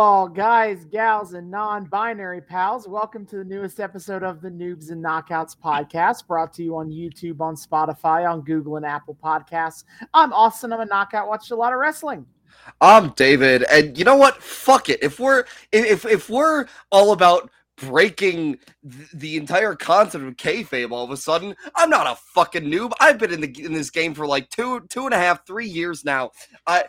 all guys, gals, and non binary pals. Welcome to the newest episode of the Noobs and Knockouts podcast, brought to you on YouTube, on Spotify, on Google, and Apple Podcasts. I'm Austin. I'm a knockout, watched a lot of wrestling. I'm David, and you know what? Fuck it. If we're if if we're all about breaking th- the entire concept of kayfabe all of a sudden, I'm not a fucking noob. I've been in the in this game for like two two and a half, three years now. I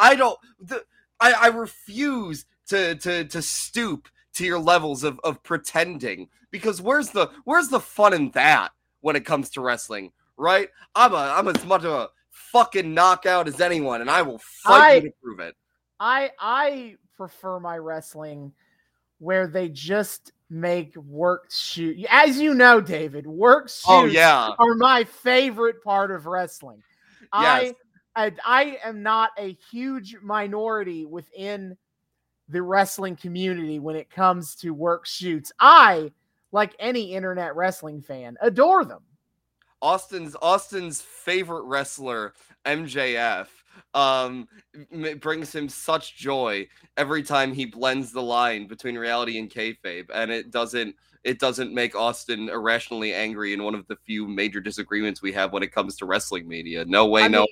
I don't. The, I, I refuse to to to stoop to your levels of, of pretending because where's the where's the fun in that when it comes to wrestling, right? I'm a I'm as much of a fucking knockout as anyone, and I will fight I- you to prove it. I I prefer my wrestling where they just make work shoot. As you know, David, work oh, shoots Oh yeah, are my favorite part of wrestling. Yes. I, I I am not a huge minority within the wrestling community when it comes to work shoots. I, like any internet wrestling fan, adore them. Austin's Austin's favorite wrestler MJF um brings him such joy every time he blends the line between reality and kayfabe, and it doesn't it doesn't make Austin irrationally angry in one of the few major disagreements we have when it comes to wrestling media. No way, I no. mean,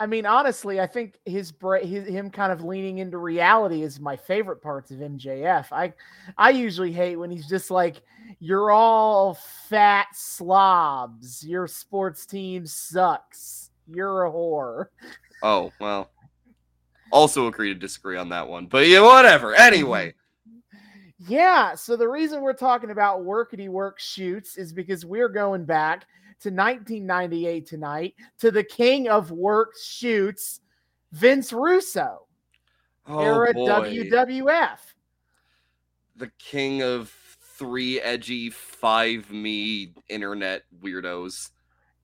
I mean, honestly, I think his, his him kind of leaning into reality is my favorite parts of MJF. I I usually hate when he's just like, "You're all fat slobs. Your sports team sucks. You're a whore." Oh well. Also agree to disagree on that one, but yeah, whatever. Anyway, Yeah. So the reason we're talking about workity work shoots is because we're going back to 1998 tonight to the king of work shoots, Vince Russo, oh era boy. WWF. the king of three edgy five me internet weirdos.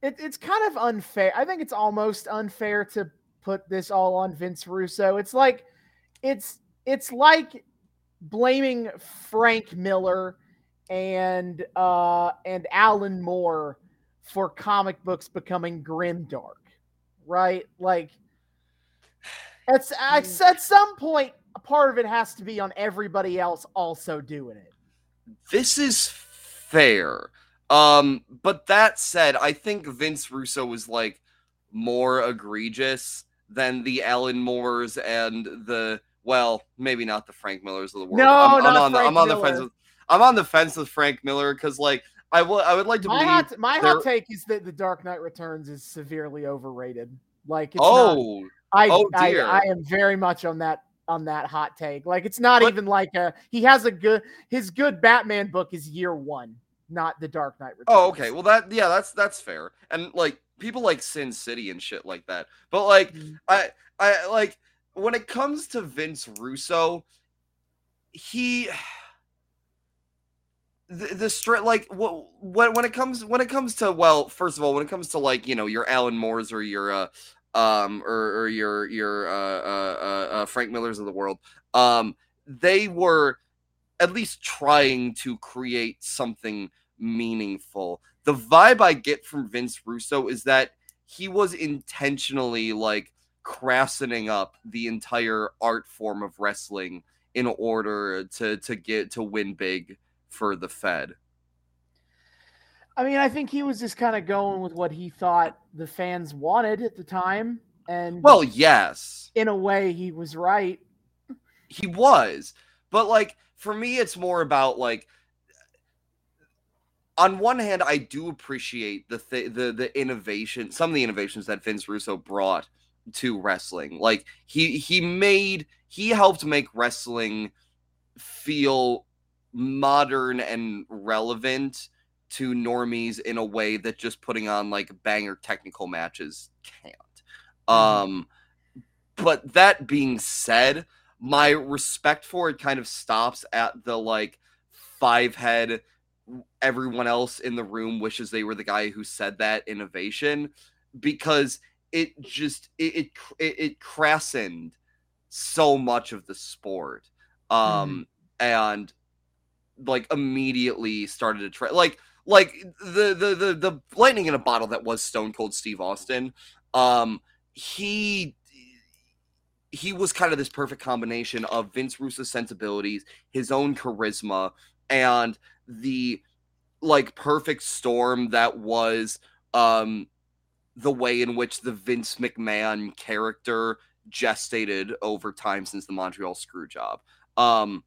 It, it's kind of unfair. I think it's almost unfair to put this all on Vince Russo. It's like it's it's like blaming Frank Miller and uh and Alan Moore for comic books becoming grimdark, right? Like it's at, at some point a part of it has to be on everybody else also doing it. This is fair. Um, but that said, I think Vince Russo was like more egregious than the Alan Moores and the well, maybe not the Frank Millers of the world. No, I'm, I'm on the I'm on the fence with I'm on the fence with Frank Miller because like I will I would like to My hot my there- hot take is that The Dark Knight Returns is severely overrated. Like it's not, oh I, oh I dear. I am very much on that on that hot take. Like it's not But- even like a he has a good his good Batman book is year one, not The Dark Knight Returns. Oh, okay. Well, that yeah, that's that's fair. And like people like Sin City and shit like that. But like Mhm. I I like when it comes to Vince Russo, he the, the straight like what when when it comes when it comes to well, first of all, when it comes to like you know your Alan Moores or your uh um or, or your your uh, uh uh uh Frank Millers of the world, um they were at least trying to create something meaningful. The vibe I get from Vince Russo is that he was intentionally like crassening up the entire art form of wrestling in order to to get to win big for the Fed. I mean, I think he was just kind of going with what he thought the fans wanted at the time, and Well, yes, in a way, he was right. he was, but like for me, it's more about like. On one hand, I do appreciate the th- the the innovation, some of the innovations that Vince Russo brought to wrestling. Like he he made he helped make wrestling feel modern and relevant to normies in a way that just putting on like banger technical matches can't. Mhm. Um but that being said, my respect for it kind of stops at the like five head everyone else in the room wishes they were the guy who said that innovation because it just it it, it, crassened so much of the sport um and like immediately started to try like like the the the the lightning in a bottle that was Stone Cold Steve Austin. Um, he he was kind of this perfect combination of Vince Russo's sensibilities, his own charisma, and the like perfect storm that was um the way in which the Vince McMahon character gestated over time since the Montreal screw job. Um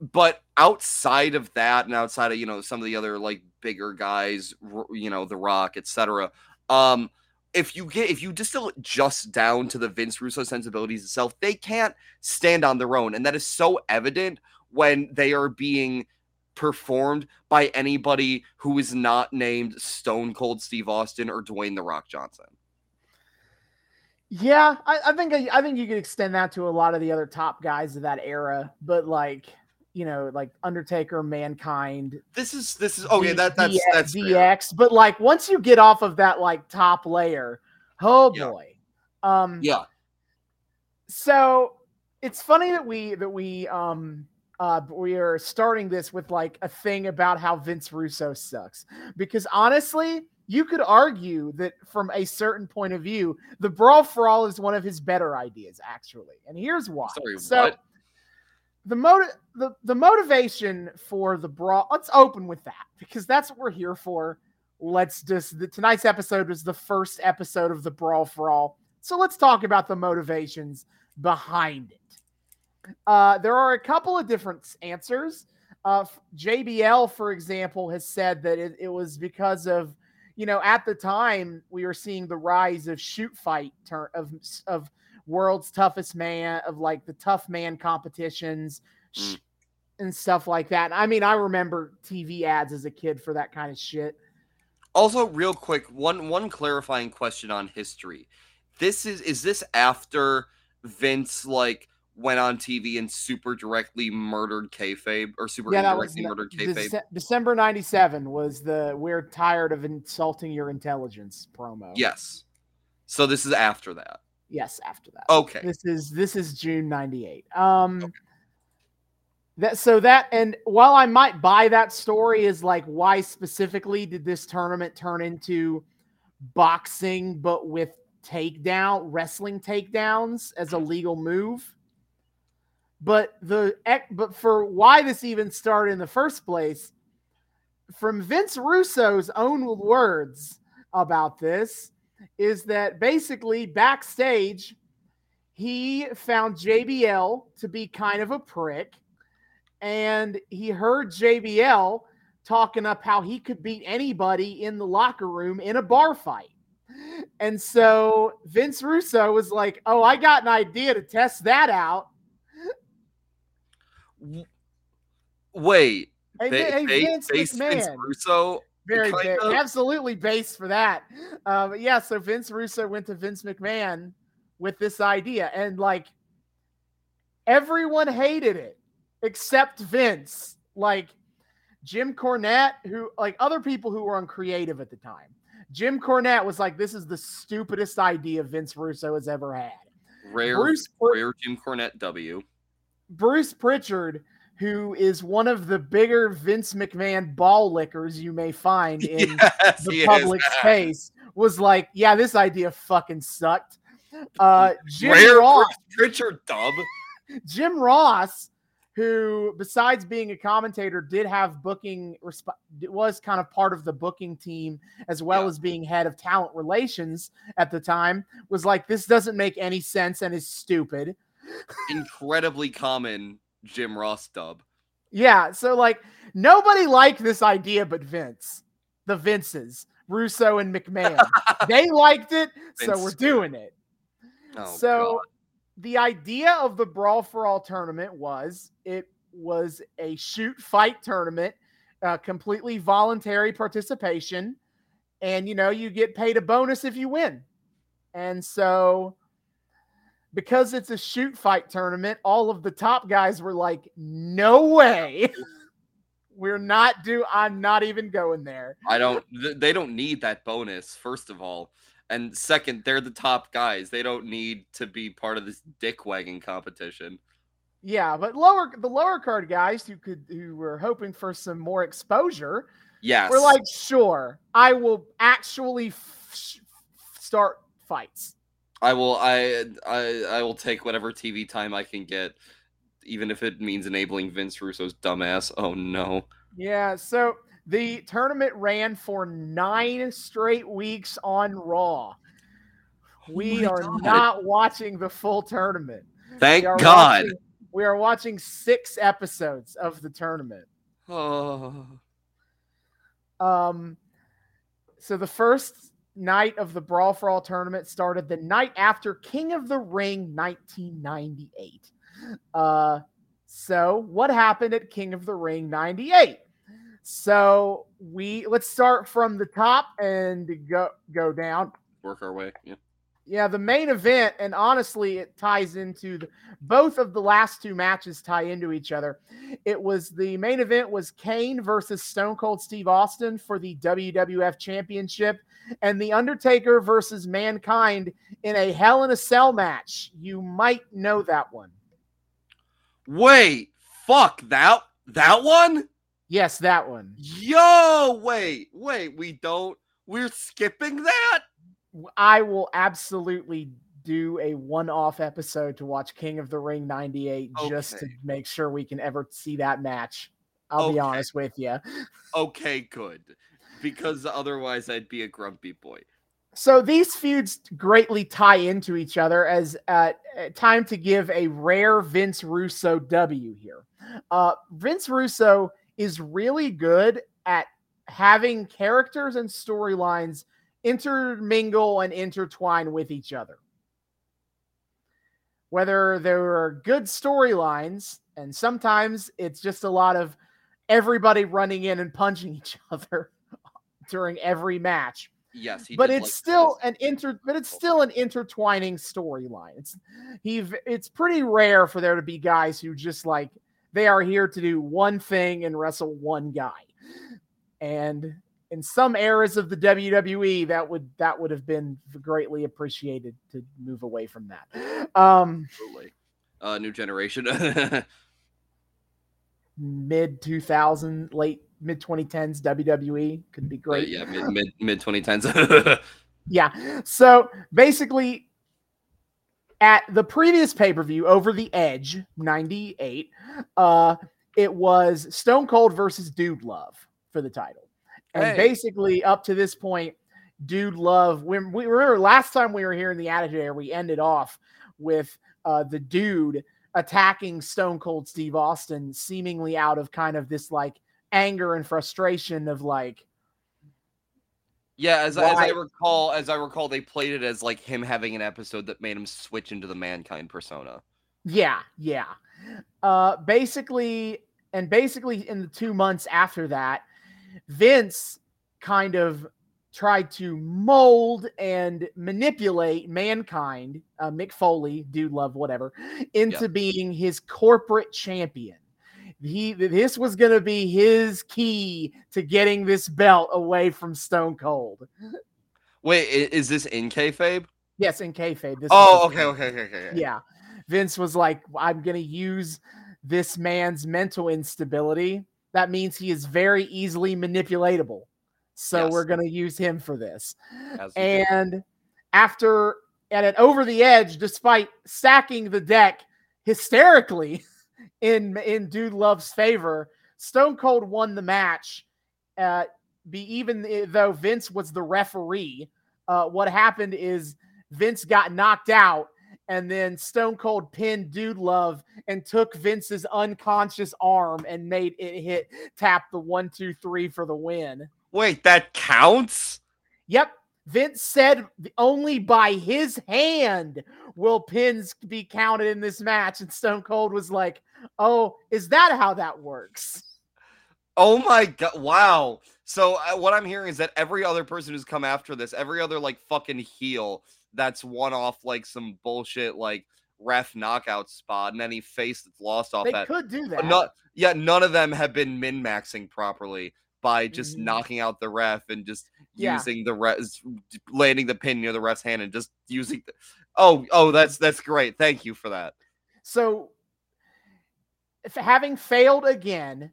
but outside of that and outside of you know some of the other like bigger guys you know the rock etc um if you get if you distill it just down to the vince russo sensibilities itself they can't stand on their own and that is so evident when they are being performed by anybody who is not named stone cold steve austin or dwayne the rock johnson. Yeah i, I think I, I think you could extend that to a lot of the other top guys of that era but like you know, like Undertaker, Mankind. This is this is okay. that that's that's DX, but like once you get off of that like top layer, oh boy, yeah. um, yeah. So it's funny that we that we um uh we are starting this with like a thing about how Vince Russo sucks because honestly. You could argue that from a certain point of view, the brawl for all is one of his better ideas, actually. And here's why. Sorry, so, what? The motive the, the motivation for the brawl let's open with that because that's what we're here for. Let's just the, tonight's episode was the first episode of the brawl for all. So let's talk about the motivations behind it. Uh, there are a couple of different answers. Uh, jbl for example has said that it, it was because of you know at the time we were seeing the rise of shoot fight ter- of of world's toughest man of like the tough man competitions mm. and stuff like that. I mean, I remember TV ads as a kid for that kind of shit. Also, real quick, one one clarifying question on history. This is is this after Vince like went on TV and super directly murdered kayfabe or super yeah, indirectly was, murdered kayfabe? Dece- December '97 was the "We're tired of insulting your intelligence" promo. Yes. So this is after that. Yes, after that. Okay. This is this is June 98. Um okay. that so that and while I might buy that story is like why specifically did this tournament turn into boxing but with takedown wrestling takedowns as a legal move? But the but for why this even started in the first place from Vince Russo's own words about this is that basically backstage, he found JBL to be kind of a prick. And he heard JBL talking up how he could beat anybody in the locker room in a bar fight. And so Vince Russo was like, Oh, I got an idea to test that out. Wait. Hey, ba- hey Vince, Vince Russo very big, absolutely based for that. Um, yeah, so Vince Russo went to Vince McMahon with this idea, and like everyone hated it except Vince. Like Jim Cornette, who like other people who were uncreative at the time. Jim Cornette was like, "This is the stupidest idea Vince Russo has ever had." Rare, Bruce, rare Jim Cornette W. Bruce Pritchard who is one of the bigger Vince McMahon ball lickers you may find in yes, the public is. space, was like, yeah, this idea fucking sucked. Uh, Jim Rare Ross, Richard Dub, Jim Ross, who besides being a commentator, did have booking, was kind of part of the booking team as well yeah. as being head of talent relations at the time, was like, this doesn't make any sense and is stupid. Incredibly common Jim Ross dub. Yeah, so like nobody liked this idea but Vince, the Vinces, Russo and McMahon. they liked it, Vince. so we're doing it. Oh, so God. the idea of the Brawl for All tournament was it was a shoot fight tournament, uh, completely voluntary participation, and you know you get paid a bonus if you win. And so because it's a shoot fight tournament, all of the top guys were like, no way. We're not do I'm not even going there. I don't they don't need that bonus, first of all. And second, they're the top guys. They don't need to be part of this dick wagging competition. Yeah, but lower the lower card guys who could who were hoping for some more exposure. Yes. We're like, sure, I will actually f- start fights. I will. I I I will take whatever TV time I can get, even if it means enabling Vince Russo's dumbass. Oh no. Yeah. So the tournament ran for nine straight weeks on Raw. We Oh are God. not watching the full tournament. Thank We God. watching- we are watching six episodes of the tournament. Oh. Um, so the first night of the Brawl for All tournament started the night after King of the Ring 1998. Uh, so what happened at King of the Ring 98? So we let's start from the top and go go down. Work our way. Yeah. Yeah, the main event, and honestly, it ties into the, both of the last two matches tie into each other. It was the main event was Kane versus Stone Cold Steve Austin for the WWF Championship, and The Undertaker versus Mankind in a Hell in a Cell match. You might know that one. Wait. Fuck that. That one. Yes, that one. Yo. Wait. Wait. We don't. We're skipping that. I will absolutely do a one-off episode to watch King of the Ring 98 just to make sure we can ever see that match. I'll be honest with you. Okay. Good. Because otherwise, I'd be a grumpy boy. So these feuds greatly tie into each other as uh, uh, time to give a rare Vince Russo W here. Uh, Vince Russo is really good at having characters and storylines intermingle and intertwine with each other. Whether there are good storylines, and sometimes it's just a lot of everybody running in and punching each other during every match Yes. He but it's like still this. an inter but it's oh. still an intertwining storyline it's he it's pretty rare for there to be guys who just like they are here to do one thing and wrestle one guy and in some eras of the WWE that would that would have been greatly appreciated to move away from that um Absolutely. Uh, new generation. mid 2000 late mid 2010s WWE could be great yeah. Mid mid mid twenty tens. Yeah. So basically, at the previous pay per view, Over the Edge '98, uh, it was Stone Cold versus Dude Love for the title, and Hey. basically up to this point, Dude Love. When we remember last time we were here in the Attitude Era, we ended off with uh, the Dude attacking Stone Cold Steve Austin, seemingly out of kind of this like anger and frustration of like Yeah, as, I- as I recall, as I recall, they played it as like him having an episode that made him switch into the mankind persona. Yeah, yeah. Uh basically and basically in the 2 months after that, Vince kind of tried to mold and manipulate mankind, uh, Mick Foley, dude love whatever, into being his corporate champion. He this was going to be his key to getting this belt away from Stone Cold. Wait, is this in kayfabe? Yes, in kayfabe. This Oh, okay, okay, okay, okay. okay. yeah vince was like i'm going to use this man's mental instability that means he is very easily manipulatable so Yes. we're going to use him for this As he did. and after at an over the edge despite sacking the deck hysterically in in dude love's favor stone cold won the match uh be even though vince was the referee uh what happened is vince got knocked out and then Stone Cold pinned Dude Love and took Vince's unconscious arm and made it hit tap the one, two, three for the win. Wait, that counts? Yep. Vince said only by his hand will pins be counted in this match. And Stone Cold was like, Oh, is that how that works? Oh my god! Wow. So uh, what I'm hearing is that every other person who's come after this, every other like fucking heel that's one off like some bullshit like ref knockout spot, and any face that's lost off They that. could do that. Not, yeah, none of them have been min maxing properly by just Mhm. knocking out the ref and just Yeah. using the ref, landing the pin near the ref's hand and just using. The, oh, oh, that's that's great. Thank you for that. So, if having failed again,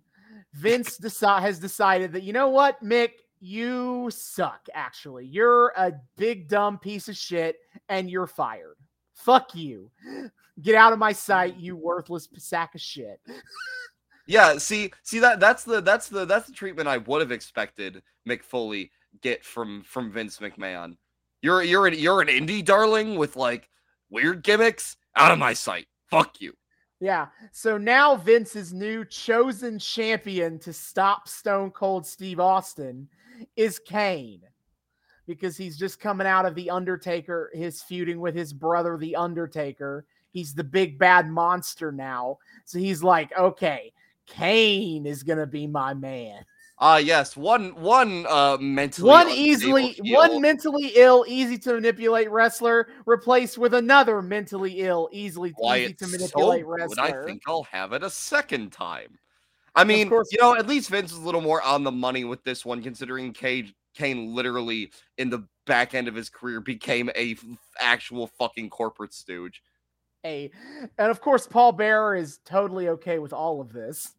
Vince deci- has decided that you know what, Mick, you suck, actually. You're a big dumb piece of shit and you're fired. Fuck you. Get out of my sight, you worthless sack of shit. Yeah, see, see that that's the that's the that's the treatment I would have expected Mick Foley get from from Vince McMahon. You're you're an you're an indie darling with like weird gimmicks. Out of my sight. Fuck you. Yeah. So now Vince's new chosen champion to stop Stone Cold Steve Austin is Kane. Because he's just coming out of The Undertaker, his feuding with his brother, The Undertaker. He's the big bad monster now. So he's like, okay, Kane is going to be my man. Ah, uh, yes, one one uh mentally one easily one mentally ill, easy to manipulate wrestler replaced with another mentally ill, easily Why, easy to manipulate so wrestler. I think I'll have it a second time. I mean, you know, at least Vince is a little more on the money with this one, considering Cage Kane literally in the back end of his career became a f- actual fucking corporate stooge. Hey, and of course, Paul Bearer is totally okay with all of this.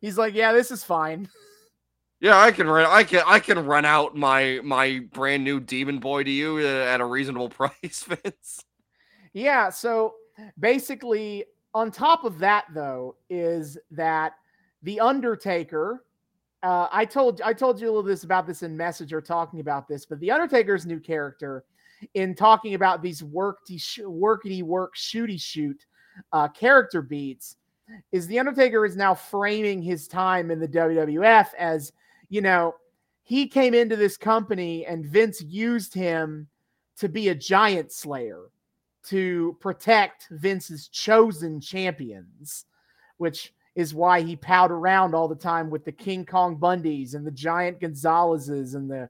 He's like, yeah, this is fine. Yeah, I can run. I can. I can run out my my brand new Demon Boy to you uh, at a reasonable price, Vince. Yeah. So basically, on top of that, though, is that the Undertaker. Uh, I told I told you a little this about this in Messenger talking about this, but the Undertaker's new character in talking about these worky workity work shooty shoot uh, character beats is the Undertaker is now framing his time in the WWF as you know, he came into this company and Vince used him to be a giant slayer to protect Vince's chosen champions, which is why he powed around all the time with the King Kong Bundys and the giant Gonzaleses and the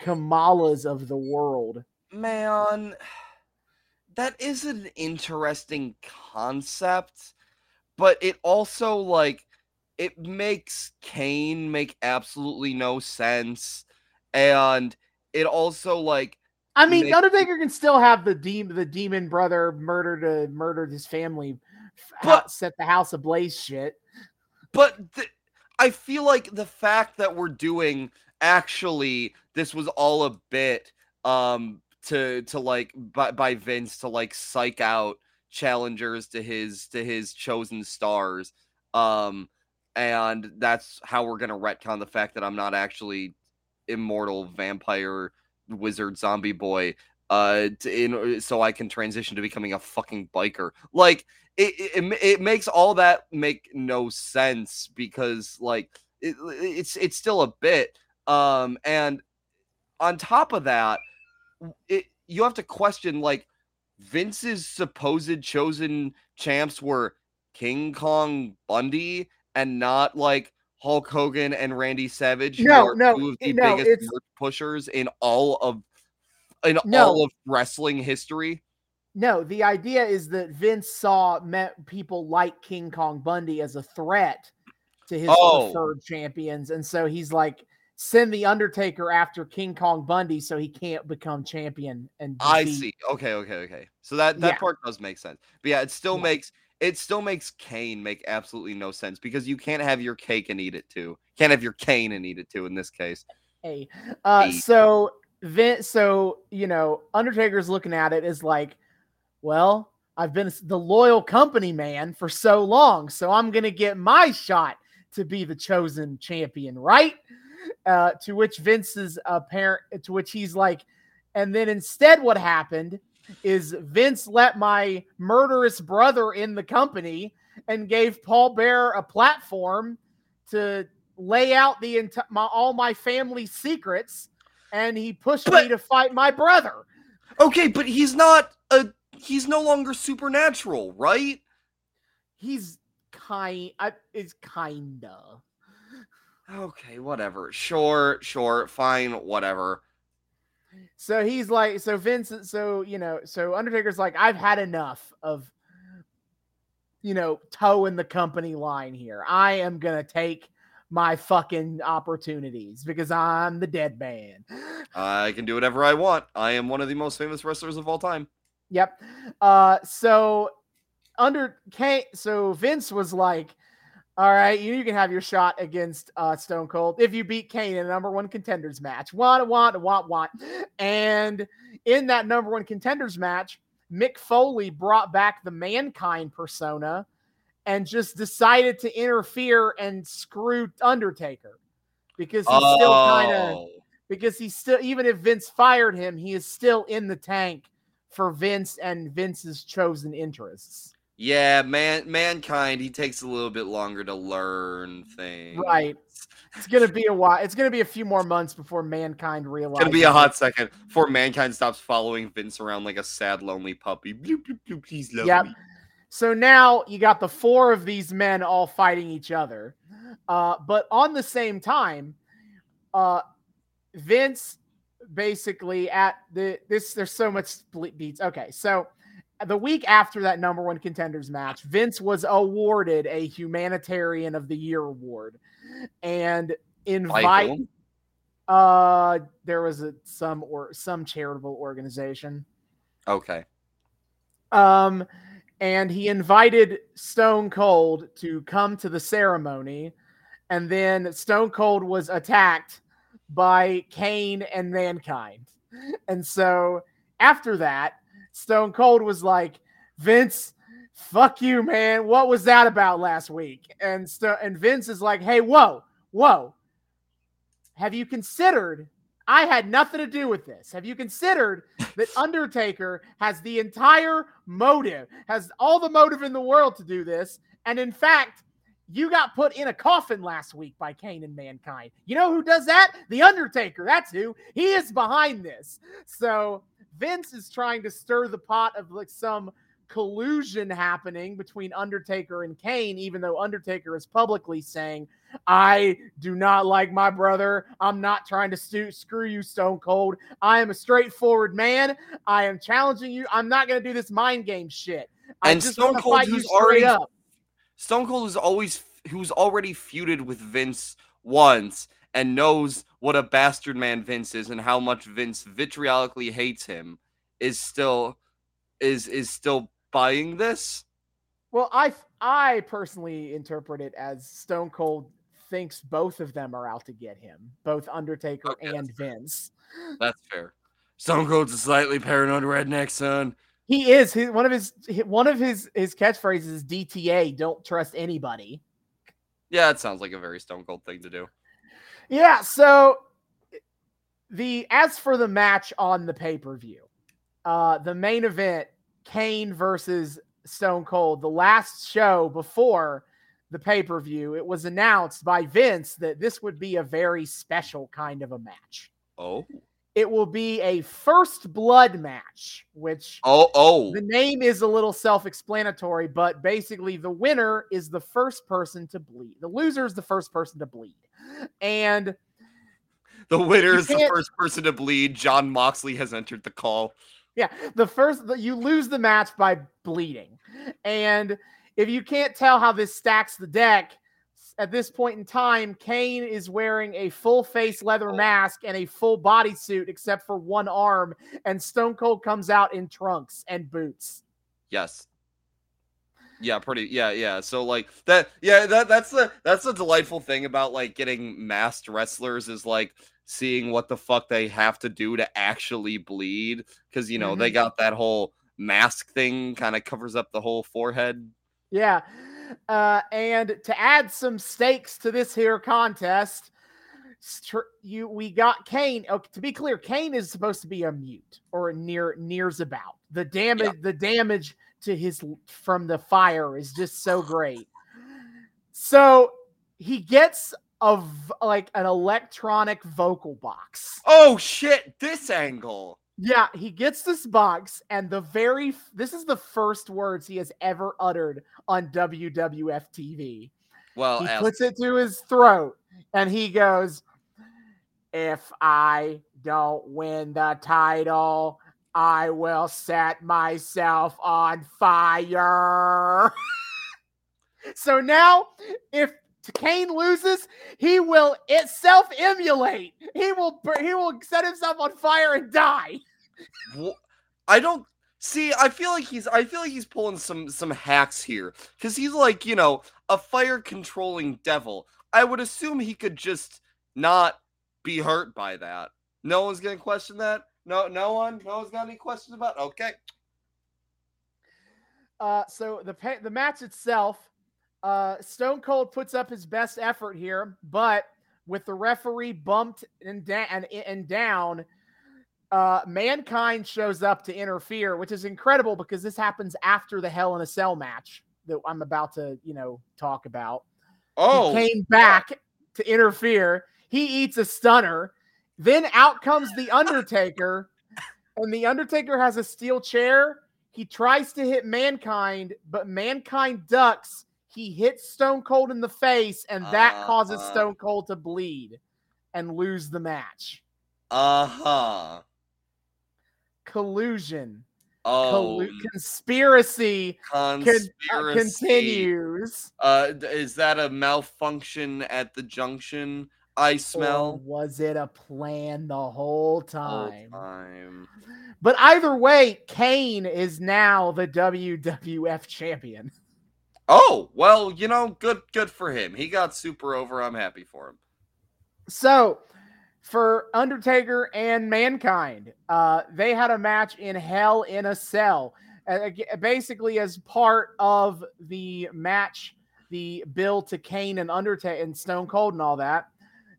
Kamalas of the world. Man, that is an interesting concept, but it also like it makes Kane make absolutely no sense. And it also like I mean, makes... Undertaker can still have the demon the demon brother murdered uh, murdered his family, but, set the house ablaze shit. But th- I feel like the fact that we're doing actually this was all a bit um to to like by, by Vince to like psych out challengers to his to his chosen stars um and that's how we're gonna retcon the fact that I'm not actually immortal vampire wizard zombie boy uh in uh, so I can transition to becoming a fucking biker. Like it it, it makes all that make no sense because like it, it's it's still a bit um and on top of that it you have to question like Vince's supposed chosen champs were King Kong Bundy and not like Hulk Hogan and Randy Savage, no, no, two of the no, biggest pushers in all of in no. all of wrestling history. No, the idea is that Vince saw met people like King Kong Bundy as a threat to his oh. preferred champions, and so he's like, send the Undertaker after King Kong Bundy so he can't become champion. And defeat. I see. Okay, okay, okay. So that that yeah. part does make sense. But yeah, it still yeah. makes it still makes Kane make absolutely no sense because you can't have your cake and eat it too. can't have your cane and eat it too in this case. Hey, uh, so Vince, so you know, Undertaker's looking at it is like, well, I've been the loyal company man for so long, so I'm gonna get my shot to be the chosen champion, right? Uh, to which Vince's apparent, to which he's like, and then instead, what happened is Vince let my murderous brother in the company and gave Paul Bear a platform to lay out the entire my, all my family secrets, and he pushed but, me to fight my brother. Okay, but he's not a he's no longer supernatural, right? He's kind. I, it's kinda. Okay, whatever. Sure, sure, fine, whatever. So he's like, so Vincent, so you know, so Undertaker's like, I've had enough of, you know, toeing the company line here. I am gonna take my fucking opportunities because I'm the dead man. I can do whatever I want. I am one of the most famous wrestlers of all time. Yep. Uh, so under Kane, so Vince was like, All right, you, you can have your shot against uh, Stone Cold if you beat Kane in a number one contenders match. Want, want, want, want. And in that number one contenders match, Mick Foley brought back the mankind persona and just decided to interfere and screw Undertaker because he's oh. still kind of because he's still even if Vince fired him, he is still in the tank for Vince and Vince's chosen interests. Yeah, man, mankind. He takes a little bit longer to learn things. Right. It's gonna be a while. It's gonna be a few more months before mankind realizes. It's gonna be a hot second before mankind stops following Vince around like a sad, lonely puppy. Bloop, bloop, bloop, he's lovely. Yep. So now you got the four of these men all fighting each other, uh, but on the same time, uh, Vince basically at the this. There's so much split beats. Okay, so the week after that number one contenders match, Vince was awarded a humanitarian of the year award and invite uh there was a some or some charitable organization. Okay. Um and he invited Stone Cold to come to the ceremony and then Stone Cold was attacked by Kane and Mankind. And so after that, Stone Cold was like, Vince, fuck you, man. What was that about last week? And St- and Vince is like, hey, whoa, whoa. Have you considered? I had nothing to do with this. Have you considered that Undertaker has the entire motive, has all the motive in the world to do this? And in fact, you got put in a coffin last week by Kane and Mankind. You know who does that? The Undertaker. That's who. He is behind this. So Vince is trying to stir the pot of like some collusion happening between Undertaker and Kane, even though Undertaker is publicly saying, I do not like my brother. I'm not trying to stu- screw you, Stone Cold. I am a straightforward man. I am challenging you. I'm not going to do this mind game shit. I and just Stone Cold, who's already up. Stone Cold is always who's already feuded with Vince once and knows what a bastard man Vince is and how much Vince vitriolically hates him is still is is still buying this. Well, I I personally interpret it as Stone Cold thinks both of them are out to get him, both Undertaker oh, Okay, and Vince. That's fair. Stone Cold's a slightly paranoid redneck son. He is his, one of his one of his his catchphrases is DTA, don't trust anybody. Yeah, it sounds like a very Stone Cold thing to do. Yeah, so the as for the match on the pay-per-view, uh the main event, Kane versus Stone Cold, the last show before the pay-per-view, it was announced by Vince that this would be a very special kind of a match. Oh. It will be a first blood match, which Oh, oh. the name is a little self-explanatory, but basically the winner is the first person to bleed. The loser is the first person to bleed. And The winner is the first person to bleed. Jon Moxley has entered the call. yeah, the first you lose the match by bleeding. And if you can't tell how this stacks the deck, at this point in time, Kane is wearing a full face leather oh. mask and a full bodysuit except for one arm, and Stone Cold comes out in trunks and boots. Yes. Yeah, pretty yeah, yeah. So like that yeah, that that's the that's the delightful thing about like getting masked wrestlers is like seeing what the fuck they have to do to actually bleed cuz you know, they mm-hmm. got that whole mask thing kind of covers up the whole forehead. Yeah. Uh, and to add some stakes to this here contest, you we got Kane. Okay, to be clear, Kane is supposed to be a mute or near nears about. The damage, the damage to his from the fire is just so great. So he gets of like an electronic vocal box. Oh shit, this angle. Yeah, he gets this box, and the very this is the first words he has ever uttered on WWF TV. Well, he puts it to his throat, and he goes, "If I don't win the title, I will set myself on fire." so now, if Kane loses, he will it self emulate. He will he will set himself on fire and die. I don't See, I feel like he's I feel like he's pulling some some hacks here cuz he's like, you know, a fire controlling devil. I would assume he could just not be hurt by that. No one's to question that. No no one no one's got any questions about. Okay. Uh so the the match itself uh Stone Cold puts up his best effort here, but with the referee bumped and, da- and, and down, uh, Mankind shows up to interfere, which is incredible because this happens after the Hell in a Cell match that I'm about to, you know, talk about. Oh, he came back to interfere. He eats a stunner. Then out comes the Undertaker, and the Undertaker has a steel chair. He tries to hit Mankind, but Mankind ducks. He hits Stone Cold in the face, and that uh, causes Stone Cold to bleed and lose the match. Uh huh collusion. Oh, Collu- conspiracy, conspiracy. Con- uh, continues. Uh, is that a malfunction at the junction? I smell. Or was it a plan the whole time? Whole time. But either way, Kane is now the WWF champion. Oh well, you know, good, good for him. He got super over. I'm happy for him. So for Undertaker and Mankind. Uh, they had a match in Hell in a Cell, uh, basically as part of the match, the bill to Kane and Undertaker and Stone Cold and all that.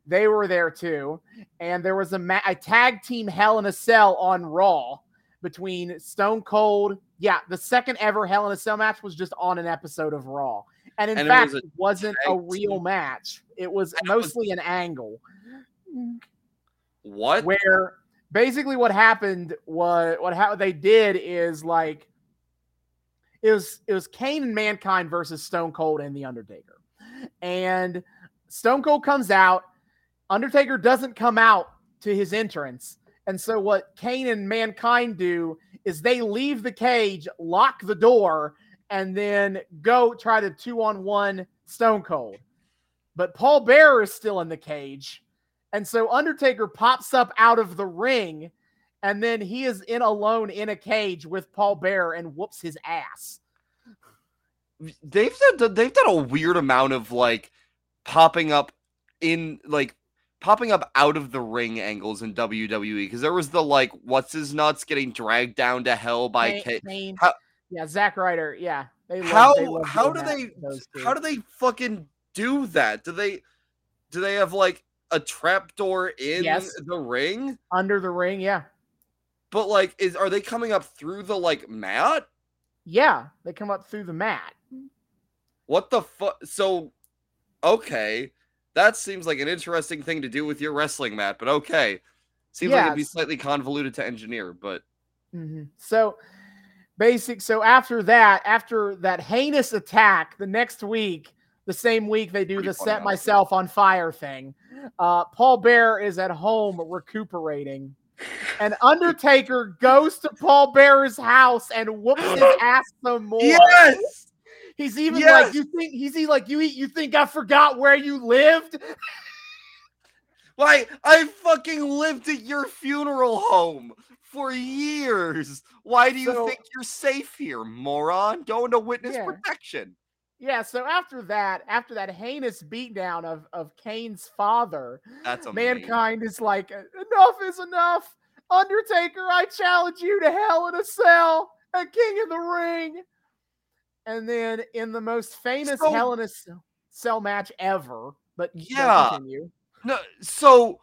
They were there too, and there was a, ma- a tag team Hell in a Cell on Raw between Stone Cold. Yeah, the second ever Hell in a Cell match was just on an episode of Raw, and in and fact, it was not a real team. match. It was mostly an angle. What? Where basically what happened was what how they did is like it was it was Kane and Mankind versus Stone Cold and the Undertaker. And Stone Cold comes out, Undertaker doesn't come out to his entrance. And so what Kane and Mankind do is they leave the cage, lock the door, and then go try to two on one Stone Cold. But Paul Bearer is still in the cage. And so Undertaker pops up out of the ring, and then he is in alone in a cage with Paul Bear and whoops his ass. They've done they've done a weird amount of like popping up in like popping up out of the ring angles in WWE because there was the like what's his nuts getting dragged down to hell by Kane. How, yeah, Zack Ryder. Yeah, they love, how they how do that, they how do they fucking do that? Do they do they have like a trapdoor in yes. the ring? Under the ring, yeah. But like is are they coming up through the like mat? Yeah, they come up through the mat. What the fuck? So okay. That seems like an interesting thing to do with your wrestling mat, but okay. Seems like it'd be slightly convoluted to engineer, but mm-hmm. so basic. So after that, after that heinous attack, the next week, the same week they do Pretty the set myself on fire thing. Uh, Paul Bear is at home recuperating. And Undertaker goes to Paul Bear's house and whoops his ass some more. Yes. He's even yes. like, you think he's he like you eat you think I forgot where you lived? Why I fucking lived at your funeral home for years. Why do you so, think you're safe here, moron? Going to witness yeah. protection. Yeah, so after that, after that heinous beatdown of, of Kane's father, that's amazing. mankind is like, enough is enough. Undertaker, I challenge you to hell in a cell, a king of the ring. And then in the most famous so, hell in a cell match ever, but yeah, continue. No, so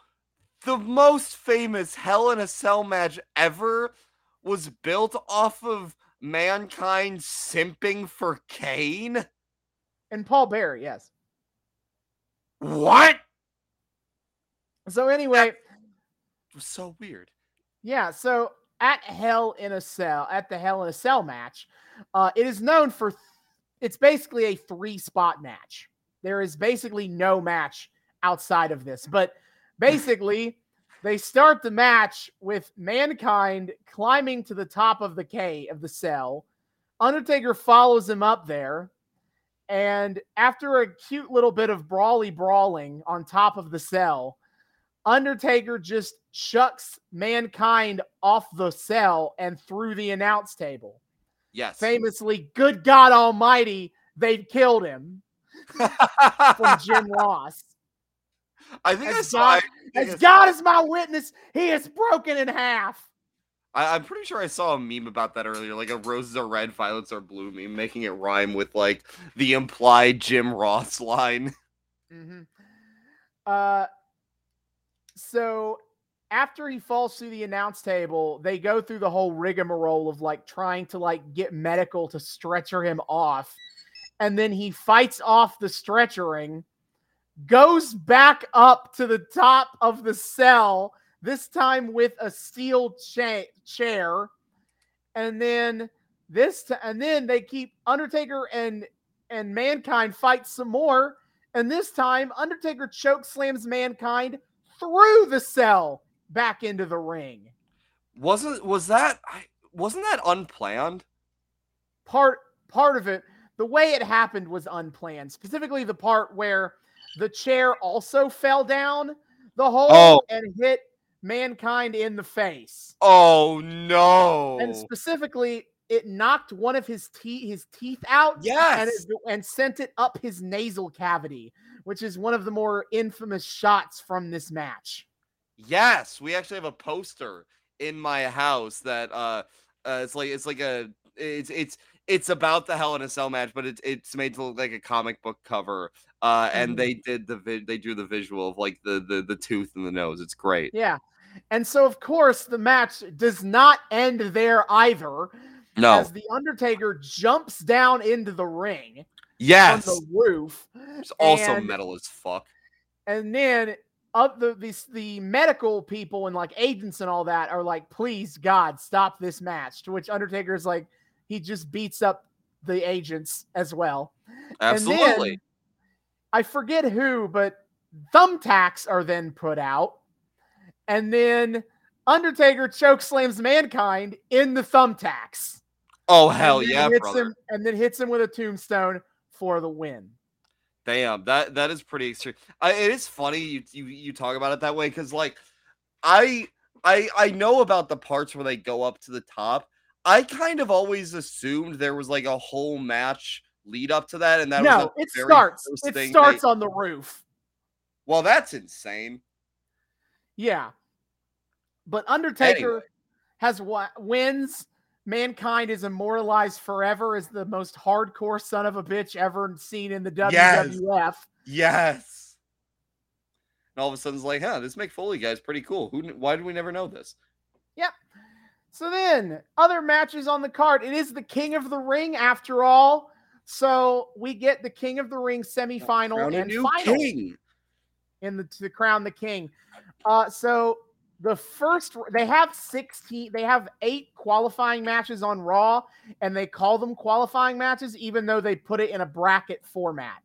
the most famous hell in a cell match ever was built off of mankind simping for Kane. And Paul Bear, yes. What? So anyway, It was so weird. Yeah, so at Hell in a Cell, at the Hell in a Cell match, uh, it is known for th- it's basically a three spot match. There is basically no match outside of this, but basically they start the match with mankind climbing to the top of the K of the cell. Undertaker follows him up there. And after a cute little bit of brawly brawling on top of the cell, Undertaker just chucks mankind off the cell and through the announce table. Yes. Famously, good God Almighty, they've killed him from Jim Ross. I think I As saw. God, I, as I God is my witness, he is broken in half. I, I'm pretty sure I saw a meme about that earlier, like a roses are red, violets are blue meme, making it rhyme with like the implied Jim Ross line. hmm Uh, so after he falls through the announce table, they go through the whole rigmarole of like trying to like get medical to stretcher him off, and then he fights off the stretchering, goes back up to the top of the cell. This time with a steel cha- chair, and then this t- and then they keep Undertaker and and Mankind fight some more. And this time, Undertaker choke slams Mankind through the cell back into the ring. Wasn't was that wasn't that unplanned? Part part of it, the way it happened was unplanned. Specifically, the part where the chair also fell down the hole Oh. and hit Mankind in the face. Oh no! And specifically, it knocked one of his teeth his teeth out and, yes, it, and sent it up his nasal cavity, which is one of the more infamous shots from this match. yes. We actually have a poster in my house that uh, uh it's like it's like a it's it's it's about the Hell in a Cell match, but it's it's made to look like a comic book cover. Uh, and they did the vi- they drew the visual of like the the the tooth and the nose. It's great. Yeah. And so, of course, the match does not end there either, No, as the Undertaker jumps down into the ring yes, from the roof, it's also and- metal as fuck. and then of the, the the medical people and like agents and all that are like, "Please, God, stop this match." To which Undertaker is like, he just beats up the agents as well. Absolutely. I forget who, but thumbtacks are then put out. And then Undertaker choke slams mankind in the thumbtacks. oh hell yeah, hits brother! Him, and then hits him with a tombstone for the win. Damn, that that is pretty extreme. I, it is funny you you you talk about it that way because like I I I know about the parts where they go up to the top. I kind of always assumed there was like a whole match lead up to that, and that was no, the it starts. It starts they- on the roof. well, that's insane. Yeah. But Undertaker Anyway. has what wins. Mankind is immortalized forever as the most hardcore son of a bitch ever seen in the WWF. Yes. And all of a sudden, it's like, huh, this Mick Foley guy's pretty cool. Who? Why did we never know this? Yep. So then, other matches on the card. It is the King of the Ring after all. So we get the King of the Ring semifinal and new final king. in the to crown the king. Uh, so the first they have 16 they have eight qualifying matches on raw and they call them qualifying matches even though they put it in a bracket format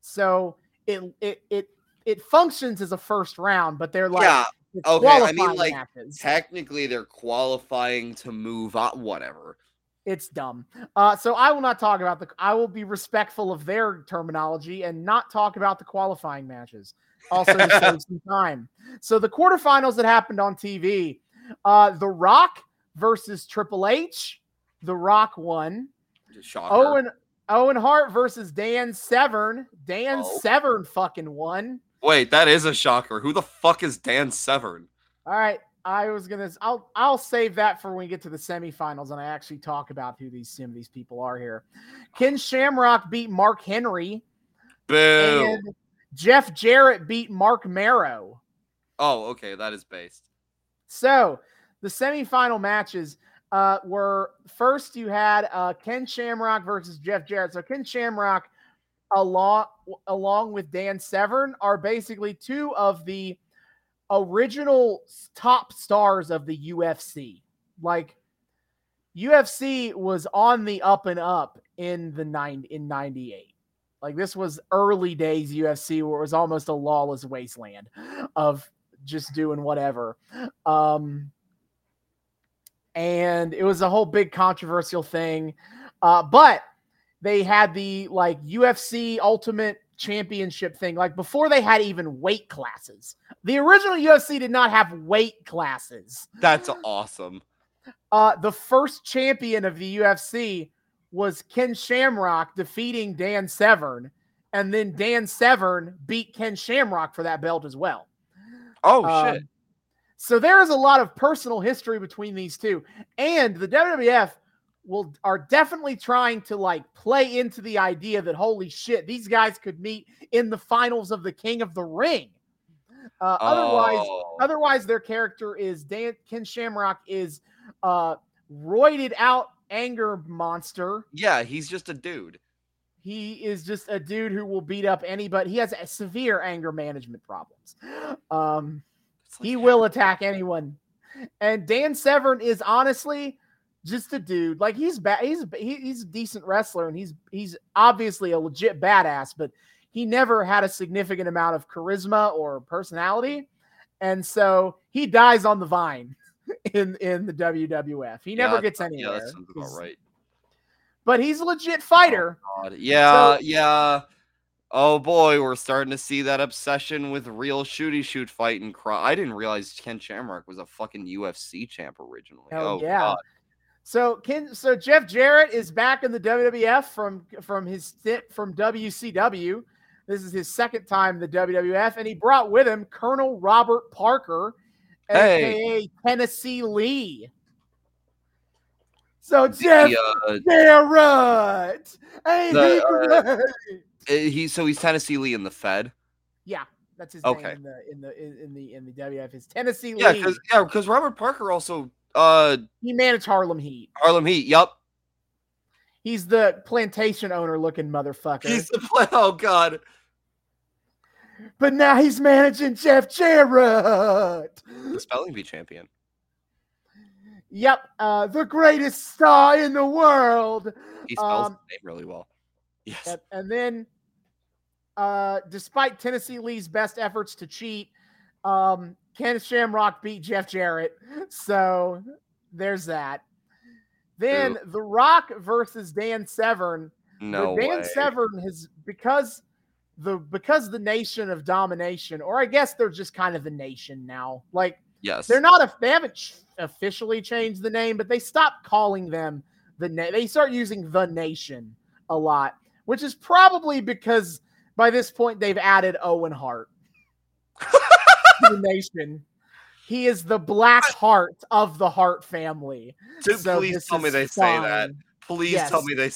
so it it it it functions as a first round but they're like yeah, okay, I mean, like, matches. technically they're qualifying to move on. Whatever. it's dumb uh so i will not talk about the i will be respectful of their terminology and not talk about the qualifying matches also to save some time so the quarterfinals that happened on tv uh the rock versus triple h the rock won Shocker. owen owen hart versus dan severn dan Oh. severn fucking won Wait, that is a shocker. Who the fuck is Dan Severn? all right i was gonna i'll i'll save that for when we get to the semifinals and i actually talk about who these some of these people are here ken shamrock beat mark henry Boo. and Jeff Jarrett beat Marc Mero. oh, okay, that is based. So the semifinal matches uh, were first you had uh, Ken Shamrock versus Jeff Jarrett. So Ken Shamrock, along along with Dan Severn, are basically two of the original top stars of the UFC. Like UFC was on the up and up in the nine in '98. Like this was early days UFC where it was almost a lawless wasteland of just doing whatever. Um, and it was a whole big controversial thing. Uh, but they had the like UFC Ultimate championship thing, like before they had even weight classes. The original UFC did not have weight classes. That's awesome. Uh, the first champion of the UFC was Ken Shamrock defeating Dan Severn, and then Dan Severn beat Ken Shamrock for that belt as well. Oh um, shit! So there is a lot of personal history between these two, and the WWF will are definitely trying to like play into the idea that holy shit, these guys could meet in the finals of the King of the Ring. Uh, oh. Otherwise, otherwise their character is Dan Ken Shamrock is uh roided out anger monster. Yeah, he's just a dude. He is just a dude who will beat up anybody. He has severe anger management problems. Um, like he will attack anyone. And Dan Severn is honestly just a dude. Like he's bad. He's he's a decent wrestler, and he's he's obviously a legit badass. But he never had a significant amount of charisma or personality, and so he dies on the vine in in the WWF. He never yeah, gets anywhere. Yeah, that sounds about right. But he's a legit fighter. Oh, yeah, so, yeah. Oh boy, we're starting to see that obsession with real shooty shoot fight and cry. I didn't realize Ken Shamrock was a fucking UFC champ originally. oh yeah. God. So Ken, so Jeff Jarrett is back in the WWF from from his stint from WCW. This is his second time in the WWF, and he brought with him Colonel Robert Parker, hey. aka Tennessee Lee. So Jeff uh, Jarrett, hey, the, uh, eh, he's so he's Tennessee Lee in the Fed. Yeah, that's his okay. name in the in the in the in the WF. Is Tennessee yeah, Lee? Cause, yeah, because Robert Parker also uh he managed Harlem Heat. Harlem Heat. Yep. He's the plantation owner looking motherfucker. He's the pla- oh god. But now he's managing Jeff Jarrett. The spelling bee champion. Yep, uh, the greatest star in the world. He spells um, the name really well. Yes. And, and then, uh, despite Tennessee Lee's best efforts to cheat, um, Ken Shamrock beat Jeff Jarrett. So there's that. Then Ooh. The Rock versus Dan Severn. No Dan way. Severn has because the because the nation of domination, or I guess they're just kind of the nation now. Like yes, they're not a they haven't ch- officially changed the name, but they stopped calling them the name. They start using the nation a lot, which is probably because by this point they've added Owen Hart the nation. He is the black heart of the Hart family. Dude, so please tell me they fine. say that. Please yes. tell me they.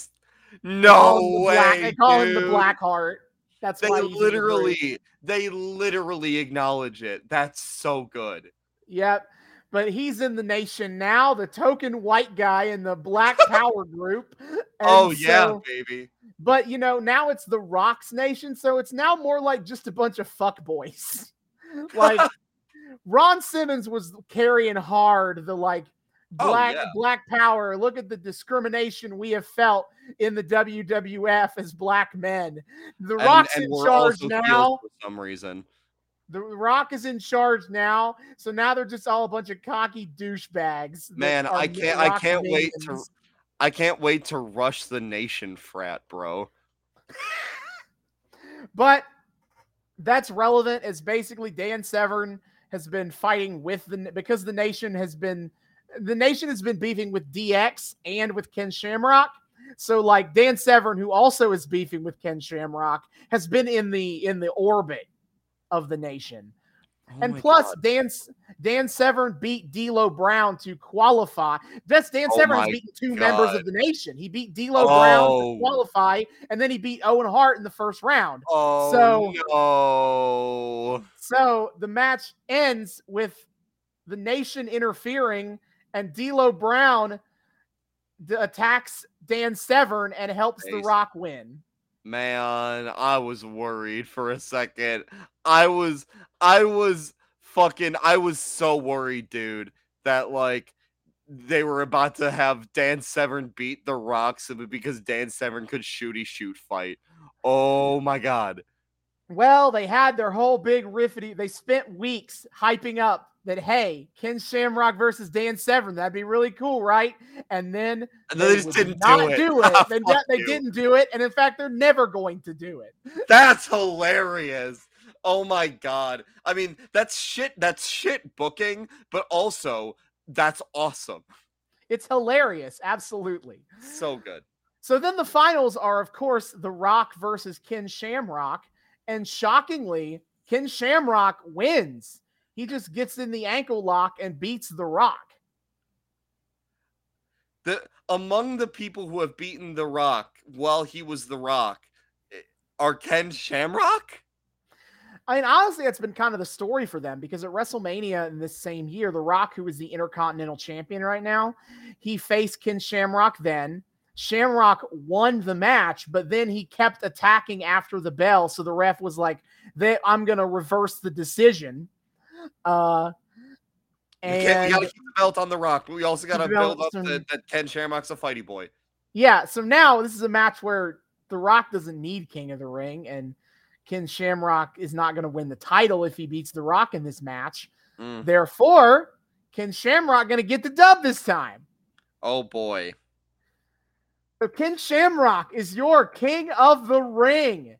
No way. Black, they call dude. him the Black Heart. That's they literally they literally acknowledge it. That's so good. Yep. But he's in the nation now, the token white guy in the Black Power group. oh yeah, baby. But you know, now it's the Rocks Nation, so it's now more like just a bunch of fuck boys. like Ron Simmons was carrying hard the like Oh, black oh, yeah. black power. Look at the discrimination we have felt in the WWF as black men. The Rock's and, and in charge now for some reason. The Rock is in charge now, so now they're just all a bunch of cocky douchebags. Man, I can't I can't wait to I can't wait to rush the nation frat, bro. but that's relevant is basically Dan Severn has been fighting with the because the nation has been the nation has been beefing with DX and with Ken Shamrock. So like Dan Severn, who also is beefing with Ken Shamrock, has been in the in the orbit of the nation. Oh and plus, God. Dan Dan Severn beat D'Lo Brown to qualify. That's Dan oh Severn has beaten two God. members of the nation. He beat D'Lo oh. Brown to oh. qualify, and then he beat Owen Hart in the first round. Oh so, no. So the match ends with the nation interfering, and D'Lo Brown attacks Dan Severn and helps The Rock win. Man, I was worried for a second. I was I was fucking I was so worried, dude, that like they were about to have Dan Severn beat the Rocks because Dan Severn could shooty shoot fight. Oh my god. Well, they had their whole big riffity. They spent weeks hyping up that hey, Ken Shamrock versus Dan Severn, that'd be really cool, right? And then And they just didn't not do it. do it. They, they didn't do it, and in fact, they're never going to do it. That's hilarious. Oh my god. I mean, that's shit. That's shit booking, but also that's awesome. It's hilarious, absolutely. So good. So then the finals are, of course, The Rock versus Ken Shamrock. And shockingly, Ken Shamrock wins. He just gets in the ankle lock and beats The Rock. The among the people who have beaten The Rock while he was The Rock eh, are Ken Shamrock. I mean, honestly, that's been kind of the story for them because at WrestleMania in this same year, The Rock, who is the Intercontinental Champion right now, he faced Ken Shamrock then. Shamrock won the match, but then he kept attacking after the bell. So the ref was like, "That I'm going to reverse the decision." Uh, We, can't, we gotta keep the belt on The Rock, but we also gotta build up that, that Ken Shamrock's a fighty boy. yeah, so now this is a match where The Rock doesn't need King of the Ring, and Ken Shamrock is not going to win the title if he beats The Rock in this match. Mm. Therefore, Ken Shamrock going to get the dub this time. Oh boy. So Ken Shamrock is your king of the ring.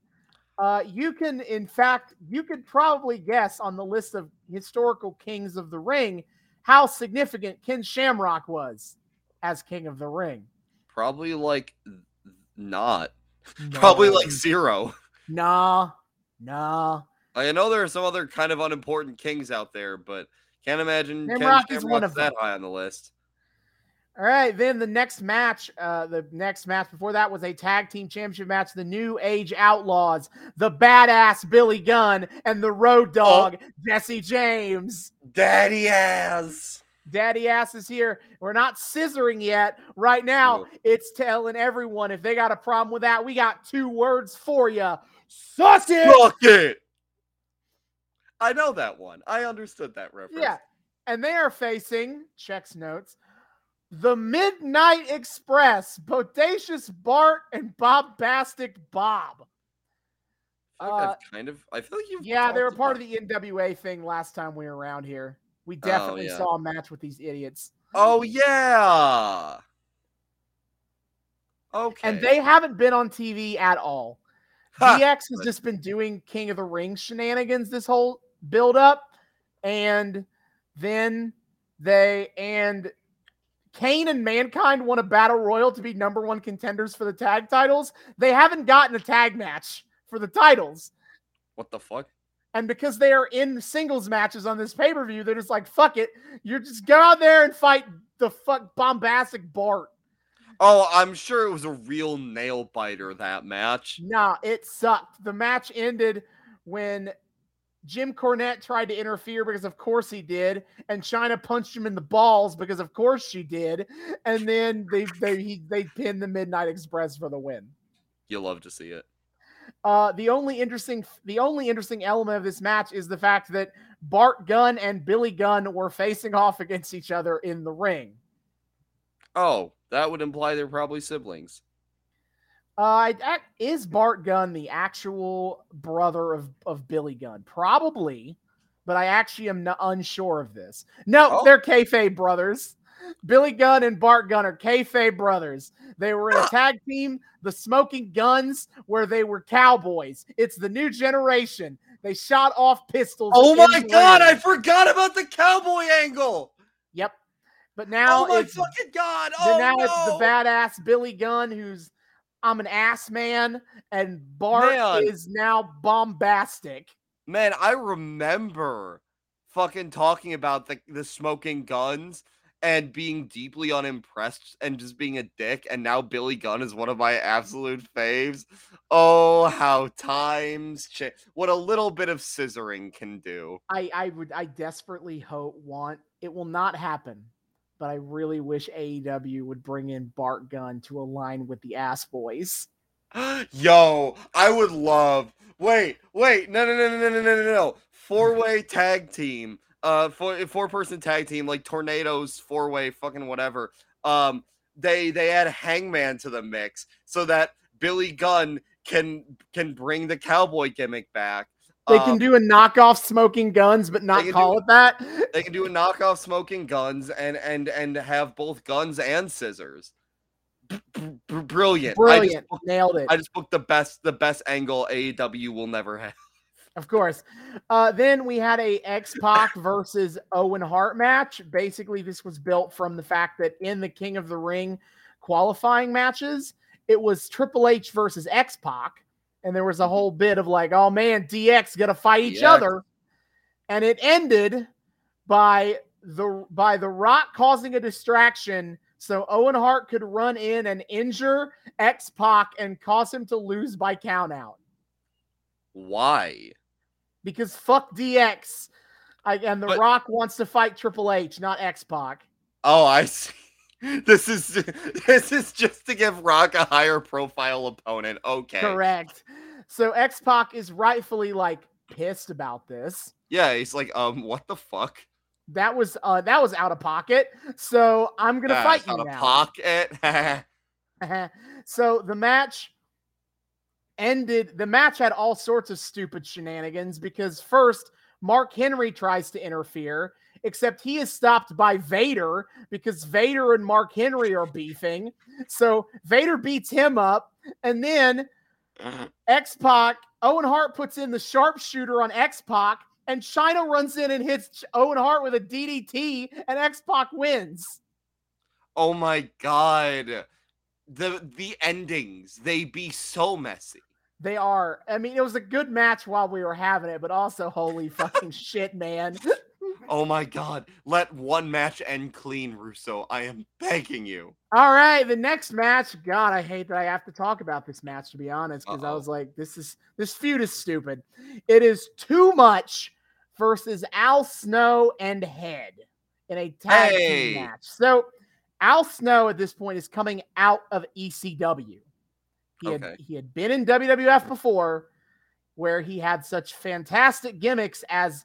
Uh, you can, in fact, you could probably guess on the list of historical kings of the ring how significant Ken Shamrock was as king of the ring. Probably like not. Probably like zero. nah, nah. I know there are some other kind of unimportant kings out there, but can't imagine Ken Shamrock is one of that them. high on the list. All right, then the next match, uh, the next match before that was a tag team championship match. The New Age Outlaws, the badass Billy Gunn, and the Road Dog Jesse James. Daddy ass. Daddy ass is here. We're not scissoring yet. Right now, No. it's telling everyone if they got a problem with that, we got two words for you. Suck it. Fuck it. I know that one. I understood that reference. Yeah. And they are facing, checks notes, the Midnight Express, Bodacious Bart and Bombastic Bob. I Uh, I've kind of. I feel like you've. Yeah, they were part about- of the NWA thing last time we were around here. We definitely yeah. saw a match with these idiots. Oh yeah. Okay. And they haven't been on TV at all. Ha! DX has just been doing King of the Ring shenanigans this whole build up. And then they and Kane and Mankind won a battle royal to be number one contenders for the tag titles. They haven't gotten a tag match for the titles. What the fuck? And because they are in singles matches on this pay per view, they're just like, fuck it. You just go out there and fight the fuck bombastic Bart. Oh, I'm sure it was a real nail biter that match. Nah, it sucked. The match ended when Jim Cornette tried to interfere because of course he did, and Chyna punched him in the balls because of course she did, and then they they he, they pinned the Midnight Express for the win. You love to see it. Uh, the only interesting the only interesting element of this match is the fact that Bart Gunn and Billy Gunn were facing off against each other in the ring. Oh, that would imply they're probably siblings. Uh, is Bart Gunn the actual brother of, of Billy Gunn? Probably, but I actually am not unsure of this. No, Oh. they're kayfabe brothers. Billy Gunn and Bart Gunn are kayfabe brothers. They were in a tag team, the Smoking Guns, where they were cowboys. It's the new generation. They shot off pistols. Oh my god, I forgot about the cowboy angle. Yep. But now oh my fucking god. Oh now no. it's the badass Billy Gunn who's I'm an ass man, and Bart Man. is now bombastic. Man, I remember fucking talking about the the smoking guns and being deeply unimpressed and just being a dick. And now Billy Gunn is one of my absolute faves. Oh, how times change! What a little bit of scissoring can do. I I would I desperately hope want it will not happen, but I really wish AEW would bring in Bart Gunn to align with the Ass Boys. Yo, I would love. Wait, wait, no, no, no, no, no, no, no, no, no. Four way tag team, uh, four four person tag team, like tornadoes, four way, fucking whatever. Um, they they add Hangman to the mix so that Billy Gunn can can bring the cowboy gimmick back. They Um, can do a knockoff smoking guns, but not call do- it that. They can do a knockoff smoking guns and and and have both guns and scissors. Brilliant. Brilliant. booked, Nailed it. I just booked the best the best angle AEW will never have. Of course. Uh, then we had a X Pac versus Owen Hart match. Basically, this was built from the fact that in the King of the Ring qualifying matches, it was Triple H versus X Pac, and there was a mm-hmm. whole bit of like, oh man, DX gonna fight each other, and it ended by the by the Rock causing a distraction. So Owen Hart could run in and injure X Pac and cause him to lose by countout Why? because fuck DX. I, and The But- Rock wants to fight Triple H, not X Pac. Oh, I see. This is this is just to give Rock a higher profile opponent. Okay. Correct. So X Pac is rightfully like pissed about this. Yeah, he's like, um, what the fuck? That was uh that was out of pocket. So I'm gonna Yeah, fight you a now. pocket. so the match ended. The match had all sorts of stupid shenanigans because first Mark Henry tries to interfere, except he is stopped by Vader because Vader and Mark Henry are beefing. So Vader beats him up, and then X Pac, Owen Hart puts in the sharpshooter on X Pac, and Chyna runs in and hits Owen Hart with a DDT, and X Pac wins. oh my god. The the endings, they be so messy. They are. I mean, it was a good match while we were having it, but also holy fucking shit, man. Oh my god. Let one match end clean, Russo. I am begging you. All right, the next match. God, I hate that I have to talk about this match to be honest, because I was like, this is this feud is stupid. It is too much versus Al Snow and Head in a tag Hey. team match. So Al Snow at this point is coming out of ECW. He had Okay. he had been in WWF before, where he had such fantastic gimmicks as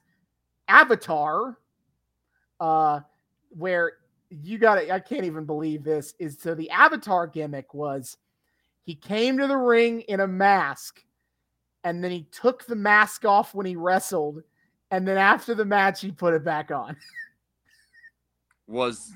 Avatar, uh, where you got to I can't even believe this is so the Avatar gimmick was he came to the ring in a mask and then he took the mask off when he wrestled and then after the match he put it back on. Was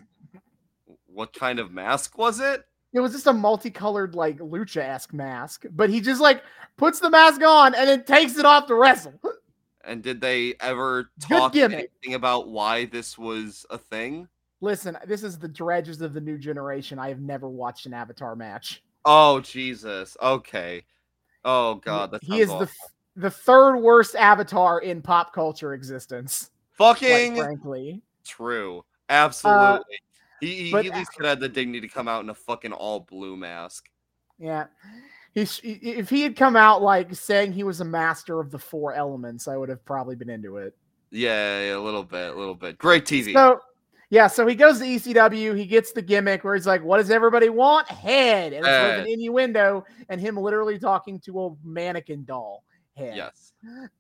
what kind of mask was it? It was just a multicolored like lucha-esque mask, but he just like puts the mask on and then takes it off to wrestle. And did they ever talk anything about why this was a thing? Listen, this is the dredges of the new generation. I have never watched an Avatar match. Oh Jesus. Okay. Oh god, that he is sounds the awful. the third worst Avatar in pop culture existence. Fucking frankly, true. Uh, Absolutely. he, he, but- he at least could have the dignity to come out in a fucking all blue mask. yeah. He sh- i- if he had come out like saying he was a master of the four elements, I would have probably been into it. Yeah, yeah, a little bit, a little bit. Great TV. So yeah, so he goes to ECW. He gets the gimmick where he's like, "What does everybody want? Head." And it's with an innuendo and him literally talking to a mannequin doll head. yes.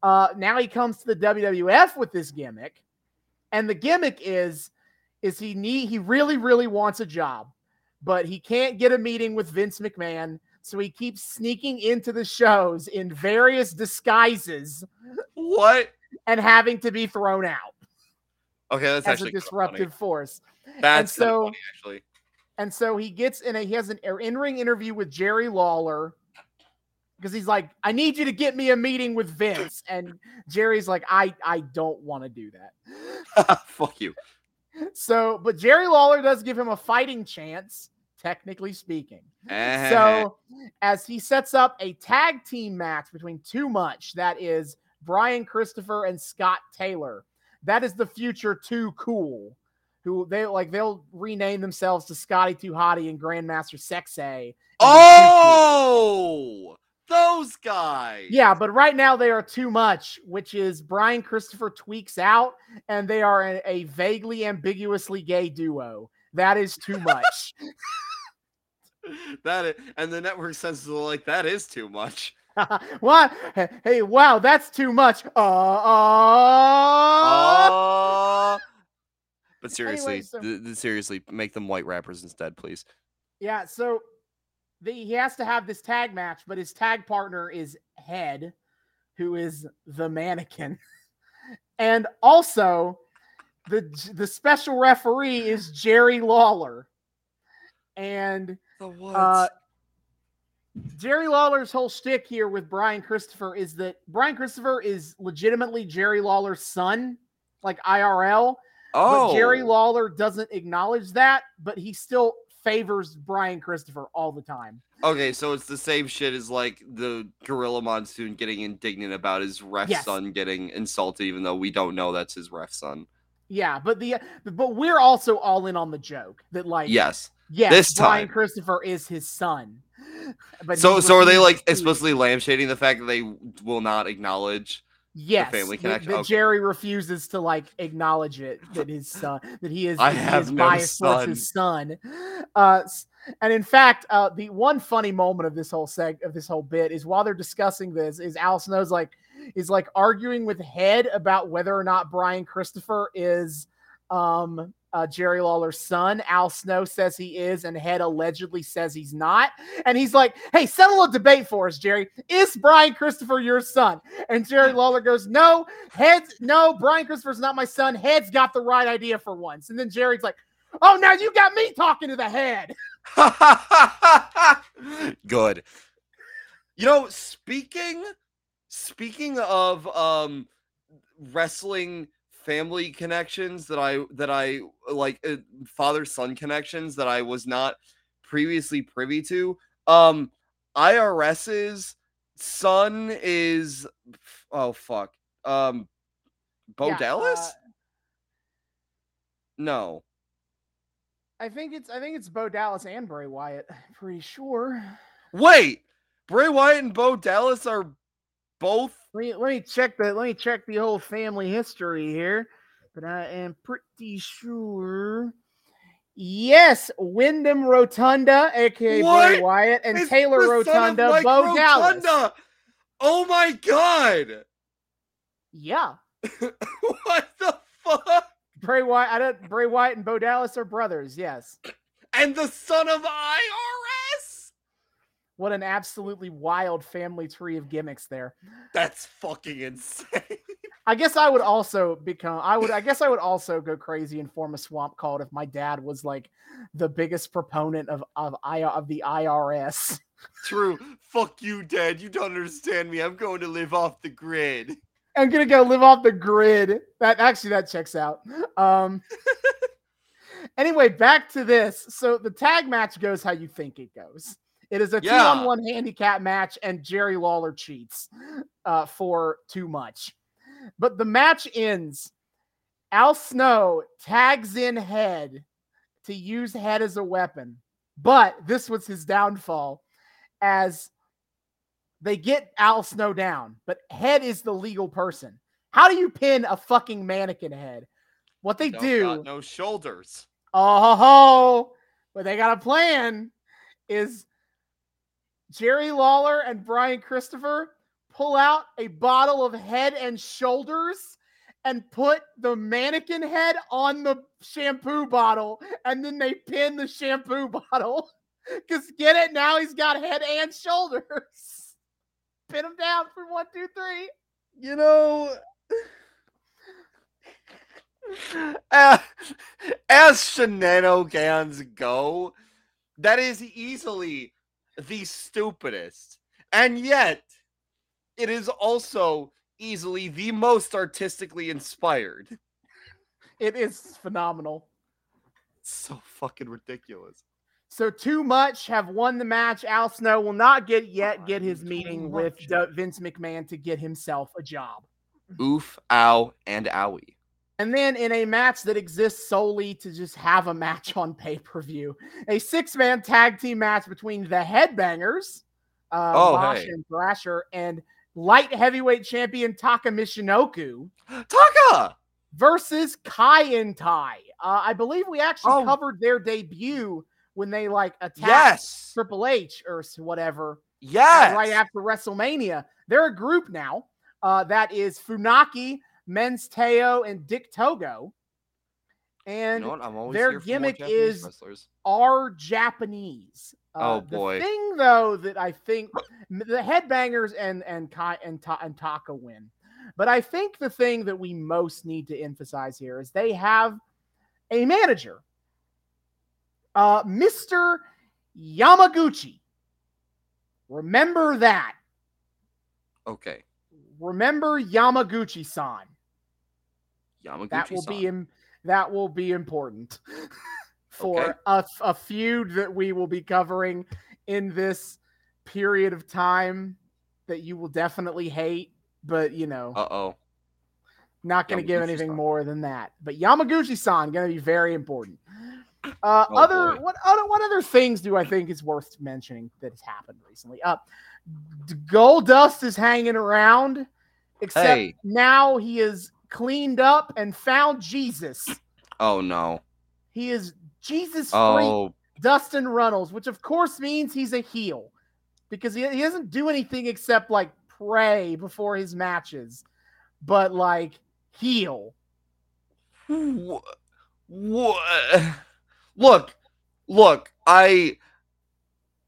Uh, now he comes to the WWF with this gimmick, and the gimmick is is he need he really really wants a job, but he can't get a meeting with Vince McMahon, so he keeps sneaking into the shows in various disguises What? and having to be thrown out Okay, that's as a disruptive force. That's kinda so- funny, actually. And so he gets in a he has an in-ring interview with Jerry Lawler because he's like, I need you to get me a meeting with Vince. And Jerry's like, I I don't want to do that. Fuck you. So, but Jerry Lawler does give him a fighting chance, technically speaking. So, uh-huh. as he sets up a tag team match between Too Much, that is Brian Christopher and Scott Taylor. That is the future Too Cool, who they like they'll rename themselves to Scotty Too Hottie and Grandmaster Sexay. oh, those guys. Yeah, but right now they are Too Much, which is Brian Christopher tweaks out, and they are a, a vaguely ambiguously gay duo. That is too much. that is, and the network senses like that is too much. what? Hey, wow, that's too much. Uh, uh, Oh. But seriously, Anyway, so- th- th- seriously, make them white rappers instead, please. yeah. So the, he has to have this tag match, but his tag partner is Head, who is the mannequin. And also, the the special referee is Jerry Lawler. And The what? uh, Jerry Lawler's whole shtick here with Brian Christopher is that Brian Christopher is legitimately Jerry Lawler's son, like IRL. oh, But Jerry Lawler doesn't acknowledge that, but he still favors Brian Christopher all the time. Okay, so it's the same shit as like the Gorilla Monsoon getting indignant about his ref Yes. son getting insulted, even though we don't know that's his ref son. Yeah, but the but we're also all in on the joke that like Yes. yes, this Brian time. Christopher is his son. But So so are they like explicitly lampshading the fact that they will not acknowledge? yes, family connection? That, Okay. Jerry refuses to like acknowledge it that his son that he is I he have is no biased towards his son. Uh, and in fact, uh, the one funny moment of this whole seg of this whole bit is while they're discussing this, is Al Snow's like is like arguing with Head about whether or not Brian Christopher is um uh, Jerry Lawler's son. Al Snow says he is, and Head allegedly says he's not. And he's like, "Hey, settle a debate for us, Jerry. Is Brian Christopher your son?" And Jerry Lawler goes, "No, Head's no. Brian Christopher's not my son. Head's got the right idea for once." And then Jerry's like, "Oh, now you got me talking to the head." Good. You know, speaking speaking of um wrestling family connections that I that I like uh, father son connections that I was not previously privy to. Um IRS's son is oh fuck. Um Bo Yeah, Dallas? uh, no. I think it's I think it's Bo Dallas and Bray Wyatt. I'm pretty sure. Wait. Bray Wyatt and Bo Dallas are both Let me let me check the let me check the whole family history here, but I am pretty sure. Yes, Wyndham Rotunda, aka Bray Wyatt, and It's Taylor the son of Rotunda, Bo Dallas. Oh my god! Yeah, what the fuck? Bray Wyatt. I don't, Bray Wyatt and Bo Dallas are brothers. Yes. And the son of IRS? What an absolutely wild family tree of gimmicks there. That's fucking insane. I guess I would also become I would I guess I would also go crazy and form a swamp cult if my dad was like the biggest proponent of of I of the IRS. True. Fuck you, Dad. You don't understand me. I'm going to live off the grid. I'm gonna go live off the grid. That actually that checks out. Um anyway, back to this. So the tag match goes how you think it goes. It is a Yeah. two-on-one handicap match, and Jerry Lawler cheats uh, for too much. But the match ends. Al Snow tags in Head to use Head as a weapon, but this was his downfall, as they get Al Snow down, but Head is the legal person. How do you pin a fucking mannequin head? What they Don't do, got no shoulders. oh ho, ho, what they got a plan is Jerry Lawler and Brian Christopher pull out a bottle of head and shoulders and put the mannequin head on the shampoo bottle and then they pin the shampoo bottle. Because get it? Now he's got head and shoulders. Pin him down for one, two, three. You know, uh, as shenanigans go, that is easily the stupidest. And yet, it is also easily the most artistically inspired. It is phenomenal. It's so fucking ridiculous. So too much have won the match. Al Snow will not get yet get his Too meeting with. D- Vince McMahon to get himself a job. Oof, ow, and owie. And then in a match that exists solely to just have a match on pay per view, a six man tag team match between the Headbangers, uh, Oh, Mosh hey. and Thrasher, and light heavyweight champion Taka Michinoku Taka! versus Kai and Tai. Uh, I believe we actually Oh. covered their debut when they like attacked Yes! Triple H or whatever uh, Yes! right after WrestleMania. They're a group now. Uh, that is Funaki, MEN's Teioh, and Dick Togo. And you know? Their here for more gimmick is- wrestlers. are Japanese. Uh, Oh, boy. The thing though that I think the headbangers and and Kai and, Ta- and Taka win, but I think the thing that we most need to emphasize here is they have a manager, uh, Mister Yamaguchi. Remember that. Okay, Remember Yamaguchi-san. Yamaguchi. that will be im- that will be important for Okay. a, a feud that we will be covering in this period of time that you will definitely hate but you know Uh oh. not going to give anything more than that but yamaguchi-san going to be very important uh, Oh, other boy. what other what other things do I think is worth mentioning that has happened recently? Uh, Goldust is hanging around, except Hey. now he is cleaned up and found Jesus. Oh no. He is Jesus freak Oh, Dustin Runnels, which of course means he's a heel because he, he doesn't do anything except like pray before his matches, but like heel. What? What? Look, look. I,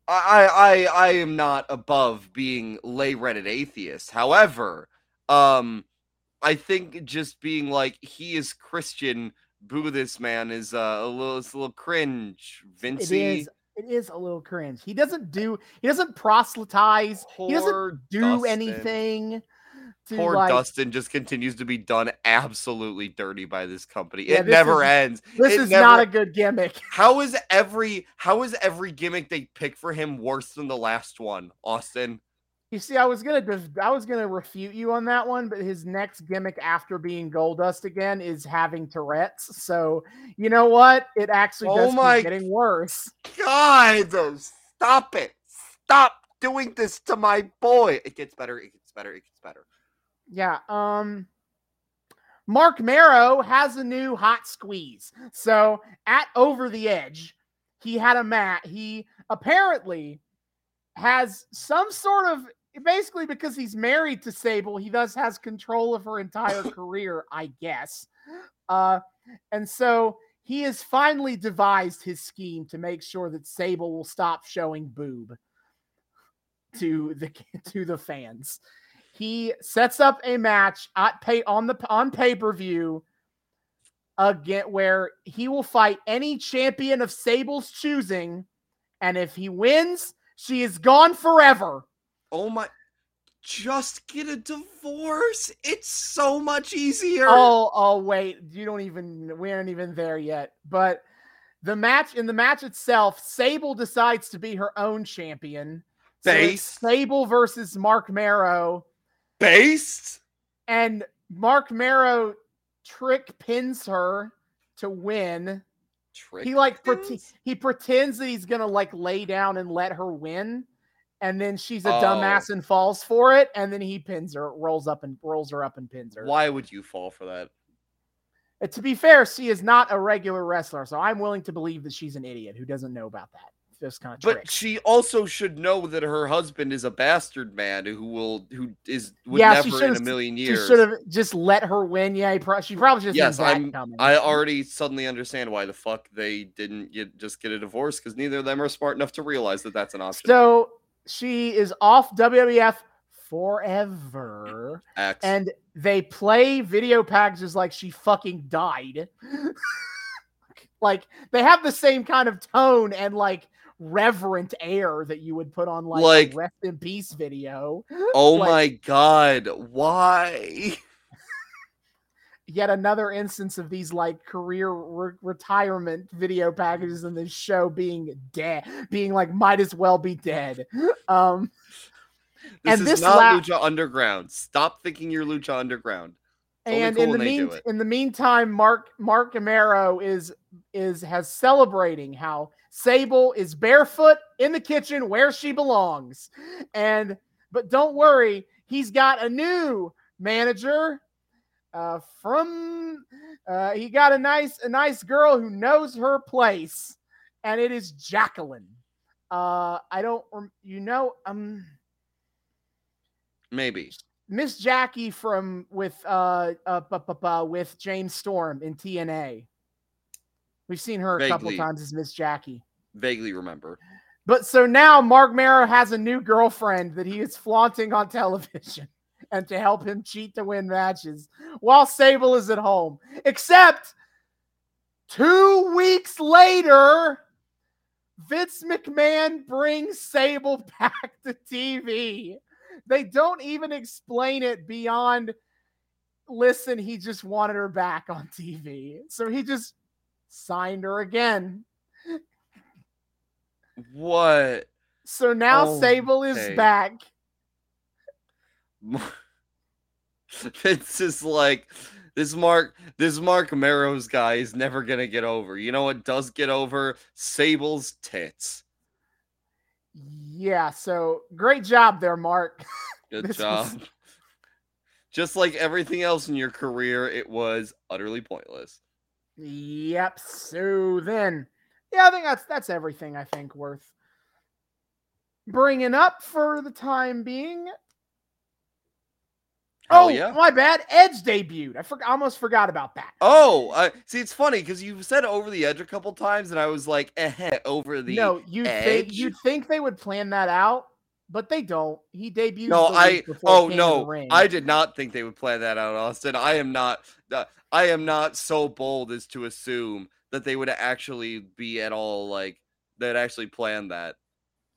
I, I, I am not above being lay reddit atheist. However, um, I think just being like he is Christian, boo this man is uh, a little, it's a little cringe. Vincey, is. It is a little cringe. He doesn't do. He doesn't proselytize. he doesn't do Dustin. anything. To Poor like, Dustin just continues to be done absolutely dirty by this company. Yeah, it this never is- ends. This It is never- not a good gimmick. How is every how is every gimmick they pick for him worse than the last one, Austin? You see, I was gonna def- I was gonna refute you on that one, but his next gimmick after being Goldust again is having Tourette's. So you know what? It actually Oh my- getting worse. God, stop it! Stop doing this to my boy. It gets better. It gets better. It gets better. Yeah. Um Marc Mero has a new hot squeeze. So at Over the Edge, he had a mat. He apparently has some sort of basically because he's married to Sable, he thus has control of her entire career, I guess. Uh and so he has finally devised his scheme to make sure that Sable will stop showing boob to the to the fans he sets up a match at pay on the on pay-per-view again where he will fight any champion of Sable's choosing and if he wins she is gone forever Oh my! Just get a divorce. It's so much easier. oh oh wait you don't even we aren't even there yet but the match in the match itself Sable decides to be her own champion So. Sable versus Marc Mero Based. and Marc Mero trick pins her to win. Trick He like pins? he pretends that he's gonna like lay down and let her win, and then she's a Oh. dumbass and falls for it, and then he pins her, rolls up and rolls her up and pins her. Why would you fall for that? Uh, To be fair, she is not a regular wrestler, so I'm willing to believe that she's an idiot who doesn't know about that. Just kind of But she also should know that her husband is a bastard man who will who is would Yeah, she never in a million She years. should have just let her win. Yeah, pro- she probably just Yes, yes, I'm- coming. I already suddenly understand why the fuck they didn't get just get a divorce because neither of them are smart enough to realize that that's an option. So she is off WWF forever, X. and they play video packages like she fucking died. like they have the same kind of tone and like reverent air that you would put on like, Like- a rest in peace video. oh like- my god, why? Yet another instance of these like career re- retirement video packages in this show being dead, being like might as well be dead. Um, This And is this not la- Lucha Underground. Stop thinking you're Lucha Underground. And cool in the when they do mean in the meantime, Mark Mark Amaro is is has celebrating how Sable is barefoot in the kitchen where she belongs, and but don't worry, he's got a new manager. Uh, from uh, he got a nice a nice girl who knows her place, and it is Jacqueline. Uh, I don't, you know, um. Maybe. Miss Jackie from with uh, uh bu- bu- bu- with James Storm in TNA. We've seen her a couple times as Miss Jackie. Vaguely remember. But so now Marc Mero has a new girlfriend that he is flaunting on television and to help him cheat to win matches while Sable is at home. Except two weeks later, Vince McMahon brings Sable back to TV. They don't even explain it beyond listen, he just wanted her back on TV. So he just signed her again. What? So now Oh, Sable is back. Vince is like this Mark this Marc Meros guy is never gonna get over. You know what does get over? Sable's tits. Yeah, so great job there, Mark. Good job. was- Just like everything else in your career, it was utterly pointless. Yep. So then, yeah, I think that's that's everything. I think worth bringing up for the time being. Hell oh, yeah. my bad. Edge debuted. I for- almost forgot about that. Oh, uh, see, it's funny because you've said over the edge a couple times, and I was like, eh, over the. no, you'd think you'd think they would plan that out, but they don't. He debuted. No, I. Oh King of the no, I did not think they would plan that out, Austin. I am not. Uh, I am not so bold as to assume that they would actually be at all like that. Actually, plan that.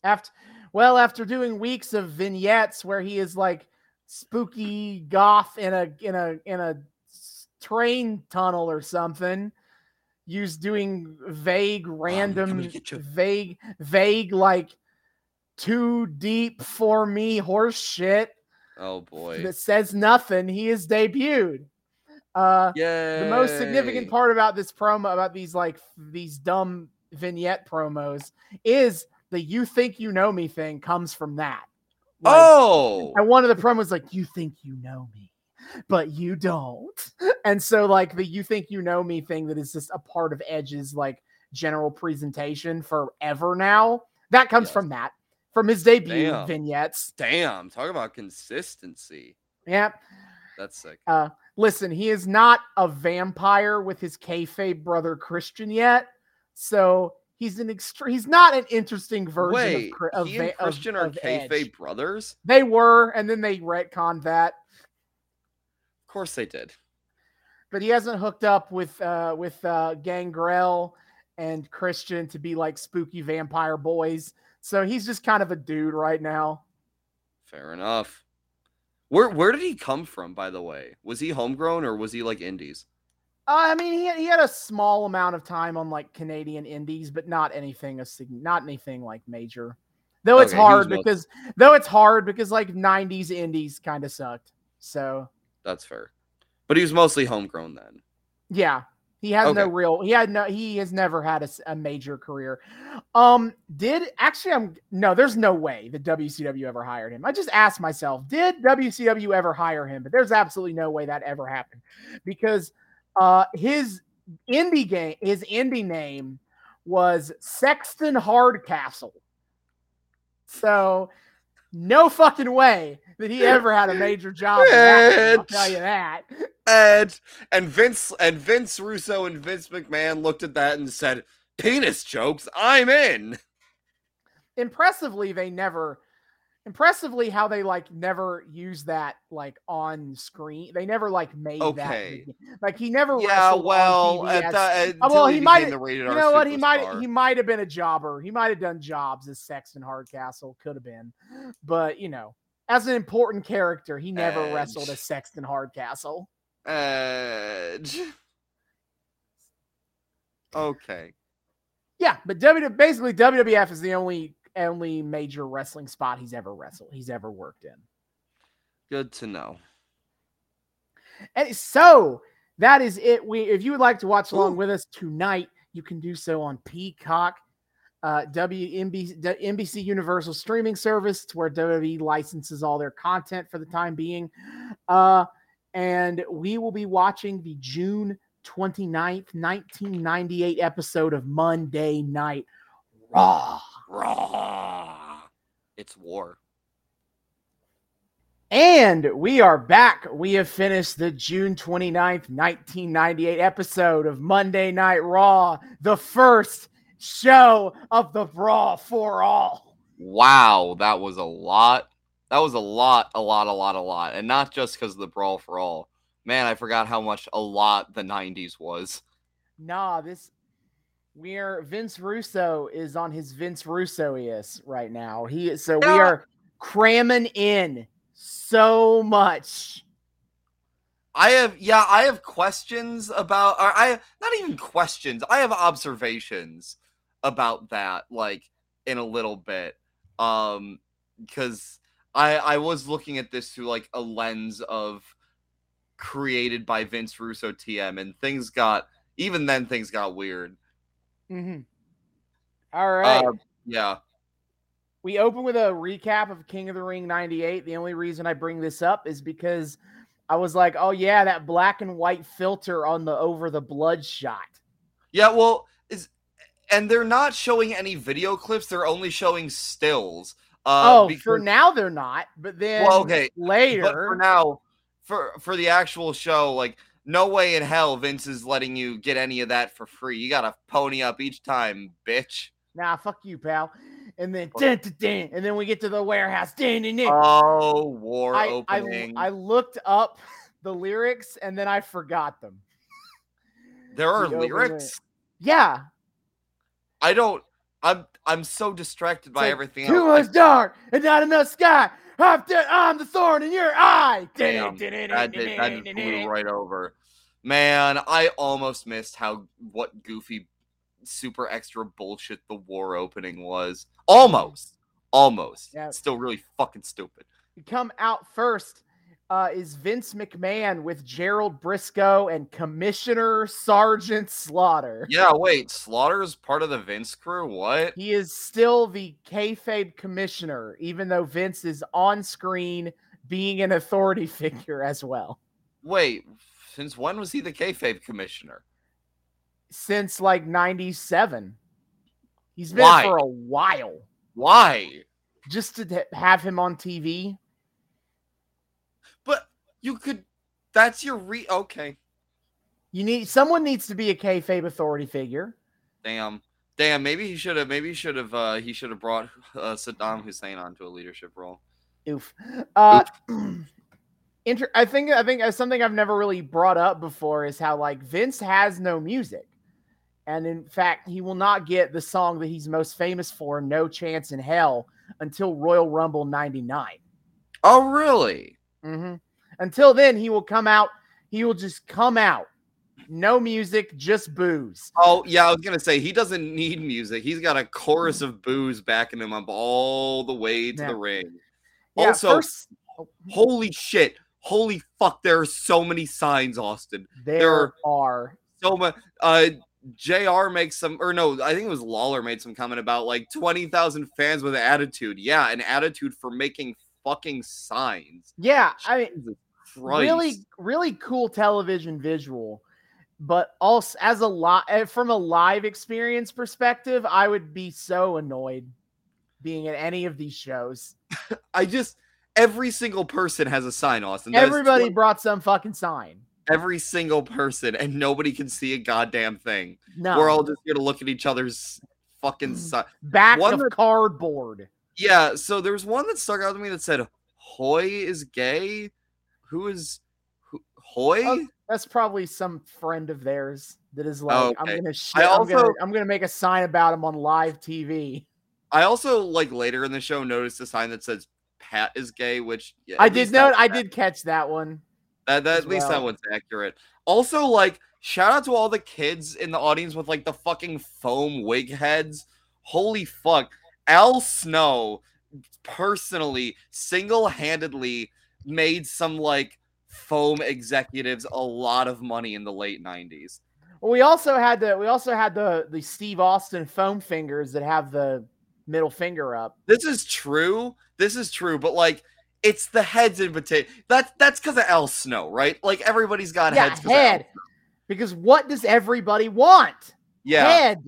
after well after doing weeks of vignettes where he is like spooky goth in a in a in a train tunnel or something used doing vague random get vague vague like too deep for me horse shit Oh boy. that says nothing he is debuted uh Yeah. the most significant part about this promo about these like these dumb vignette promos is the you think you know me thing comes from that Like, Oh. and one of the promos like you think you know me but you don't and so like the you think you know me thing that is just a part of edge's like general presentation forever now that comes Yes. from that from his debut Damn. vignettes Damn. Talk about consistency. yeah That's sick. Uh, listen, he is not a vampire with his kayfabe brother Christian yet, so he's an extre- He's not an interesting version Wait, of, of, he and of- Christian are of Edge. kayfabe brothers? They were, and then they retconned that. Of course they did. But he hasn't hooked up with uh, with uh, Gangrel and Christian to be like spooky vampire boys. So he's just kind of a dude right now. Fair enough. Where where did he come from, by the way? Was he homegrown or was he like indies? Uh, I mean, he had, he had a small amount of time on like Canadian indies, but not anything a not anything like major. Though it's Okay, hard most- because though it's hard because like '90s indies kind of sucked. So That's fair. But he was mostly homegrown then. yeah, he has no real. He had no. He has never had a major career. Um, did actually? I'm no. There's no way that WCW ever hired him. I just asked myself, did WCW ever hire him? But there's absolutely no way that ever happened because uh his indie game, his indie name was Sexton Hardcastle. So no fucking way that he ever had a major job. that, I'll tell you that. And and Vince and Vince Russo and Vince McMahon looked at that and said, "Penis jokes, I'm in." impressively they never impressively how they like never use that like on screen they never like made Okay. that like he never Yeah, well, at the, Oh, well, he might- you know what he might he might have been a jobber he might have done jobs as Sexton Hardcastle could have been but you know as an important character he never wrestled Edge. as Sexton Hardcastle Edge. Okay. yeah but W basically WWF is the only only major wrestling spot he's ever wrestled he's ever worked in Good to know. And so that is it. We, if you would like to watch along Ooh. with us tonight, you can do so on Peacock, uh, WNBC, NBC Universal streaming service, to where WWE licenses all their content for the time being. Uh, and we will be watching the June 29th, 1998 episode of Monday Night Raw. Raw. It's war. And we are back. We have finished the June 29th, 1998 episode of Monday Night Raw, the first show of the Brawl for All. Wow, that was a lot. That was a lot, a lot, a lot, a lot. And not just because of the Brawl for All. Man, I forgot how much a lot the 90s was. Nah, this we're Vince Russo is on his Vince Russo is right now. He so we are cramming in so much. I have yeah, I have questions about or I not even questions. I have observations about that like in a little bit. Um cuz I I was looking at this through like a lens of created by Vince Russo TM and things got even then things got weird. Mm-hmm. All right. Uh, yeah. We open with a recap of King of the Ring 98. The only reason I bring this up is because I was like, oh, yeah, that black and white filter on the over the blood shot. Yeah, well, is and they're not showing any video clips, they're only showing stills. Uh, oh, because, for now they're not, but then well, okay, later. But for now, for for the actual show, like no way in hell Vince is letting you get any of that for free. You gotta pony up each time, bitch. Nah, fuck you, pal. And then dun, dun, dun, and then we get to the warehouse. Dun, dun, dun. Oh, war I, opening. I, I looked up the lyrics and then I forgot them. There are the lyrics. Yeah. I don't. I'm I'm so distracted by like, everything. Too much dark and not enough sky. I'm, I'm the thorn in your eye. Damn, that, did, that blew right over. Man, I almost missed how what goofy, super extra bullshit the war opening was. Almost, almost. Yeah. Still really fucking stupid. You come out first uh, is Vince McMahon with Gerald Brisco and Commissioner Sergeant Slaughter. Yeah, wait, Slaughter is part of the Vince crew. What? He is still the kayfabe commissioner, even though Vince is on screen being an authority figure as well. Wait, since when was he the kayfabe commissioner? Since like '97. He's been for a while. Why? Just to have him on TV you could. That's your re. Okay. You need someone needs to be a kayfabe authority figure. Damn. Damn. Maybe he should have. Maybe he should have. Uh, he should have brought uh, Saddam Hussein onto a leadership role. Oof. Uh, Oof. Inter- I think. I think something I've never really brought up before is how like Vince has no music, and in fact, he will not get the song that he's most famous for, "No Chance in Hell," until Royal Rumble '99. Oh, really? Mm-hmm. Until then, he will come out. He will just come out. No music, just booze. Oh, yeah. I was going to say, he doesn't need music. He's got a chorus of booze backing him up all the way to yeah. the ring. Yeah, also, first... Oh, holy shit. Holy fuck. There are so many signs, Austin. There, there are so much. Uh, JR makes some, or no, I think it was Lawler made some comment about like 20,000 fans with attitude. Yeah, an attitude for making fucking signs. Yeah, I mean, Christ. really, really cool television visual. But also, as a lot eh, from a live experience perspective, I would be so annoyed being at any of these shows. I just every single person has a sign, Austin. That Everybody tw- brought some fucking sign. Every single person, and nobody can see a goddamn thing. No, we're all just gonna look at each other's fucking sign. Back one of that, cardboard. Yeah, so there's one that stuck out to me that said Hoy is gay who is who, Hoy? Oh, that's probably some friend of theirs that is like, oh, okay. I'm gonna shit, also, I'm gonna I'm gonna make a sign about him on live TV. I also like later in the show noticed a sign that says Pat is gay, which yeah, I did know I did catch that one. That, that at least well. that one's accurate. Also, like shout out to all the kids in the audience with like the fucking foam wig heads. Holy fuck. Al Snow personally single-handedly made some like foam executives a lot of money in the late 90s. Well, we also had the we also had the the Steve Austin foam fingers that have the middle finger up. This is true. This is true, but like it's the heads in potato. That's that's because of Al Snow, right? Like everybody's got yeah, heads. Head. Because what does everybody want? Yeah. Head.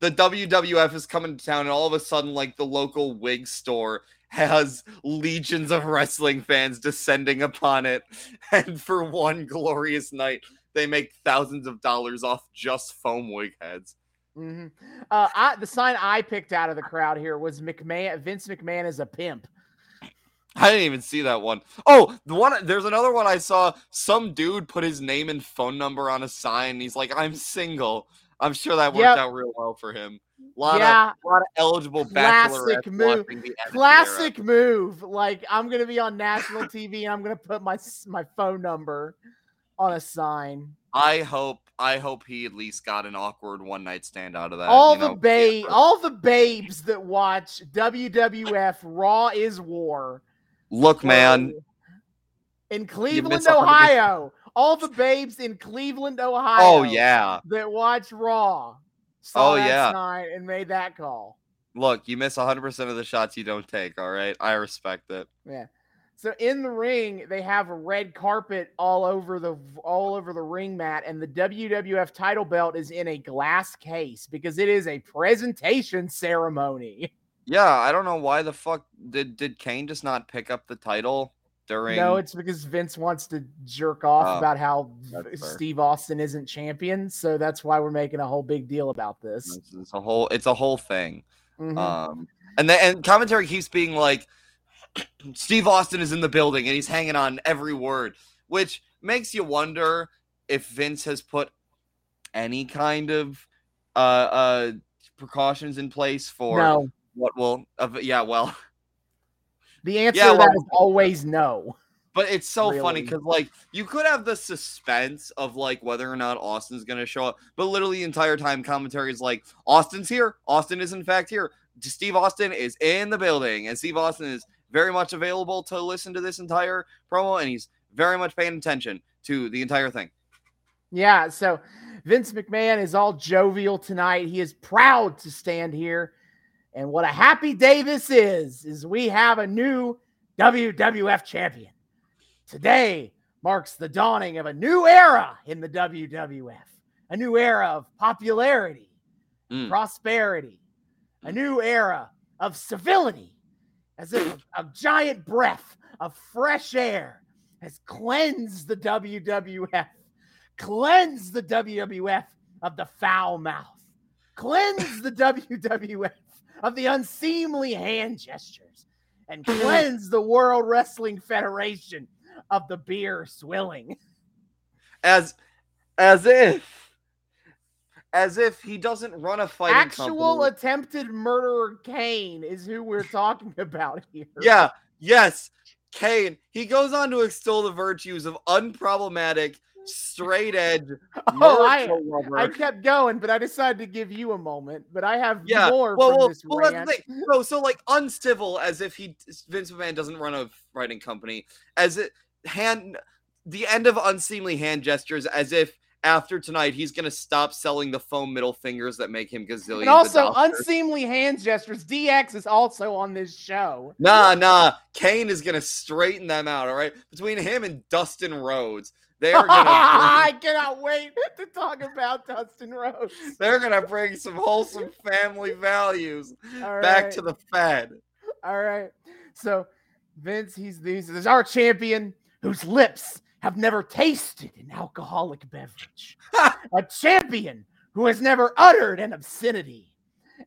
The WWF is coming to town, and all of a sudden, like the local wig store has legions of wrestling fans descending upon it, and for one glorious night, they make thousands of dollars off just foam wig heads. hmm Uh, I, the sign I picked out of the crowd here was McMahon. Vince McMahon is a pimp. I didn't even see that one. Oh, the one there's another one I saw. Some dude put his name and phone number on a sign. He's like, "I'm single." I'm sure that worked Yep. out real well for him. A lot Yeah. of lot of eligible Classic move. Classic move. Like I'm gonna be on national TV and I'm gonna put my my phone number on a sign. I hope I hope he at least got an awkward one night stand out of that. all you the know? ba- all the babes that watch WWF Raw is War. Look, man, in Cleveland, miss 100. Ohio. All the babes in Cleveland, Ohio. Oh yeah. that watch Raw. Saw Oh, yeah. sign and made that call. Look, you miss 100% of the shots you don't take, all right? I respect it. Yeah. So in the ring, they have a red carpet all over the all over the ring mat, and the WWF title belt is in a glass case because it is a presentation ceremony. Yeah, I don't know why the fuck did did Kane just not pick up the title during No, it's because Vince wants to jerk off Oh, about how that's V- fair. Steve Austin isn't champion. So that's why we're making a whole big deal about this. it's, it's a whole it's a whole thing. Mhm. Um and then and commentary keeps being like Steve Austin is in the building and he's hanging on every word, which makes you wonder if Vince has put any kind of uh uh precautions in place for no, what will of yeah, well, the answer Yeah, to that well- is always no. But it's so funny because like you could have the suspense of like whether or not Austin's gonna show up, but literally the entire time commentary is like Austin's here. Austin is in fact here. Steve Austin is in the building, and Steve Austin is very much available to listen to this entire promo, and he's very much paying attention to the entire thing. Yeah, so Vince McMahon is all jovial tonight. He is proud to stand here. And what a happy day this is, is we have a new WWF champion. Today marks the dawning of a new era in the WWF, a new era of popularity, Mm. prosperity, a new era of civility, as if a, a giant breath of fresh air has cleansed the WWF, cleansed the WWF of the foul mouth, cleansed the WWF of the unseemly hand gestures, and cleanse the World Wrestling Federation of the beer swilling. As as if as if he doesn't run a fighting Actual company. attempted murderer Kane is who we're talking about here. Yeah, yes. Kane, he goes on to extol the virtues of unproblematic, straight edge, Oh, I. I kept going, but I decided to give you a moment. But I have yeah, more well, well, this well rant. that's the thing. So, so like uncivil, as if he Vince McMahon doesn't run a writing company, as it hand the end of unseemly hand gestures, as if after tonight he's gonna stop selling the foam middle fingers that make him gazillion. And also, unseemly hand gestures. DX is also on this show. Nah, nah. Kane is gonna straighten them out. All right, between him and Dustin Rhodes, they are gonna. I cannot wait to talk about Dustin Rhodes. they're gonna bring some wholesome family values All back to the Fed. All right. So Vince, he's he's, he's our champion whose lips have never tasted an alcoholic beverage. a champion who has never uttered an obscenity.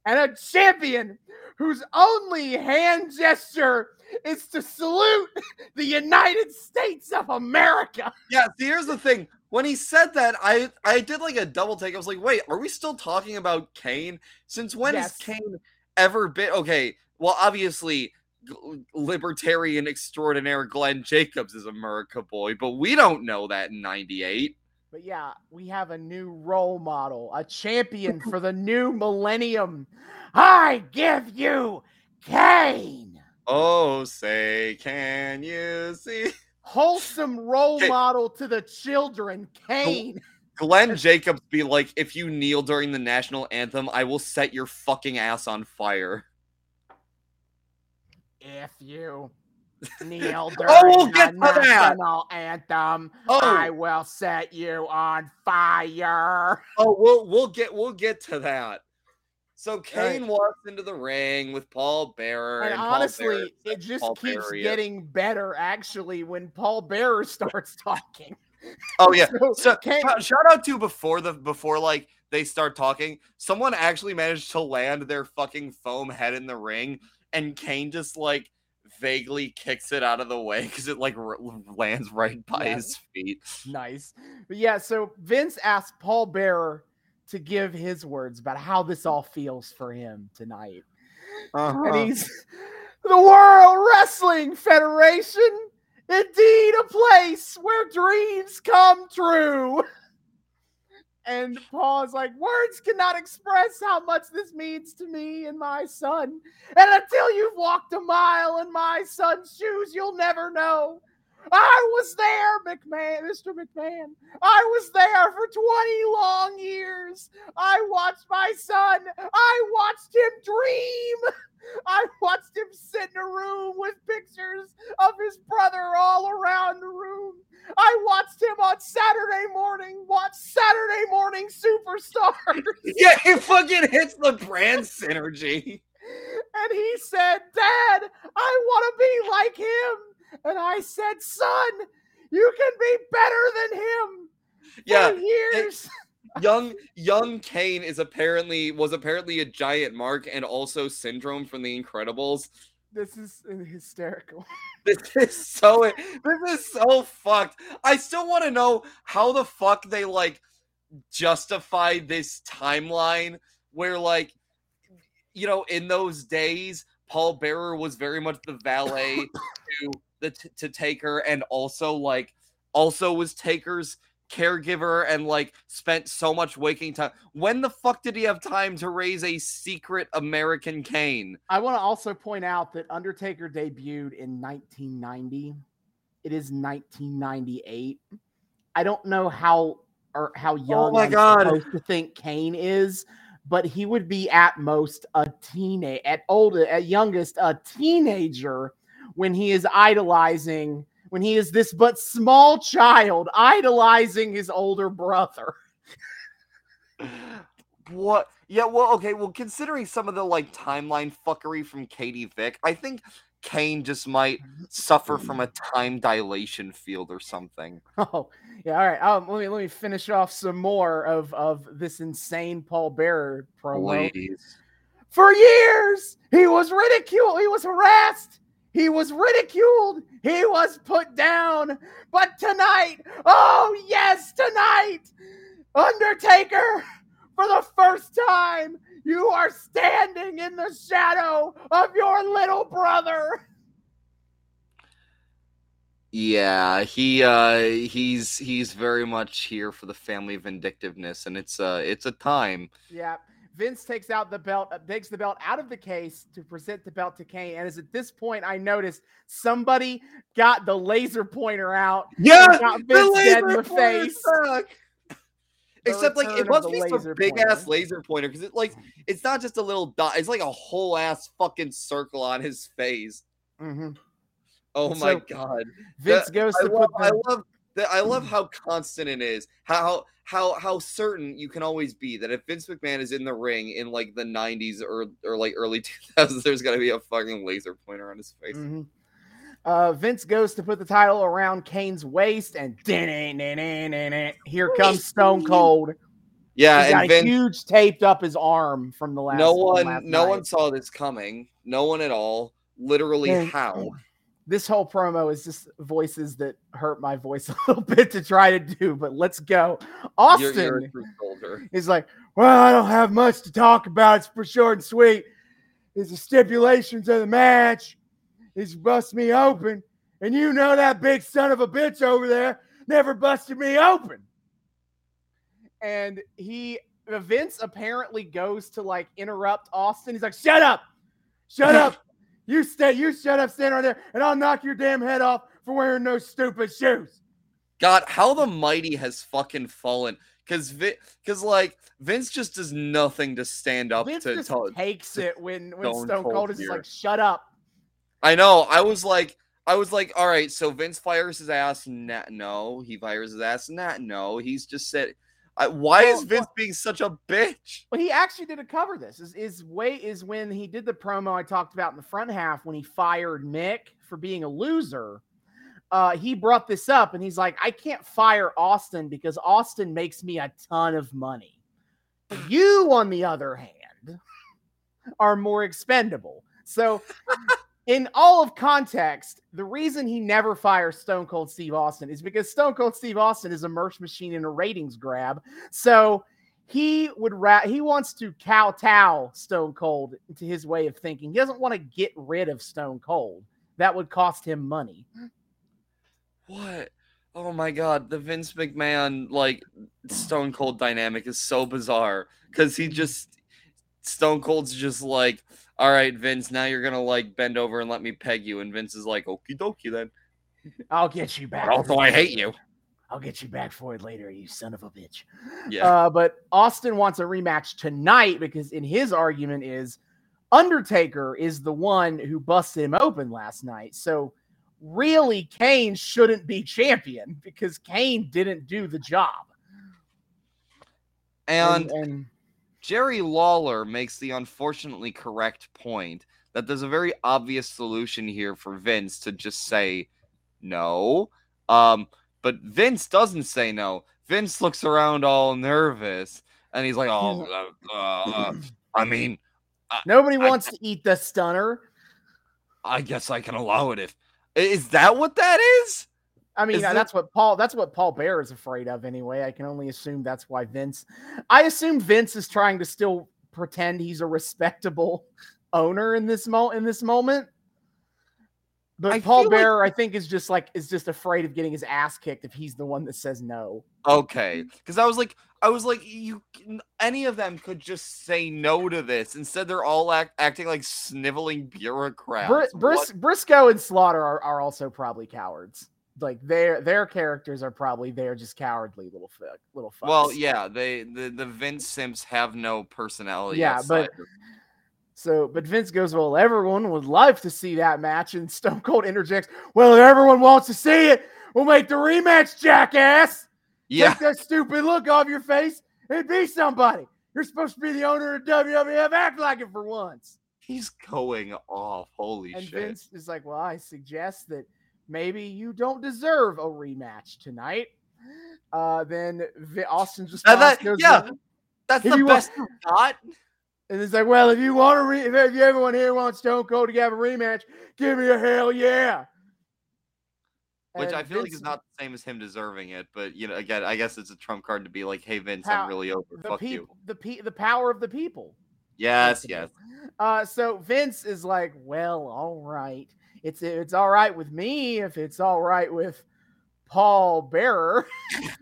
And a champion whose only hand gesture is to salute the United States of America. Yeah. See, here's the thing. When he said that, I I did like a double take. I was like, wait, are we still talking about Kane? Since when has Kane ever been? Okay, well, obviously. Libertarian extraordinaire Glenn Jacobs is America boy, but we don't know that in '98. But yeah, we have a new role model, a champion for the new millennium. I give you Kane. Oh, say, can you see? Wholesome role model to the children, Kane. Glenn Jacobs be like, if you kneel during the national anthem, I will set your fucking ass on fire. If you kneel during Oh, we'll the to that. national anthem, Oh. I will set you on fire. Oh, we'll we'll get we'll get to that. So Kane Right. walks into the ring with Paul Bearer, And and, honestly, Bearer it just Paul keeps Bearer is- getting better actually when Paul Bearer starts talking. Oh yeah. So, So Kane- shout, out to before the before like they start talking, someone actually managed to land their fucking foam head in the ring, and Kane just like vaguely kicks it out of the way because it like r- lands right by Yeah. his feet. nice. But yeah, so Vince asked Paul Bearer to give his words about how this all feels for him tonight. Uh-huh. And he's the World Wrestling Federation, indeed a place where dreams come true. And Paul is like, words cannot express how much this means to me and my son. And until you've walked a mile in my son's shoes, you'll never know. I was there, McMahon, Mr. McMahon. I was there for 20 long years. I watched my son. I watched him dream. I watched him sit in a room with pictures of his brother all around the room. I watched him on Saturday morning watch Saturday morning superstars. yeah, he fucking hits the brand synergy. And he said, Dad, I want to be like him. And I said, Son, you can be better than him. Yeah, years. young young Kane is apparently was apparently a giant mark and also syndrome from the Incredibles. This is hysterical. This is so this is so fucked. I still want to know how the fuck they like justify this timeline where like you know in those days Paul Bearer was very much the valet to the t- to Taker and also like also was Taker's caregiver and like spent so much waking time. When the fuck did he have time to raise a secret American Kane? I want to also point out that Undertaker debuted in 1990. It is 1998. I don't know how or how oh young Oh my I'm God. supposed to think Kane is, but he would be at most a teenage, at old, at youngest a teenager when he is idolizing, when he is this but small child idolizing his older brother. What? Yeah, well, okay. Well, considering some of the like timeline fuckery from Katie Vick, I think Kane just might suffer from a time dilation field or something. Oh, yeah. All right. Um, let me let me finish off some more of of this insane Paul Bearer promo. Please. For years, he was ridiculed. He was harassed. He was ridiculed. He was put down. But tonight, oh yes, tonight, Undertaker, for the first time, you are standing in the shadow of your little brother. Yeah, he uh he's he's very much here for the family vindictiveness, and it's uh it's a time. Yeah. Vince takes out the belt, uh, takes the belt out of the case to present the belt to Kane. And it's at this point I noticed somebody got the laser pointer out. Yeah, got Vince dead in the face. Except like it must be some big ass laser pointer because it like it's not just a little dot; it's like a whole ass fucking circle on his face. Mhm. Oh my So, god! Vince That- goes I to love, put I the, love that. I love how constant it is. How how how certain you can always be that if Vince McMahon is in the ring in like the '90s or or like early 2000s, there's gonna be a fucking laser pointer on his face. Mhm. Uh, Vince goes to put the title around Kane's waist, and here comes Stone Cold. Yeah, He's and a Vince. huge taped up his arm from the last. no from one last no night. one saw this coming. No one at all. Literally, how? This whole promo is just voices that hurt my voice a little bit to try to do, but let's go. Austin you're a true soldier. is like, well, I don't have much to talk about. It's for short and sweet. Is the stipulations of the match. He's bust me open, and you know that big son of a bitch over there never busted me open. And he Vince apparently goes to like interrupt Austin. He's like, "Shut up, shut up, you stay, you shut up, stand right there, and I'll knock your damn head off for wearing those stupid shoes." God, how the mighty has fucking fallen. Cause Vi- cause like Vince just does nothing to stand up Vince to, just to takes it when when Stone Stone Cold Cold is here. like, "Shut up." I know. I was like, I was like, all right. So Vince fires his ass. No, he fires his ass. Nah, no, he's just said. I, why is Vince well- being such a bitch? Well, he actually did a cover this. Is is way is when he did the promo I talked about in the front half when he fired Mick for being a loser. Uh, he brought this up and he's like, I can't fire Austin because Austin makes me a ton of money. You, on the other hand, are more expendable. So, in all of context, the reason he never fires Stone Cold Steve Austin is because Stone Cold Steve Austin is a merch machine and a ratings grab. So he would ra- he wants to kowtow Stone Cold to his way of thinking. He doesn't want to get rid of Stone Cold. That would cost him money. What? Oh my god, the Vince McMahon like Stone Cold dynamic is so bizarre because he just Stone Cold's just like, all right, Vince, now you're gonna like bend over and let me peg you, and Vince is like, okie dokie then. I'll get you back. But also, I hate you. I'll get you back for it later, you son of a bitch. Yeah. Uh, but Austin wants a rematch tonight because in his argument is Undertaker is the one who busted him open last night. So really Kane shouldn't be champion because Kane didn't do the job. and and Jerry Lawler makes the unfortunately correct point that there's a very obvious solution here for Vince to just say no. Um, but Vince doesn't say no. Vince looks around all nervous and he's like, "Oh, uh, uh, I mean, nobody I- wants to eat the stunner. I guess I can allow it if is that what that is? I mean, uh, that- that's what Paul. That's what Paul Bear is afraid of anyway. I can only assume that's why Vince. I assume Vince is trying to still pretend he's a respectable owner in this mo in this moment. But I Paul feel like- Bear, I think, is just like is just afraid of getting his ass kicked if he's the one that says no. Okay, because I was like, I was like, you, any of them could just say no to this. Instead, they're all act, acting like sniveling bureaucrats. Br- Bris- Brisco and Slaughter are, are also probably cowards. Like their their characters are probably they're just cowardly little fuck little fucks. Well, yeah, they the, the Vince Simps have no personality. Yeah, but- of- So, but Vince goes, Well, everyone would love to see that match. And Stone Cold interjects, Well, if everyone wants to see it, we'll make the rematch, jackass. yeah, Take that stupid look off your face and be somebody. You're supposed to be the owner of WWF. Act like it for once. he's going off. Holy And shit! Vince is like, Well, I suggest that maybe you don't deserve a rematch tonight. Uh, then Vi- Austin's response that- goes, yeah. That's if the you want- best you got. And it's like, well, if you want to, re- if if everyone here wants Stone Cold to have a rematch, give me a hell yeah. Which And I feel like is not the same as him deserving it, but you know, again, I guess it's a trump card to be like, "Hey Vince, Pow- I'm really over. the Fuck you." people, the pe- the power of the people. Yes, yes. Uh, so Vince is like, well, all right, it's it's all right with me if it's all right with Paul Bearer.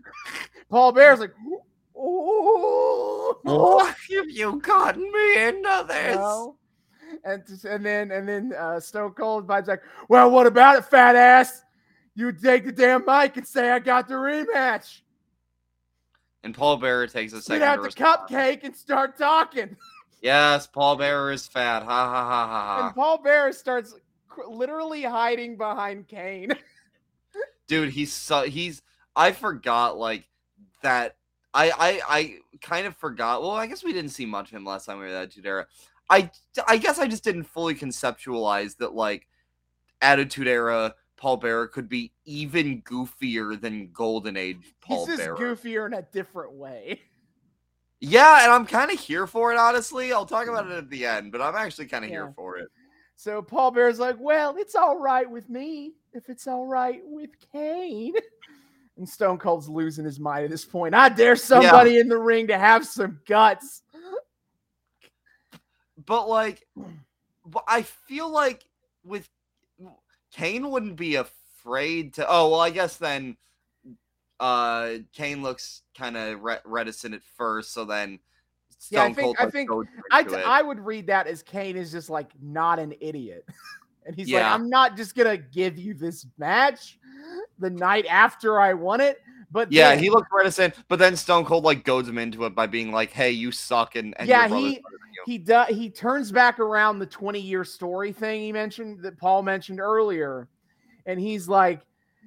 Paul Bearer's like, oh, What have you gotten me into this? No. And and then and then uh, Stone Cold Bud's like, well, what about it, fat ass? You take the damn mic and say I got the rematch. And Paul Bearer takes a second. Get second. out to the respond. cupcake and start talking. Yes, Paul Bearer is fat. Ha ha ha ha And ha. Paul Bearer starts cr- literally hiding behind Kane. Dude, he's so he's. I forgot like that. I I I kind of forgot. Well, I guess we didn't see much of him last time we were at Attitude Era. I I guess I just didn't fully conceptualize that like Attitude Era Paul Bearer could be even goofier than Golden Age Paul He's just Bearer. goofier in a different way. Yeah, and I'm kind of here for it, honestly. I'll talk about it at the end, but I'm actually kind of Yeah. here for it. So Paul Bear's like, well, it's all right with me if it's all right with Kane. And Stone Cold's losing his mind at this point. I dare somebody in the ring to have some guts. But like, but I feel like with Kane wouldn't be afraid to. Oh well, I guess then uh Kane looks kind of re- reticent at first, so then Yeah, I think- I think- I. I would read that as Kane is just like not an idiot. and he's like, I'm not just gonna give you this match the night after I won it. But yeah, then- he looked reticent, but then Stone Cold like goads him into it by being like, "Hey, you suck," and, and Yeah, he- better than you." he does he turns back around the 20 year story thing he mentioned that Paul mentioned earlier. And he's like,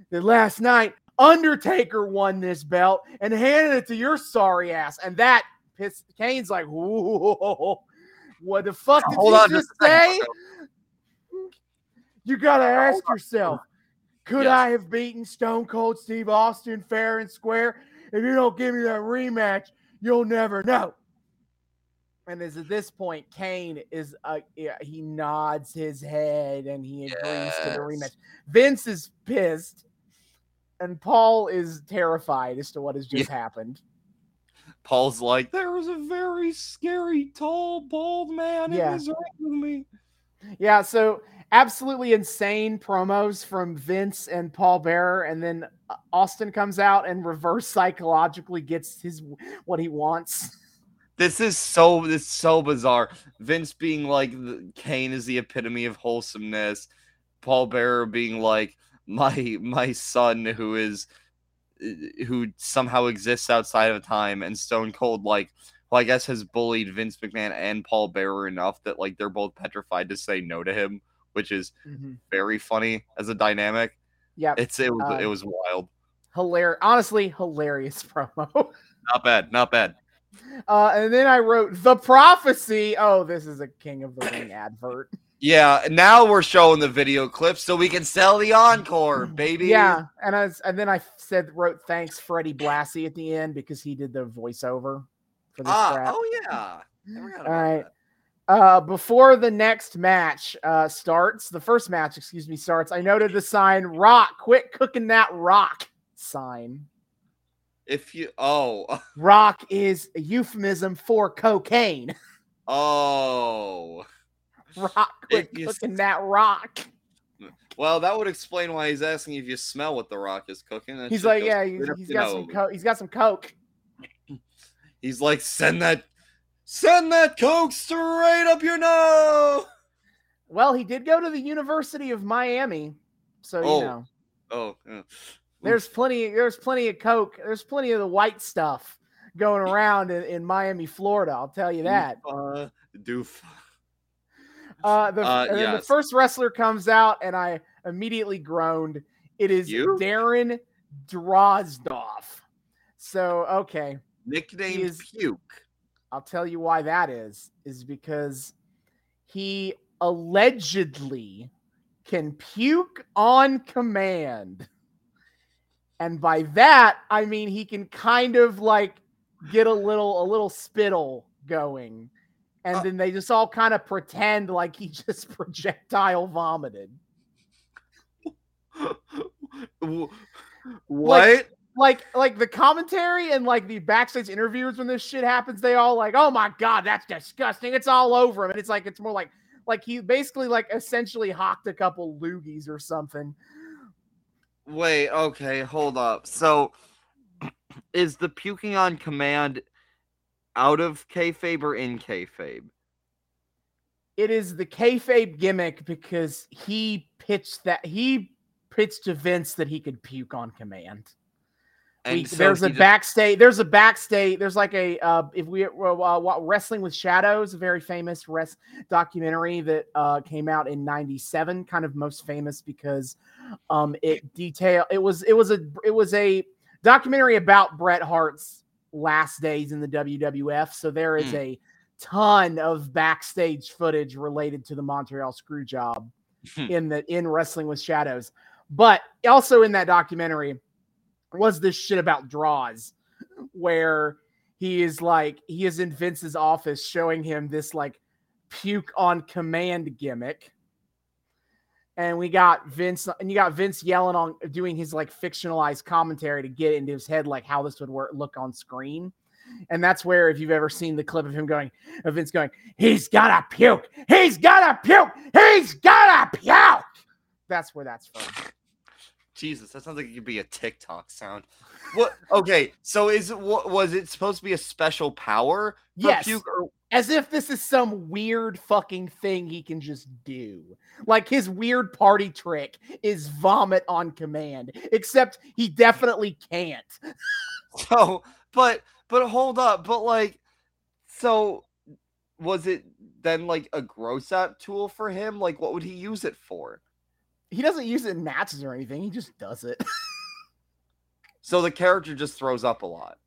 the last night Undertaker won this belt and handed it to your sorry ass. And that pissed Kane's like, whoa, what the fuck did Hold you on just say? You gotta ask yourself, could Yes. I have beaten Stone Cold Steve Austin fair and square? If you don't give me that rematch, you'll never know. And is at this point, Kane is uh, he nods his head and he agrees to the rematch. Vince is pissed, and Paul is terrified as to what has just happened. Paul's like, there was a very scary, tall, bald man Yeah. in his me. Yeah, so absolutely insane promos from Vince and Paul Bearer, and then uh, Austin comes out and reverse psychologically gets his what he wants. This is so this is so bizarre. Vince being like the, Kane is the epitome of wholesomeness. Paul Bearer being like my my son who is who somehow exists outside of time and Stone Cold like well I guess has bullied Vince McMahon and Paul Bearer enough that like they're both petrified to say no to him, which is very funny as a dynamic. Yeah, It's it was Uh, it was wild. hilarious. Honestly, hilarious promo. Not bad, not bad. Uh, and then I wrote the prophecy. Oh, this is a King of the Ring advert. Yeah, now we're showing the video clips so we can sell the encore, baby. Yeah, and I was, and then I said wrote thanks Freddie Blassie at the end because he did the voiceover for this Ah, crap. oh yeah. All right. Uh, before the next match uh, starts, the first match, excuse me, starts. I noted the sign "Rock, quit cooking that rock" sign. If you oh Rock is a euphemism for cocaine. oh Rock, cooking that rock. well, that would explain why he's asking if you smell what the Rock is cooking. That He's like, yeah, he's, he's got some coke. He's got some coke. He's like, send that, send that coke straight up your nose. Well, he did go to the University of Miami, so Oh. you know. Oh, yeah. There's plenty. There's plenty of coke. There's plenty of the white stuff going around in, in Miami, Florida. I'll tell you that. Uh, doof. Uh, the, Uh, and then the first wrestler comes out, and I immediately groaned. It is You? Darren Drozdov. So okay, nickname is- Puke. I'll tell you why that is. Is because he allegedly can puke on command. And by that, I mean he can kind of like get a little a little spittle going. And Uh, then they just all kind of pretend like he just projectile vomited. Wh- what? Like like the commentary and like the backstage interviewers when this shit happens, they all like, "Oh my god, that's disgusting. It's all over him." And it's like it's more like like he basically like essentially hocked a couple loogies or something. Wait, okay, hold up. So, is the puking on command out of kayfabe or in kayfabe? it is the kayfabe gimmick because he pitched that he pitched to Vince that he could puke on command. And We- so there's a just- backstage. There's a backstage. There's like a uh, if we uh, wrestling with shadows, a very famous rest documentary that uh, came out in '97. Kind of most famous because um, it detail. It was it was a it was a documentary about Bret Hart's last days in the WWF. So there is Hmm. a ton of backstage footage related to the Montreal Screwjob Hmm. in the in Wrestling with Shadows. But also in that documentary was this shit about Droz where he is like he is in Vince's office showing him this like puke on command gimmick. And we got Vince and you got Vince yelling on doing his like fictionalized commentary to get into his head like how this would work look on screen. And that's where if you've ever seen the clip of him going, of Vince going, he's gotta puke, he's gotta puke, he's gotta puke. That's where that's from. Jesus, that sounds like it could be a TikTok sound. What? Okay, so is it what was it supposed to be a special power? for Yes. or as if this is some weird fucking thing he can just do. Like his weird party trick is vomit on command, except he definitely can't. so? But but hold up, but like, so was it then like a gross out tool for him? Like, what would he use it for? He doesn't use it in matches or anything. He just does it. So the character just throws up a lot.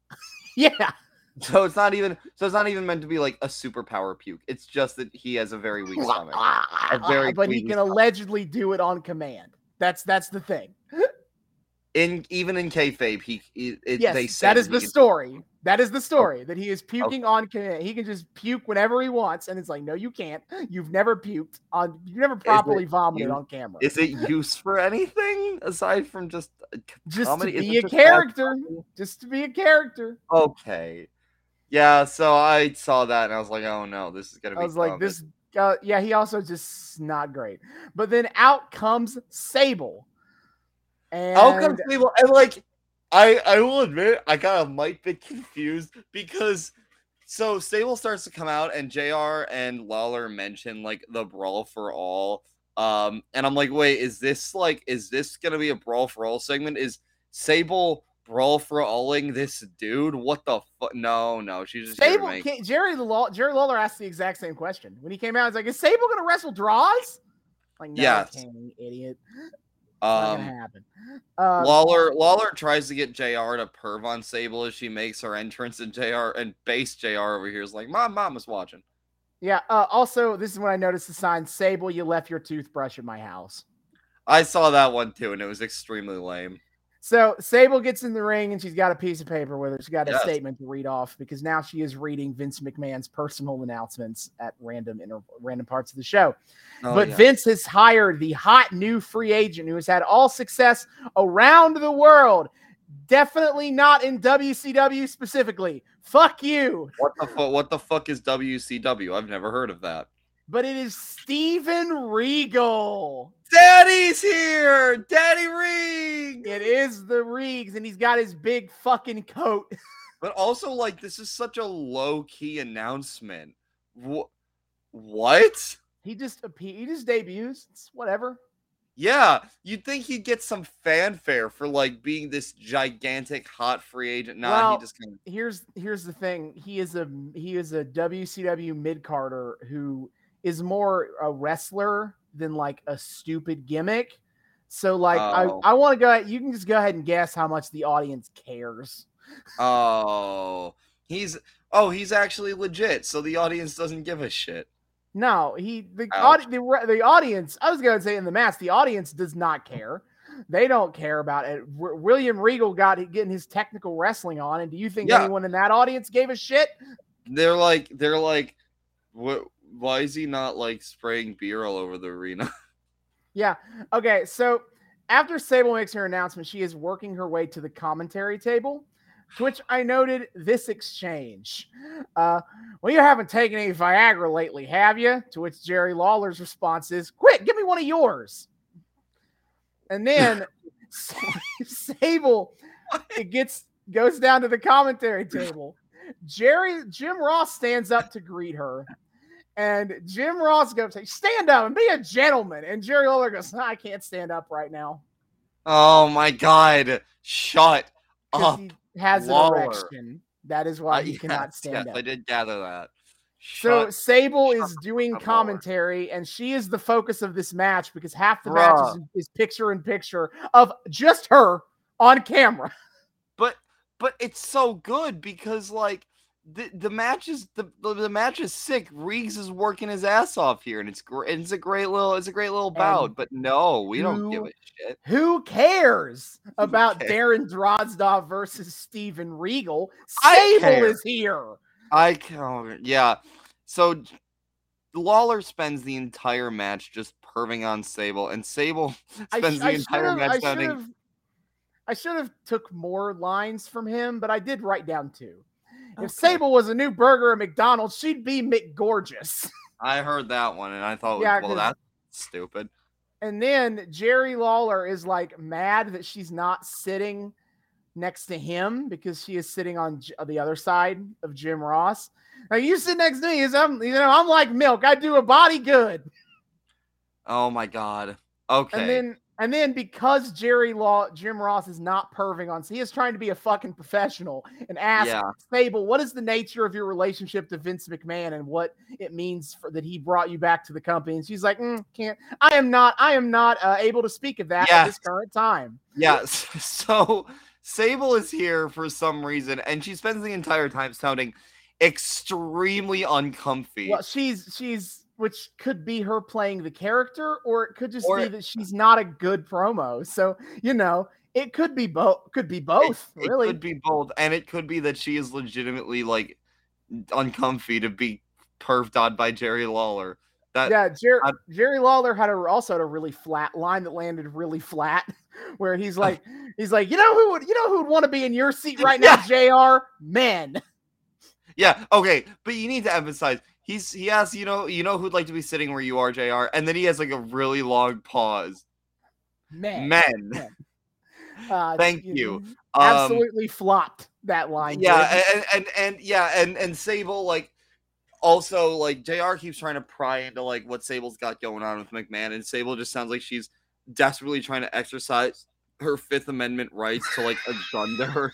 Yeah. So it's not even so it's not even meant to be like a superpower puke. It's just that he has a very weak stomach. A very but he can stomach. allegedly do it on command. That's that's the thing. In even in kayfabe, he, he it, Yes, they say that is he the can- story. That is the story that he is puking on command. He can just puke whenever he wants, and it's like, no, you can't. You've never puked on. You never properly vomited you- on camera. Is it used for anything aside from just uh, just comedy? to be a just character. Just to be a character. Okay. Yeah, so I saw that and I was like, oh no, this is gonna be. I was like, this. Uh, yeah, he also just not great. But then out comes Sable. And How come people and like I I will admit I got a might bit confused because so Sable starts to come out and JR and Lawler mention like the brawl for all. Um and I'm like, wait, is this like is this gonna be a brawl for all segment? Is Sable brawl for alling this dude? What the fuck? No, no, she's just Sable make- can't, Jerry Law, Jerry Lawler asked the exact same question when he came out. He's like, "Is Sable gonna wrestle Droz?" Like, no, Yes. it can't, you idiot. Um happen. Uh, Lawler Lawler tries to get JR to perv on Sable as she makes her entrance, and JR and base JR over here is like, Mom, mom is watching. yeah. Uh, also, this is when I noticed the sign: "Sable, you left your toothbrush in my house." I saw that one too, and it was extremely lame. So Sable gets in the ring and she's got a piece of paper with her. She's got a statement to read off because now she is reading Vince McMahon's personal announcements at random inter- random parts of the show. Oh, but yeah. Vince has hired the hot new free agent who has had all success around the world. Definitely not in WCW specifically. Fuck you. what the fuck? What the fuck is WCW? I've never heard of that. But it is Steven Regal. Daddy's here, Daddy Ring. It is the Regs, and he's got his big fucking coat. But also, like, this is such a low key announcement. Wh- what? He just he just debuts. It's whatever. Yeah, you'd think he'd get some fanfare for like being this gigantic hot free agent. Nah, Well, he just kind of here's here's the thing. He is a he is a WCW mid carder who is more a wrestler than like a stupid gimmick. So like Oh. I I want to go. You can just go ahead and guess how much the audience cares. Oh, he's oh, he's actually legit. So the audience doesn't give a shit. No, he the audi- the, the audience. I was going to say in the match, the audience does not care. They don't care about it. W- William Regal got getting his technical wrestling on, and do you think Yeah. anyone in that audience gave a shit? They're like, they're like, what? Why is he not like spraying beer all over the arena? Yeah. Okay. So after Sable makes her announcement, she is working her way to the commentary table, to which I noted this exchange. Uh, well, you haven't taken any Viagra lately, have you? To which Jerry Lawler's response is, Quick, give me one of yours. And then Sable it gets goes down to the commentary table. Jerry Jim Ross stands up to greet her. And Jim Ross goes, stand up and be a gentleman. And Jerry Lawler goes, I can't stand up right now. oh my god! Shut up! he has an erection. That is why Uh, he cannot stand yes, up. I did gather that. So Sable is doing Lawler. commentary, and she is the focus of this match because half the match is, is picture in picture of just her on camera. but but it's so good because like the the match is the the, match is sick. Reeves is working his ass off here, and it's great. It's a great little it's a great little bout. But no, we don't give a shit. Who cares about cares? Darren Drozdov versus Steven Regal? I Sable is here. I can yeah. So Lawler spends the entire match just perving on Sable, and Sable spends sh- the I entire match I sounding. I should have took more lines from him, but I did write down two. Okay. If Sable was a new burger at McDonald's, she'd be McGorgeous. I heard that one, and I thought, Yeah, well, 'cause- that's stupid. And then Jerry Lawler is like mad that she's not sitting next to him because she is sitting on J- the other side of Jim Ross. Now you sit next to me, is I'm you know I'm like milk. I do a body good. Oh my god. Okay. And then and then because Jerry Law Jim Ross is not perving on, so he is trying to be a fucking professional and ask Yeah. Sable, what is the nature of your relationship to Vince McMahon and what it means for that he brought you back to the company? And she's like, "Mm, can't. I am not. I am not uh, able to speak of that at Yes. this current time. Yeah. s- So Sable is here for some reason, and she spends the entire time sounding extremely uncomfy. Well, she's she's which could be her playing the character, or it could just Or- be that she's not a good promo. So you know, it could be both. Could be both. It really. could be both, and it could be that she is legitimately like uncomfy to be perved on by Jerry Lawler. That yeah, Jer- I- Jerry Lawler had a, also had a really flat line that landed really flat, where he's like, he's like, you know who would, you know who would want to be in your seat right now, Jr. Men. yeah, okay, but you need to emphasize he's he asks, you know, you know who'd like to be sitting where you are, Jr. And then he has like a really long pause. Men. Men. Uh, Thank know, you. Um, Absolutely flopped that line. yeah and, and and yeah and and sable like also like jr keeps trying to pry into like what sable's got going on with mcmahon and sable just sounds like she's desperately trying to exercise her fifth amendment rights to like a gun to her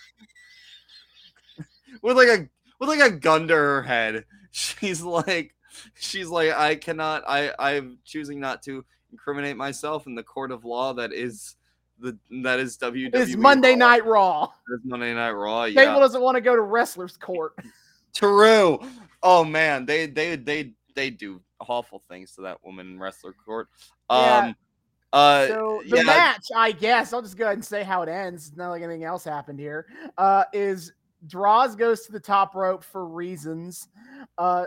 with like a with like a gun to her head she's like she's like i cannot i i'm choosing not to incriminate myself in the court of law that is the that is WWE It's Monday Raw. Night Raw. That's Monday Night Raw. Yeah, doesn't want to go to wrestlers' court. True. Oh man, they they they they do awful things to that woman in wrestler court. Yeah. Um uh so the yeah. match, I guess, I'll just go ahead and say how it ends. It's not like anything else happened here. Uh, is Droz goes to the top rope for reasons. Uh,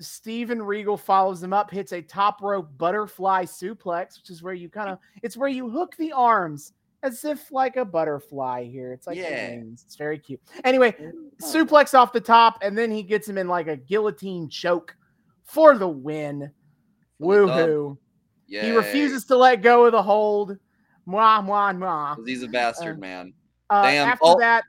Steven Regal follows him up, hits a top rope butterfly suplex, which is where you kind of it's where you hook the arms as if like a butterfly here. It's like Yeah. wings. It's very cute. Anyway, suplex off the top, and then he gets him in like a guillotine choke for the win. For the dub. Woohoo. yeah. He refuses to let go of the hold. Mwah, mwah, mwah. He's a bastard, Uh, man. Uh, Damn. After Oh. that,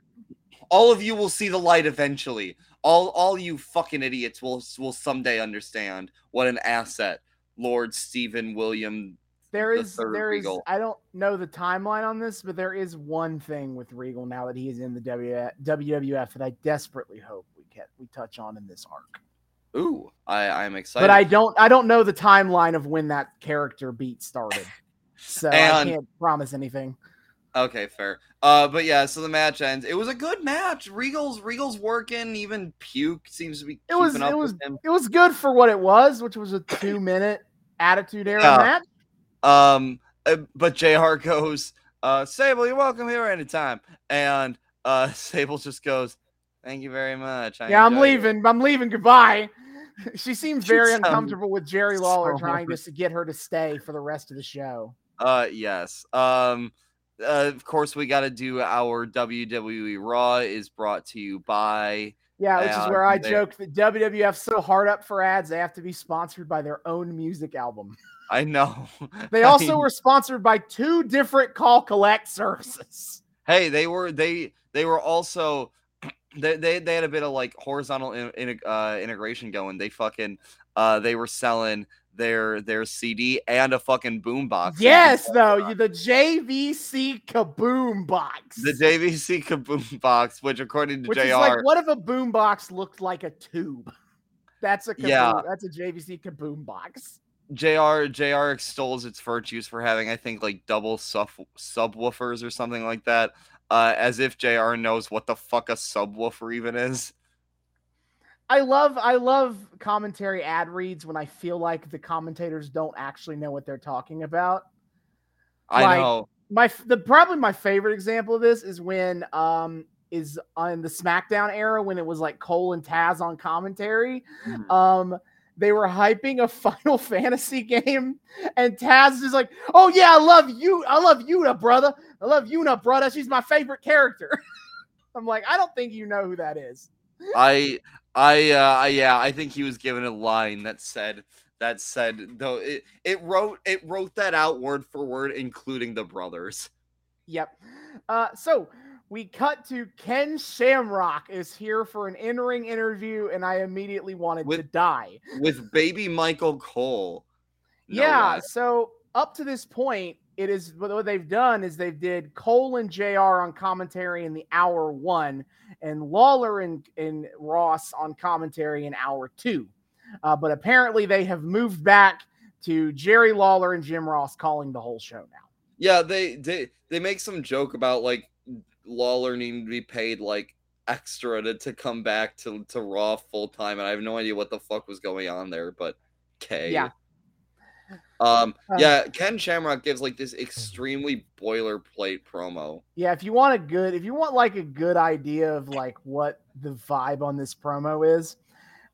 All of you will see the light eventually. All all you fucking idiots will will someday understand what an asset Lord Stephen William there the is third there is I don't know the timeline on this, but there is one thing with Regal now that he is in the WWF that I desperately hope we get we touch on in this arc. Ooh, I I'm excited. But I don't I don't know the timeline of when that character beat started. So I can't promise anything. Okay, fair. Uh, but yeah, so the match ends. It was a good match. Regal's Regal's working. Even Puke seems to be It was keeping it up was with him. it was good for what it was, which was a two minute attitude era Yeah. match. Um, uh, but Jr. goes, uh, Sable, you're welcome here anytime. And uh, Sable just goes, Thank you very much. I Yeah, I'm enjoyed it." leaving. I'm leaving. Goodbye. She seems very uncomfortable with Jerry Lawler so trying just to get her to stay for the rest of the show. Uh, yes. Um, uh, of course, we got to do our WWE Raw is brought to you by. Yeah, which Yeah, is where I they- joke that WWF's so hard up for ads, they have to be sponsored by their own music album. I know. They I also mean, were sponsored by two different call collect services. Hey, they were they they were also they they, they had a bit of like horizontal in, in, uh, integration going. They fucking uh they were selling their their CD and a fucking boombox. Yes, though, the JVC Kaboom box. The JVC Kaboom box, which according to which JR, is like, what if a boom box looked like a tube? That's a kaboom, Yeah. That's a JVC Kaboom box. JR JR extols its virtues for having I think like double sub subwoofers or something like that. Uh, as if JR knows what the fuck a subwoofer even is. I love I love commentary ad reads when I feel like the commentators don't actually know what they're talking about. I Like, know. My the probably my favorite example of this is when um is on the SmackDown era when it was like Cole and Taz on commentary. Mhm. Um they were hyping a Final Fantasy game, and Taz is like, "Oh yeah, I love you. I love Yuna, brother. I love Yuna, brother. She's my favorite character." I'm like, I don't think you know who that is. I I uh I- yeah, I think he was given a line that said that said though it it wrote it wrote that out word for word including the brothers. Yep. Uh, so we cut to Ken Shamrock is here for an in-ring interview, and I immediately wanted to die. with baby Michael Cole. No yeah. less. So up to this point, it is what they've done is they've did Cole and Jr. on commentary in the hour one, and Lawler and, and Ross on commentary in hour two. Uh, but apparently, they have moved back to Jerry Lawler and Jim Ross calling the whole show now. Yeah, they they they make some joke about like Lawler needing to be paid like extra to, to come back to, to Raw full time, and I have no idea what the fuck was going on there, but okay. Yeah. Um, yeah, Ken Shamrock gives like this extremely boilerplate promo. Yeah, if you want a good, if you want like a good idea of like what the vibe on this promo is,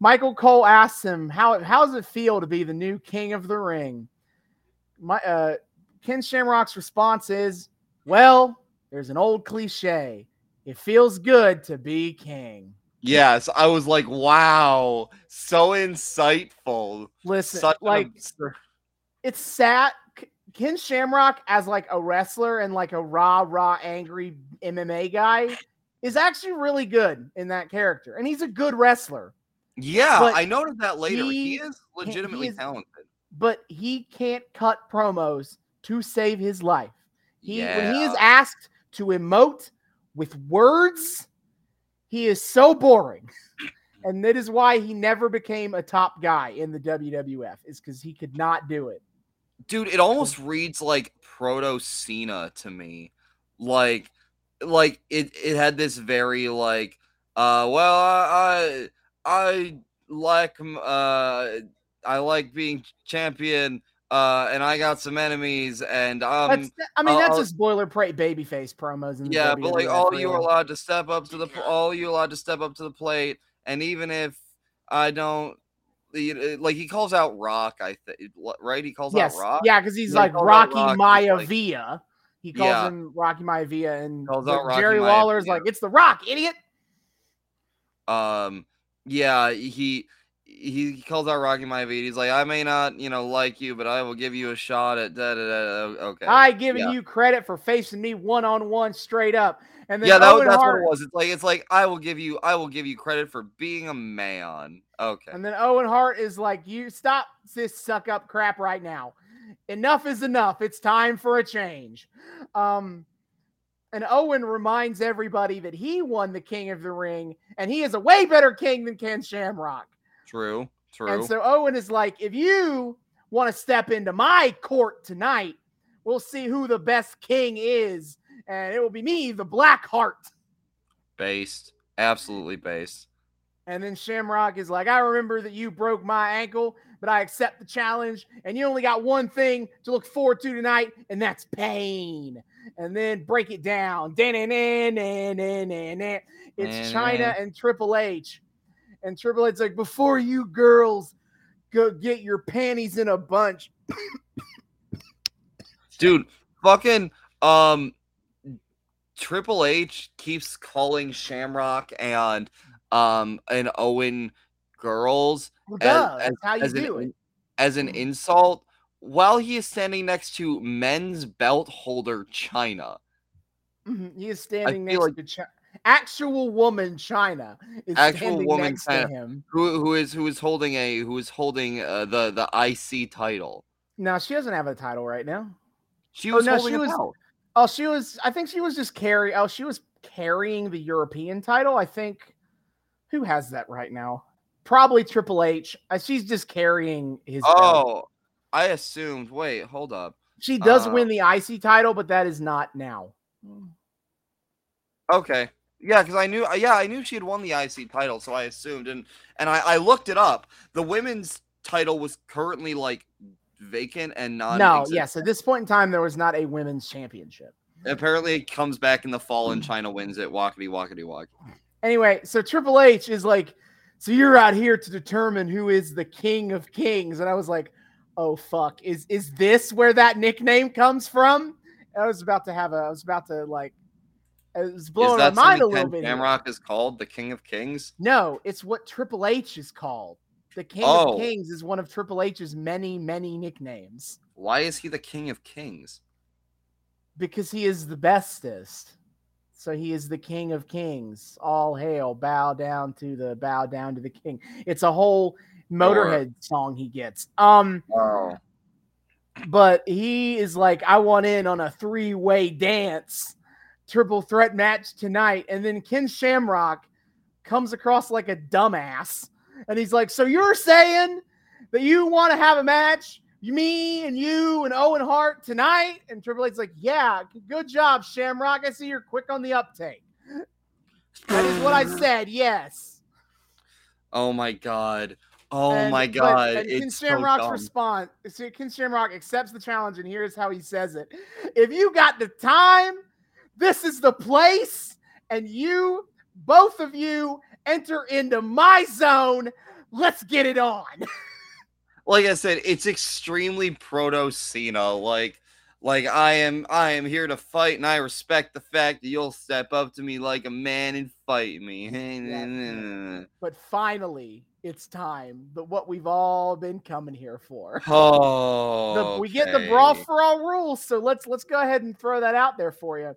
Michael Cole asks him how how does it feel to be the new king of the ring. My uh, Ken Shamrock's response is, "Well, there's an old cliche. It feels good to be king." Yes, I was like, wow, so insightful. Listen, Such like absurd- it's sad. Ken Shamrock as like a wrestler and like a raw, raw, angry MMA guy is actually really good in that character, and he's a good wrestler. yeah, but I noticed that later. He, he- is he legitimately is- talented. But he can't cut promos to save his life. He when he is asked to emote with words, he is so boring. And that is why he never became a top guy in the WWF, is because he could not do it. Dude it almost reads like proto cena to me. Like like it it had this very like uh well i i, I like uh i like being champion uh and i got some enemies and um That's I mean, I'll- that's I'll- just boilerplate babyface promos in the yeah but like all you are allowed to step up to the all you allowed to step up to the plate and even if i don't you- like he calls out rock i think right he calls Yes, out rock yeah, because he's he like Rocky Rock, Maya like- Villa. He calls Yeah. him Rocky and Calls out Rocky Jerry Lawler's like, "It's the Rock, idiot." um yeah he he calls out rocky maivia he's like i may not you know like you but i will give you a shot at da da da da." okay I giving yeah. you credit for facing me one on one straight up, and then yeah that, Owen that's Hart, what it was it's like it's like i will give you i will give you credit for being a man okay and then Owen Hart is like, "You stop this suck up crap right now. Enough is enough. It's time for a change." Um, and Owen reminds everybody that he won the King of the Ring, and he is a way better king than Ken Shamrock. true true And so Owen is like, if you want to step into my court tonight, we'll see who the best king is. And it will be me, the Black Heart. based absolutely based And then Shamrock is like, I remember that you broke my ankle, but I accept the challenge. And you only got one thing to look forward to tonight, and that's pain. And then break it down. It's Chyna and Triple H. And Triple H's like, before you girls go get your panties in a bunch, dude fucking um triple h keeps calling shamrock and um and owen girls well, as- duh, as- that's how you as an it. as an insult while he is standing next to men's belt holder Chyna. Mhm, He is standing next like- to actual woman Chyna is Actual woman next Chyna. to him. Who who is who is holding a who is holding uh, the the IC title. No, she doesn't have a title right now. She Oh, was no, holding she a was- belt. Oh, she was. I think she was just carry. Oh, she was carrying the European title. I think. Who has that right now? Probably Triple H. Uh, she's just carrying his. Oh, I assumed. Wait, hold up. she does uh, win the IC title, but that is not now. Okay. Yeah, because I knew. Yeah, I knew she had won the IC title, so I assumed, and and I, I looked it up. The women's title was currently like vacant and non. no, yes. At this point in time, there was not a women's championship. Apparently, it comes back in the fall, Mm. and Chyna wins it. Walkity walkity walk. Anyway, so Triple H is like, so you're out here to determine who is the king of kings, and I was like, oh fuck, is is this where that nickname comes from? I was about to have a, I was about to like, it was blowing my mind a little Ken bit. Shamrock is called the King of Kings? No, it's what Triple H is called. The King Oh. of Kings is one of Triple H's many, many nicknames Why is he the King of Kings? because he is the bestest. So he is the King of Kings. All hail, bow down to the bow down to the King. It's a whole Motorhead song he gets. Um, Oh, but he is like, I want in on a three-way dance, triple threat match tonight. And then Ken Shamrock comes across like a dumbass, and he's like, So you're saying that you want to have a match me and you and Owen Hart tonight? And Triple H's like, yeah, good job, Shamrock. I see you're quick on the uptake. That is what I said. Yes. Oh my god. Oh And- my but- god. and Ken it's so Shamrock's dumb. response. so Ken Shamrock accepts the challenge, and here's how he says it: If you got the time, this is the place, and you, both of you, enter into my zone. Let's get it on. like I said, it's extremely proto Cena. Like, like I am, I am here to fight, and I respect the fact that you'll step up to me like a man and fight me. But finally, it's time. The what we've all been coming here for. Oh, The, we get the brawl for all rules, so let's let's go ahead and throw that out there for you.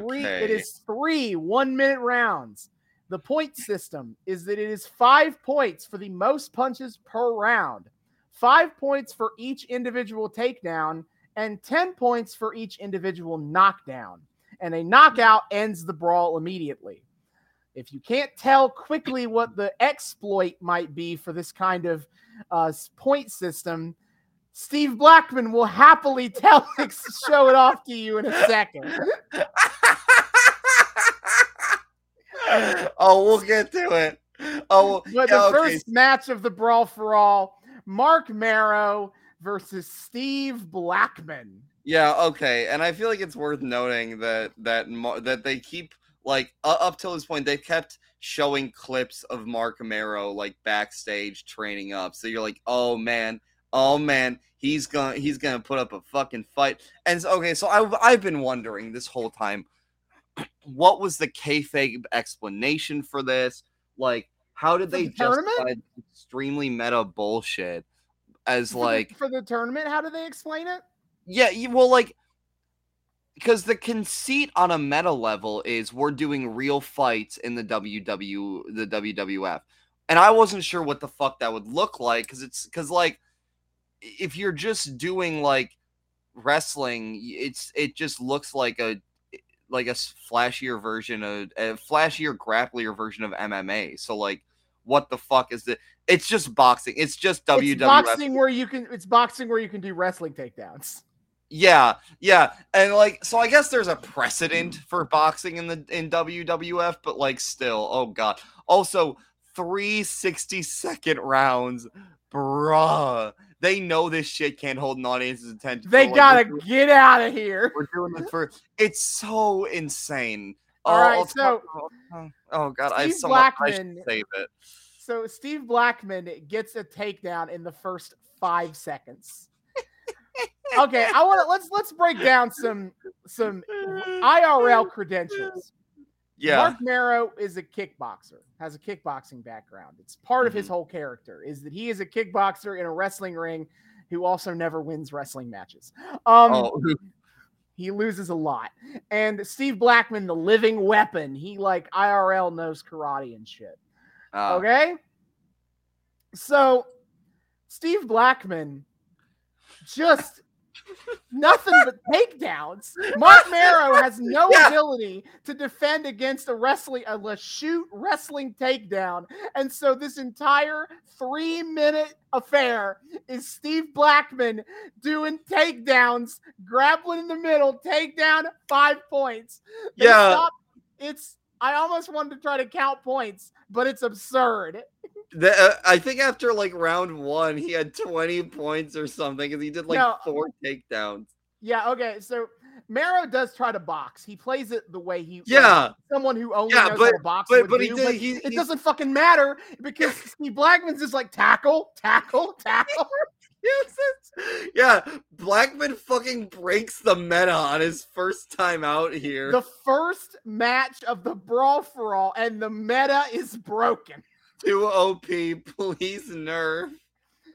Three, it Okay. is three one minute rounds. The point system is that it is five points for the most punches per round, five points for each individual takedown, and 10 points for each individual knockdown. And a knockout ends the brawl immediately. If you can't tell quickly what the exploit might be for this kind of uh, point system, Steve Blackman will happily tell show it off to you in a second. oh, we'll get to it. Oh, But yeah, the okay. first match of the Brawl for All, Marc Mero versus Steve Blackman. Yeah, okay, and I feel like it's worth noting that that that they keep like uh, up till this point they've kept showing clips of Marc Mero like backstage training up. So you're like, oh man, oh man, he's gonna he's gonna put up a fucking fight. And so, okay, so I've I've been wondering this whole time, what was the kayfabe explanation for this? Like, how did For they the tournament? justify extremely meta bullshit as For the- like for the tournament, how do they explain it? yeah, you, well, like, because the conceit on a meta level is we're doing real fights in the WW, the WWF, and I wasn't sure what the fuck that would look like because it's because like, if you're just doing like wrestling, it's it just looks like a like a flashier version of a flashier grapplier version of MMA. So like, what the fuck is the? It's just boxing. It's just WWF. It's boxing where you can. It's boxing where you can do wrestling takedowns. Yeah, yeah, and like so, I guess there's a precedent for boxing in the in WWF, but like still, oh god. Also, three 60 second rounds, bruh. They know this shit can't hold an audience's attention. They so, gotta doing- get out of here. We're doing it for. It's so insane. All Oh, right, so- oh, oh god, I Steve so much- I Blackman- save it. So Steve Blackman gets a takedown in the first five seconds. Okay, I want to let's let's break down some some IRL credentials. Yeah, Marc Mero is a kickboxer, has a kickboxing background. It's part of his Mhm. whole character is that he is a kickboxer in a wrestling ring who also never wins wrestling matches. Um, oh, he loses a lot. And Steve Blackman, the living weapon, he like IRL knows karate and shit. uh, Okay. So Steve Blackman just nothing but takedowns. Marc Mero has no Yeah. ability to defend against a wrestling a Lachute wrestling takedown. And so this entire three minute affair is Steve Blackman doing takedowns, grappling in the middle, takedown, five points. They Yeah. stop- It's I almost wanted to try to count points, but it's absurd. The, uh, I think after like round one, he had 20 points or something because he did like No. four takedowns. Yeah, okay. So Mero does try to box. He plays it the way he like, Yeah, someone who only Yeah, knows but- how to box but- but he did- but he- it he- doesn't fucking matter because Steve Blackman's just like tackle, tackle, tackle. yes, yeah. Blackman fucking breaks the meta on his first time out here. the first match of the brawl for all, and the meta is broken. Two oh OP, please nerf.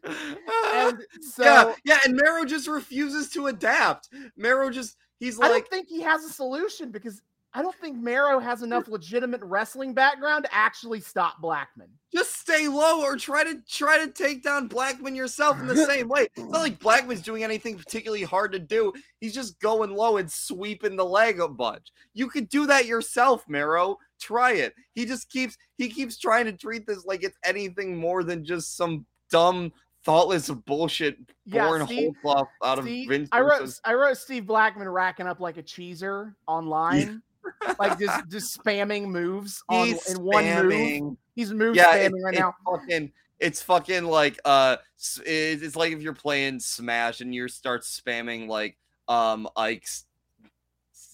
And so yeah, yeah, and Mero just refuses to adapt. Mero just he's like I don't think he has a solution because I don't think Mero has enough legitimate wrestling background to actually stop Blackman. just stay low or try to try to take down Blackman yourself in the same way. It's not like Blackman's doing anything particularly hard to do. He's just going low and sweeping the leg a bunch. You could do that yourself, Mero. Try it. He just keeps he keeps trying to treat this like it's anything more than just some dumb thoughtless bullshit Yeah, born Steve- whole cloth out of Vince I wrote I wrote Steve Blackman racking up like a cheeser online, like just just spamming moves on He's in one move. He's move Yeah, spamming it's, right it's now. fucking. It's fucking like uh, it's like if you're playing Smash and you start spamming like um Ike's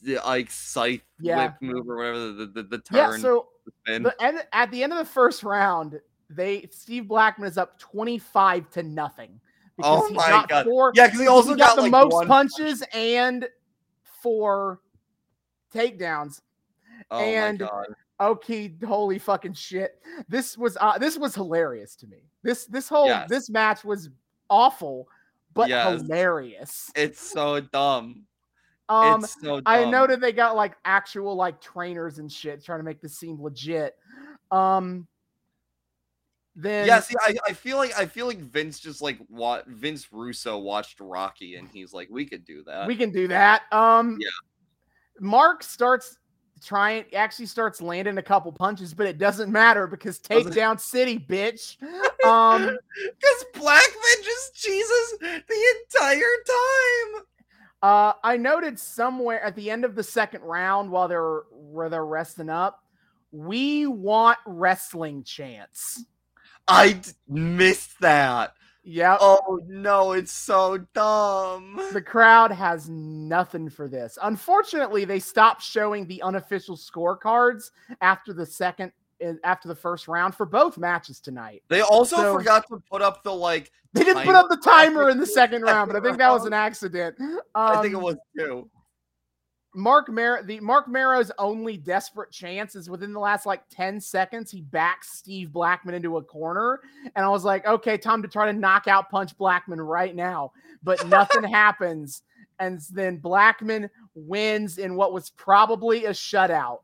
the Ike's scythe Yeah. whip move or whatever the the, the turn. Yeah, so the end, at the end of the first round, they Steve Blackman is up twenty five to nothing because Oh he my got God. four. yeah, because he also he got, got, the like most punches and four takedowns. Oh and- my god. Okay, holy fucking shit! This was uh, this was hilarious to me. This this whole Yes. this match was awful, but Yes. hilarious. It's so dumb. Um, it's so dumb. I noted they got like actual like trainers and shit trying to make this seem legit. Um, then Yeah, see, I, I feel like I feel like Vince just like what Vince Russo watched Rocky and he's like, we could do that. we can do that. Um, Yeah. Marc starts trying, actually starts landing a couple punches, but it doesn't matter because takedown city, bitch. Um, Because Blackman just cheeses the entire time. uh, I noted somewhere at the end of the second round while they're where they're resting up, we want wrestling chance. I d- missed that. Yep. Oh no, it's so dumb. The crowd has nothing for this. Unfortunately, they stopped showing the unofficial scorecards after the second eh, after the first round for both matches tonight. They also So- forgot to put up the like. They didn't put up the timer in the second round, but I think that was an accident. I think it Um, was too. Marc Mar- the Marc Mero's only desperate chance is within the last like 10 seconds, he backs Steve Blackman into a corner. And I was like, okay, time to try to knock out punch Blackman right now. But nothing happens. And then Blackman wins in what was probably a shutout.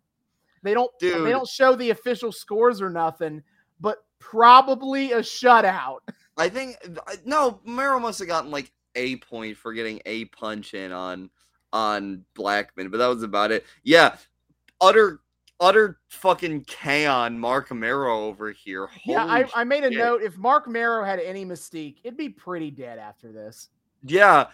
They don't Dude. they don't show the official scores or nothing, but probably a shutout. I think uh, no. Mero must have gotten like a point for getting a punch in on on Blackman, but that was about it. Yeah, utter utter fucking K on Marc Mero over here. Yeah, I, I made a shit. note. If Marc Mero had any mystique, it'd be pretty dead after this. Yeah,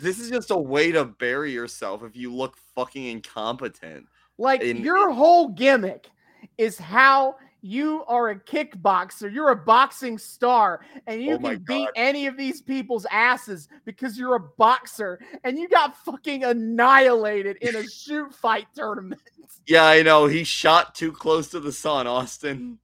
this is just a way to bury yourself if you look fucking incompetent. Like in- your whole gimmick is how you are a kickboxer, you're a boxing star, and you Oh can beat God. any of these people's asses because you're a boxer and you got fucking annihilated in a shoot fight tournament. Yeah, I know. He shot too close to the sun, Austin.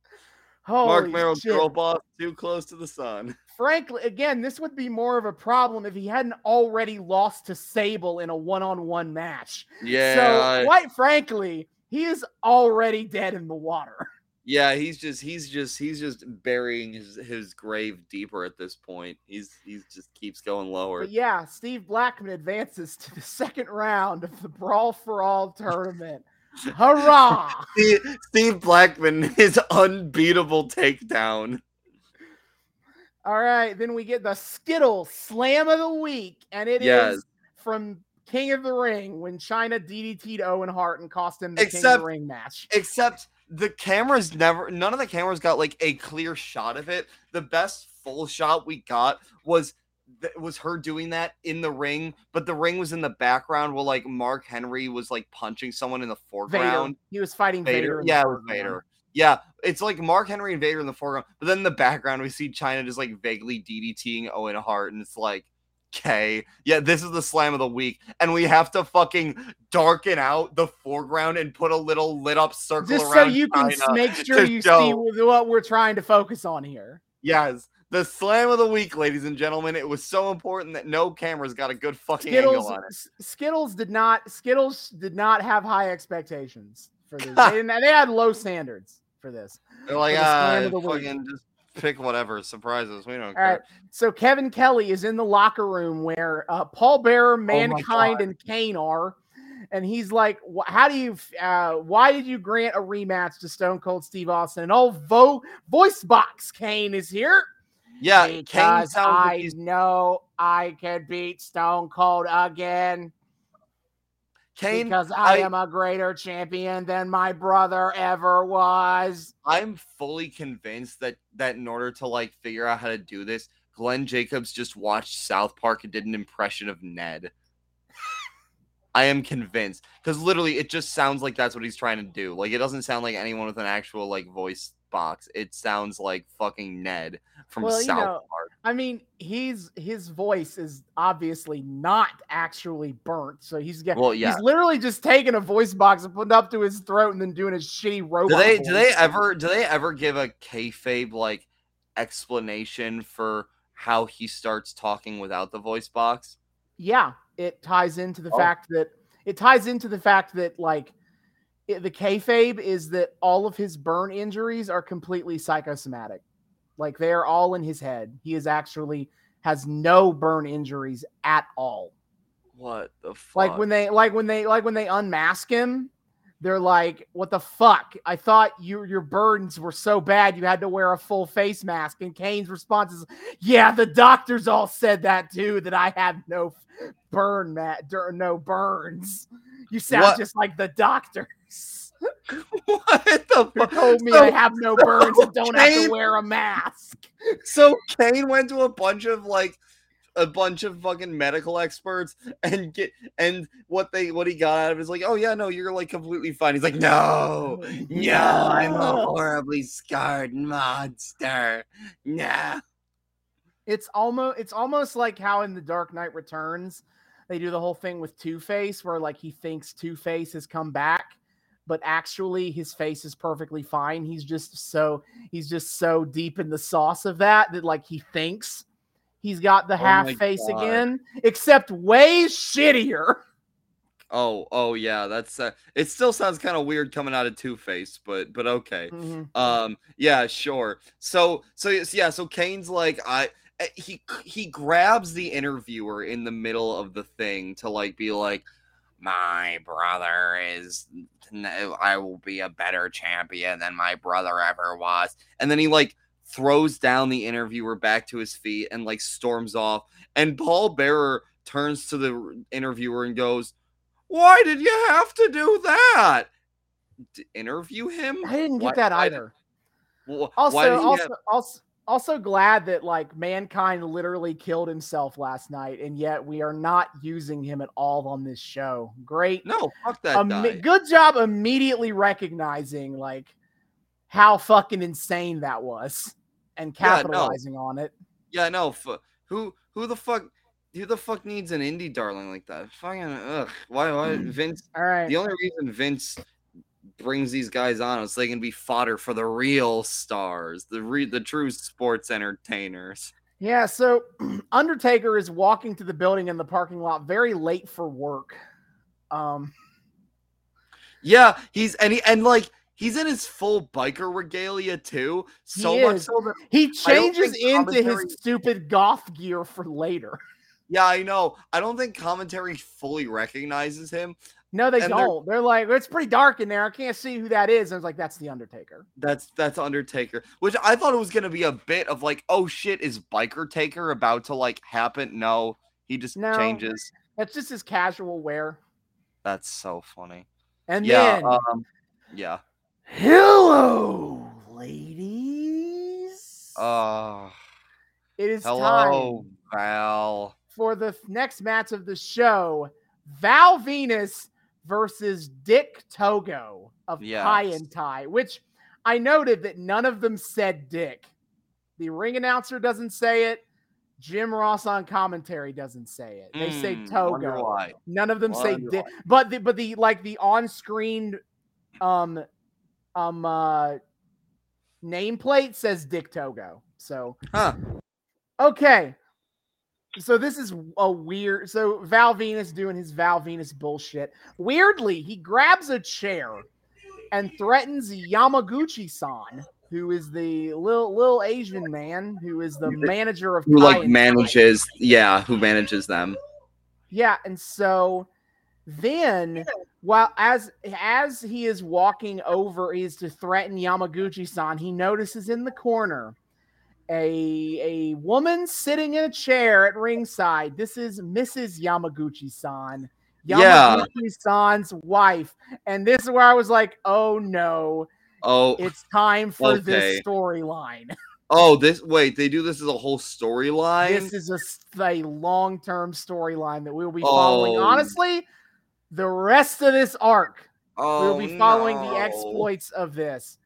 Marc Holy Merrill, shit. girl boss, too close to the sun. Frankly, again, this would be more of a problem if he hadn't already lost to Sable in a one-on-one match. Yeah, So, quite frankly, he is already dead in the water. Yeah. He's just, he's just, he's just burying his, his grave deeper at this point. He's, he's just keeps going lower. But yeah, Steve Blackman advances to the second round of the Brawl for All tournament. Hurrah! Steve, Steve Blackman, his unbeatable takedown. All right, then we get the Skittle Slam of the Week, and it is Yes. from King of the Ring when Chyna DDT'd Owen Hart and cost him the King of the Ring match. Except the cameras never, none of the cameras got like a clear shot of it. The best full shot we got was th- was her doing that in the ring, but the ring was in the background while like Mark Henry was like punching someone in the Vader. foreground. He was fighting Vader. Vader. Yeah, it was. Vader. Yeah, it's like Mark Henry and Vader in the foreground, but then in the background we see Chyna just like vaguely DDTing Owen Hart, and it's like, okay, yeah, this is the slam of the week, and we have to fucking darken out the foreground and put a little lit up circle Just so you can make sure you see show- wh- what we're trying to focus on here. Yes, the slam of the week, ladies and gentlemen. It was so important that no cameras got a good fucking Skittles, angle on it. Skittles did not. Skittles did not have high expectations for this. they, they had low standards for this. They're like, the slam ah, of the week." fucking just pick whatever surprises. We don't All care. right. So Kevin Kelly is in the locker room where uh, Paul Bearer, Mankind, God. and Kane are, and he's like, "How do you? Uh, why did you grant a rematch to Stone Cold Steve Austin?" And oh, vo- voice box Kane is here Yeah, Kane because sounds I he's know I could beat Stone Cold again Kane. because I, I- am a greater champion than my brother ever was. I'm fully convinced that that in order to like figure out how to do this, Glenn Jacobs just watched South Park and did an impression of Ned. I am convinced because literally it just sounds like that's what he's trying to do. Like it doesn't sound like anyone with an actual like voice box. It sounds like fucking Ned from Well, you know, Park. I mean, he's his voice is obviously not actually burnt, so he's got. Well, yeah. He's literally just taking a voice box and putting it up to his throat and then doing his shitty robot. Do they do they ever do they ever give a kayfabe like explanation for how he starts talking without the voice box? Yeah, it ties into the Oh. fact that it ties into the fact that like it, the kayfabe is that all of his burn injuries are completely psychosomatic. Like they are all in his head. He is actually has no burn injuries at all. What the fuck? Like when they like when they like when they unmask him, they're like, "What the fuck? I thought you your burns were so bad you had to wear a full face mask." And Kane's response is, "Yeah, the doctors all said that too. That I have no burn, Matt, no burns. You sound What? just like the doctors." what the fuck? told me So- I have no burns and don't have to wear a mask. So Kane went to a bunch of like a bunch of fucking medical experts and get and what they what he got out of it is like, oh yeah, no, you're like completely fine. He's like, no, no, I'm a horribly scarred monster. No. It's almost it's almost like how in the Dark Knight Returns they do the whole thing with Two Face where like he thinks Two Face has come back, but actually his face is perfectly fine. He's just so he's just so deep in the sauce of that that like he thinks he's got the Oh half face God. again, except way shittier. Oh, oh yeah, that's uh, it. Still sounds kind of weird coming out of Two Face, but but okay. Mhm. Um, yeah, sure. So, so yeah, so Kane's like, I eh, he he grabs the interviewer in the middle of the thing to like be like, my brother is, I will be a better champion than my brother ever was, and then he like throws down the interviewer back to his feet and like storms off, and Paul Bearer turns to the interviewer and goes, "Why did you have to do that?" D- interview him? I didn't get Why- that why either. Wh- Also, why also, have- also, also glad that like mankind literally killed himself last night, and yet we are not using him at all on this show. Great, no, fuck that Imme- guy. good job immediately recognizing like how fucking insane that was and Yeah, no. capitalizing on it. Yeah, no. F- who who the fuck who the fuck needs an indie darling like that? Fucking ugh. Why why hmm. Vince? All right. The only reason Vince brings these guys on so they can be fodder for the real stars, the re- the true sports entertainers. Yeah, so Undertaker is walking to the building in the parking lot very late for work. Um Yeah, he's and he and like he's in his full biker regalia too. So much so that he changes into his stupid goth gear for later. yeah, I know. I don't think commentary fully recognizes him. No, they And don't. They're, like, it's pretty dark in there. I can't see who that is. And was like, that's the Undertaker. That's that's Undertaker, which I thought it was gonna be a bit of like, oh shit, is Biker Taker about to like happen? No, he just No. changes. That's just his casual wear. That's so funny. And yeah, then, um, yeah. hello, ladies. Uh, it is hello, time Val. for the next match of the show Val Venis versus Dick Togo of Yes. Kaientai, which I noted that none of them said Dick. The ring announcer doesn't say it. Jim Ross on commentary doesn't say it. They say Mm, wonder Togo. None of them say Wonder Dick. But the but the like the on-screen um um uh nameplate says Dick Togo. So Huh. Okay. So this is a weird. So Val Venis doing his Val Venis bullshit. Weirdly, he grabs a chair and threatens Yamaguchi-san, who is the little little Asian man who is the manager of Who Kai like and manages? Yeah, who manages them? Yeah, and so then while as as he is walking over is to threaten Yamaguchi-san, he notices in the corner a a woman sitting in a chair at ringside. This is Mrs. Yamaguchi-san. Yamaguchi-san's wife. And this is where I was like, "Oh no, Oh, it's time for this storyline." Oh, this wait, they do this as a whole storyline. This is a long term storyline that we will be following. Oh. Honestly, the rest of this arc, oh, we'll be following the exploits of this.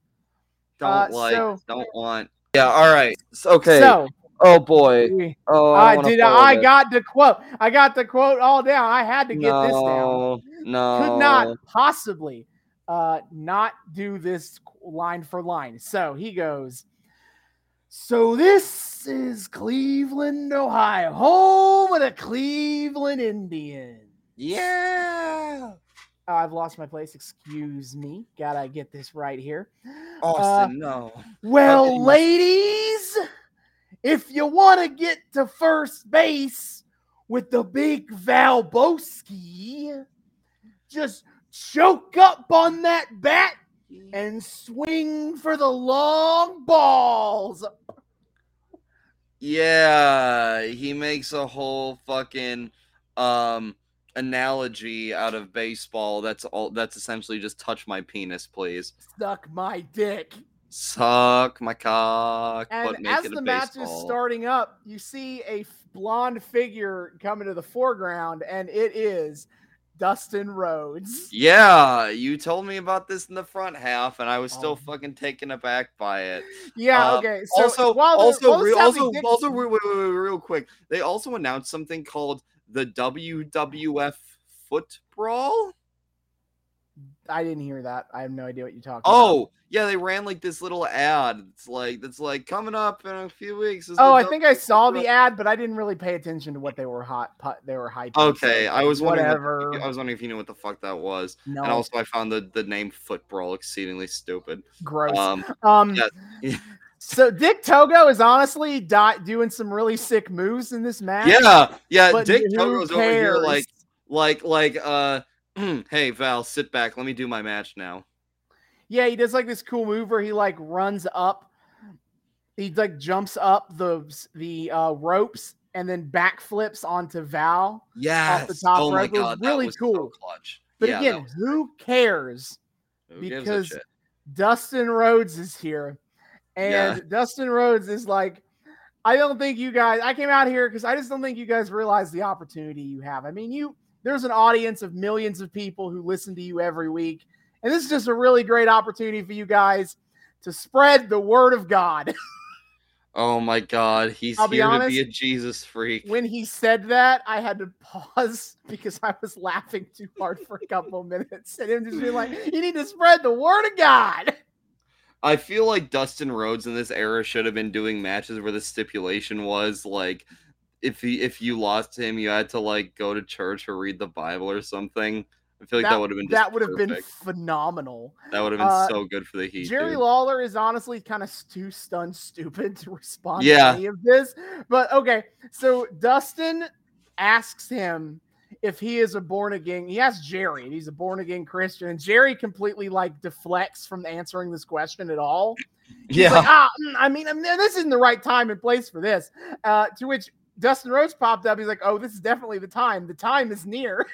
Don't uh, like, so- don't want. Yeah, all right. Okay. So, oh boy. Oh, I wanna did. I this. got the quote. I got the quote all down. I had to get this down. no, No, Could not possibly uh, not do this line for line. So he goes. So this is Cleveland, Ohio, home of the Cleveland Indians. Yeah. Oh, I've lost my place. Excuse me. Gotta get this right here. Austin, no. Well, ladies, if you want to get to first base with the big Valbowski, just choke up on that bat and swing for the long balls. Yeah, he makes a whole fucking um analogy out of baseball. That's all that's essentially just touch my penis, please. Suck my dick. Suck my cock, but And as the match baseball. is starting up, you see a f- blonde figure coming to the foreground, and it is Dustin Rhodes. Yeah, you told me about this in the front half, and I was still Oh. fucking taken aback by it. Yeah, Um, okay. So also, while also, also, also, wait, wait, wait, real quick. They also announced something called the WWF Foot Brawl. I didn't hear that. I have no idea what you're talking about. Oh, yeah, they ran like this little ad. It's like that's like coming up in a few weeks. Oh, I think I saw the ad, but I didn't really pay attention to what they were hot. pu- They were hyping. Okay, I was wondering. What, whatever. I was wondering if you knew what the fuck that was. no, And also, I found the the name Foot Brawl exceedingly stupid. gross. Um, Um, yeah. so Dick Togo is honestly di- doing some really sick moves in this match. yeah, yeah. Dick Togo's over here like, like, like, uh, hey Val, sit back. Let me do my match now. Yeah, he does like this cool move where he like runs up, he like jumps up the the uh, ropes and then backflips onto Val. Yeah. top oh my rope. God, really was cool. So clutch. But Yeah, again, who cares? who because? Dustin Rhodes is here. And Yeah. Dustin Rhodes is like, I don't think you guys, I came out here because I just don't think you guys realize the opportunity you have. I mean, you, there's an audience of millions of people who listen to you every week. And this is just a really great opportunity for you guys to spread the word of God. Oh my god, he's I'll be here to be a Jesus freak. when he said that, I had to pause because I was laughing too hard for a couple minutes. And him just being like, you need to spread the word of God. I feel like Dustin Rhodes in this era should have been doing matches where the stipulation was like if he if you lost to him, you had to like go to church or read the Bible or something. I feel like that, would have been just that would have been phenomenal. that would have been uh, so good for the Heat. Jerry dude. Lawler is honestly kind of too stunned stupid to respond Yeah. to any of this. But okay, so Dustin asks him if he is a born again. He asks Jerry, and he's a born again Christian, and Jerry completely like deflects from answering this question at all. He's yeah, like, ah, mm, I mean, I mean, this isn't the right time and place for this. Uh, to which Dustin Rhodes popped up. He's like, oh, this is definitely the time. The time is near.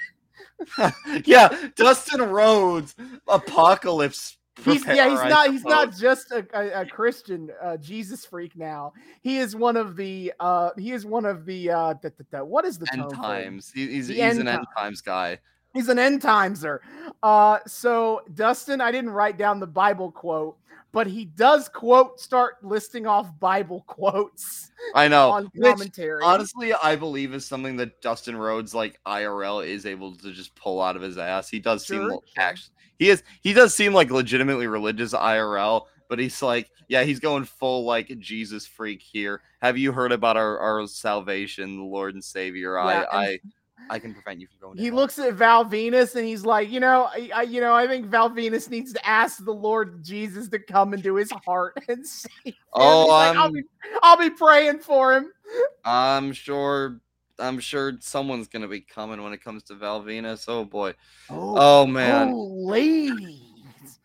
yeah. Dustin Rhodes, apocalypse. He's yeah, he's not he's not just a, a, a Christian uh, Jesus freak now. He is one of the uh he is one of the uh the, the, the- what is the end term for it? times. He- he's The he's end an end time. times guy. He's an end timeser. Uh so Dustin, I didn't write down the Bible quote, but he does quote start listing off Bible quotes I know. on which, commentary. honestly, I believe is something that Dustin Rhodes, like IRL, is able to just pull out of his ass. He does seem Sure, lo- sure. actually he is he does seem like legitimately religious IRL, but he's like, yeah, he's going full like Jesus freak here. Have you heard about our, our salvation, the Lord and Savior? Yeah, I and- I I can prevent you from going. he hell." looks at Val Venis and he's like, you know, I, I you know, I think Val Venis needs to ask the Lord Jesus to come into his heart and him. Oh, like, I'll be, I'll be praying for him. I'm sure. I'm sure someone's gonna be coming when it comes to Val Venis. Oh boy. Oh, oh man. Oh, ladies.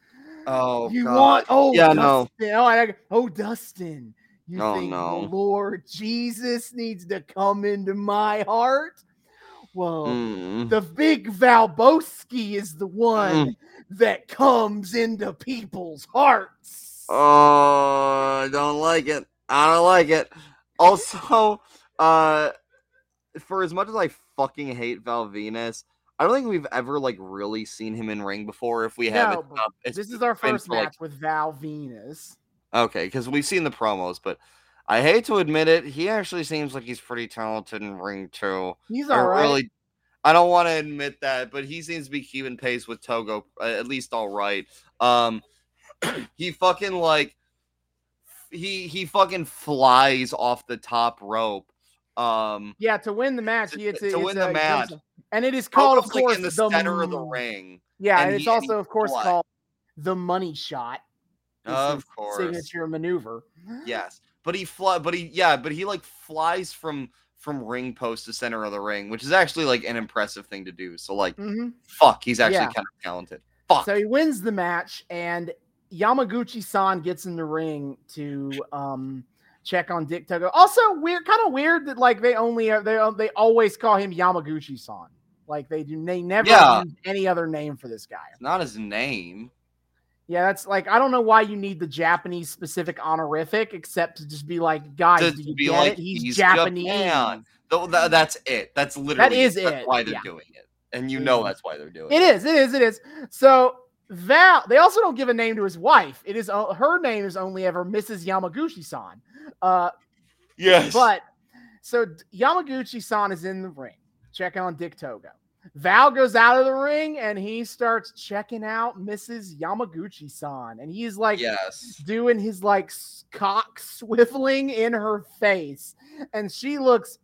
Oh, you God. want oh Yeah, Dustin. no. Oh, I, oh Dustin. You Oh, think no. the Lord Jesus needs to come into my heart? Well, Mm. the big Valbowski is the one Mm. that comes into people's hearts. Oh, I don't like it. I don't like it. Also, uh, for as much as I fucking hate Val Venis, I don't think we've ever like really seen him in ring before. If we have, No, but uh, it's this is our first for, like, match with Val Venis. Okay, because we've seen the promos, but I hate to admit it, he actually seems like he's pretty talented in ring too. He's all right. really, I don't want to admit that, but he seems to be keeping pace with Togo, uh, at least all right. Um, he fucking like, he he fucking flies off the top rope. Um, Yeah, to win the match, To- he it's, to it's win the a- match. and it is called, of almost, like, course, in the, center of the ring. Yeah, and and it's he- and also, of course, fly. called the money shot. Of course. signature maneuver. Yes, but he fly, but he yeah, but he like flies from from ring post to center of the ring, which is actually like an impressive thing to do. So like, hmm fuck, he's actually Yeah. kind of talented. Fuck. So he wins the match, and Yamaguchi-san gets in the ring to um check on Dick Togo. Also, weird, kind of weird that like they only uh, they they always call him Yamaguchi-san. Like they do, they never Yeah. use any other name for this guy. It's not his name. Yeah, that's like I don't know why you need the Japanese specific honorific, except to just be like, guys, To do you get like, it? He's, he's Japanese. Japan. That's it. That's literally is that's it, why they're yeah. doing it, and you know is. that's why they're doing it. It is, it is, it is. So Val, they also don't give a name to his wife. It is uh, her name is only ever Mrs. Yamaguchi-san. Uh, Yes, but so Yamaguchi-san is in the ring, checking on Dick Togo. Val goes out of the ring and he starts checking out Mrs. Yamaguchi-san, and he's like yes, doing his like cock swiveling in her face, and she looks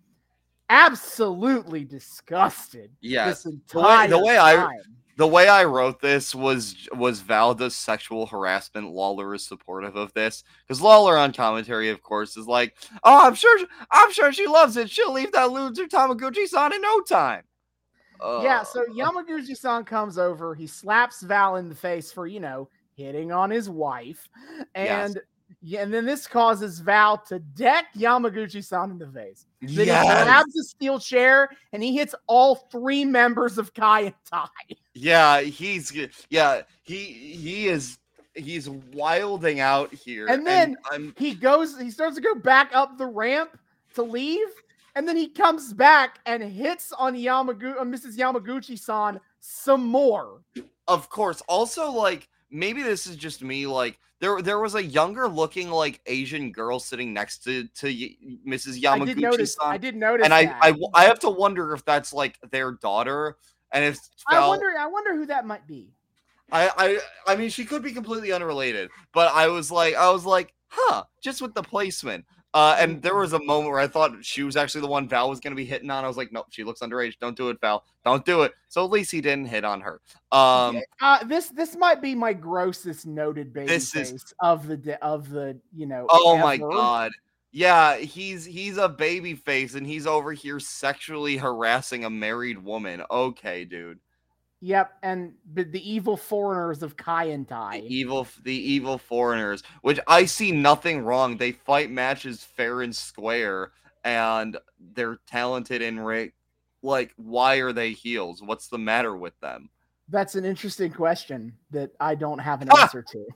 absolutely disgusted. yes. this The way- the way I-. The way I wrote this was was Val does sexual harassment. Lawler is supportive of this because Lawler on commentary, of course, is like, "Oh, I'm sure, I'm sure she loves it. She'll leave that loser Tamaguchi-san in no time." Yeah, Uh, so Yamaguchi-san comes over, he slaps Val in the face for, you know, hitting on his wife. Yes. And yeah, and then this causes Val to deck Yamaguchi-san in the face. Then he grabs a steel chair and he hits all three members of Kai and Tai. Yeah, he's yeah, he he is he's wilding out here. And then- I'm He goes, he starts to go back up the ramp to leave, and then he comes back and hits on Yamagu uh, Mrs. Yamaguchi-san some more. of course also like maybe this is just me like there there was a younger looking like Asian girl sitting next to to Mrs. I did notice. I did notice. And I. I I have to wonder if that's like their daughter and if I Val- wonder. I wonder who that might be. I, I I mean she could be completely unrelated, but I was like I was like, huh, just with the placement. Uh, and there was a moment where I thought she was actually the one Val was gonna be hitting on. I was like, nope, she looks underage. Don't do it, Val. Don't do it. So at least he didn't hit on her. Um, Uh, this this might be my grossest noted baby This face is- of the of the you know. oh my god. Yeah, he's he's a baby face and he's over here sexually harassing a married woman. Okay, dude. Yep, and the, the evil foreigners of Kaientai. the evil the evil foreigners which i see nothing wrong they fight matches fair and square and they're talented in ring like why are they heels what's the matter with them That's an interesting question that I don't have an Ah! answer to.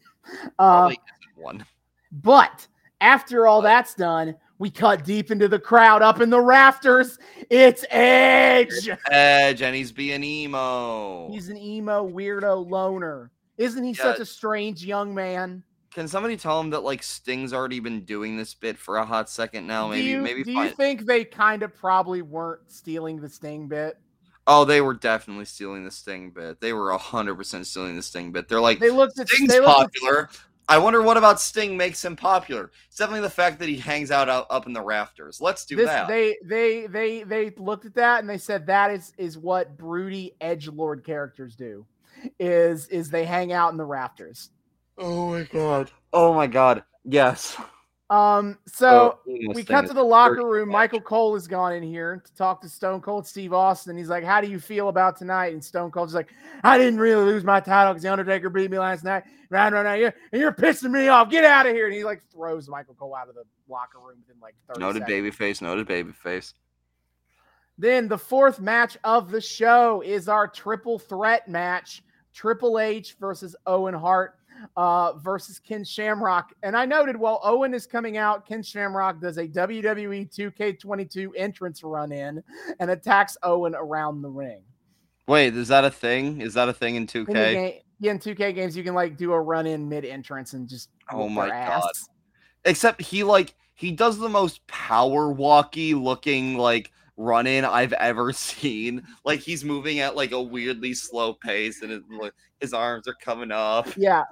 Uh, one but after all that's done, we cut deep into the crowd up in the rafters. It's Edge. edge and he's being emo He's an emo weirdo loner. Isn't he such a strange young man? can somebody tell him that like sting's already been doing this bit for a hot second now maybe do you, maybe do you think they kind of probably weren't stealing the Sting bit? oh they were definitely stealing the sting bit they were 100% stealing the sting bit they're like They looked at Sting's they looked at- popular. I wonder what about Sting makes him popular. It's definitely the fact that he hangs out, out up in the rafters. Let's do this, that. they they they they looked at that and they said that is is what broody edge lord characters do is is they hang out in the rafters oh my god. Oh my god. Yes. Um so Oh, we cut to the locker room michael cole has gone in here to talk to stone cold steve austin he's like how do you feel about tonight and stone cold's like i didn't really lose my title because the undertaker beat me last night right right right and you're pissing me off get out of here and he like throws michael cole out of the locker room within like 30 Noted seconds. babyface. Noted babyface. Then the fourth match of the show is our triple threat match Triple H versus Owen Hart. Uh, versus Ken Shamrock. And I noted while Owen is coming out, Ken Shamrock does a WWE 2K22 entrance run in and attacks Owen around the ring. Wait, is that a thing? Is that a thing in 2K? In game, yeah, in 2K games, you can like do a run in mid entrance and just Oh my God. Except he like he does the most power walky looking like run in I've ever seen. Like he's moving at like a weirdly slow pace and his, like, his arms are coming up. Yeah.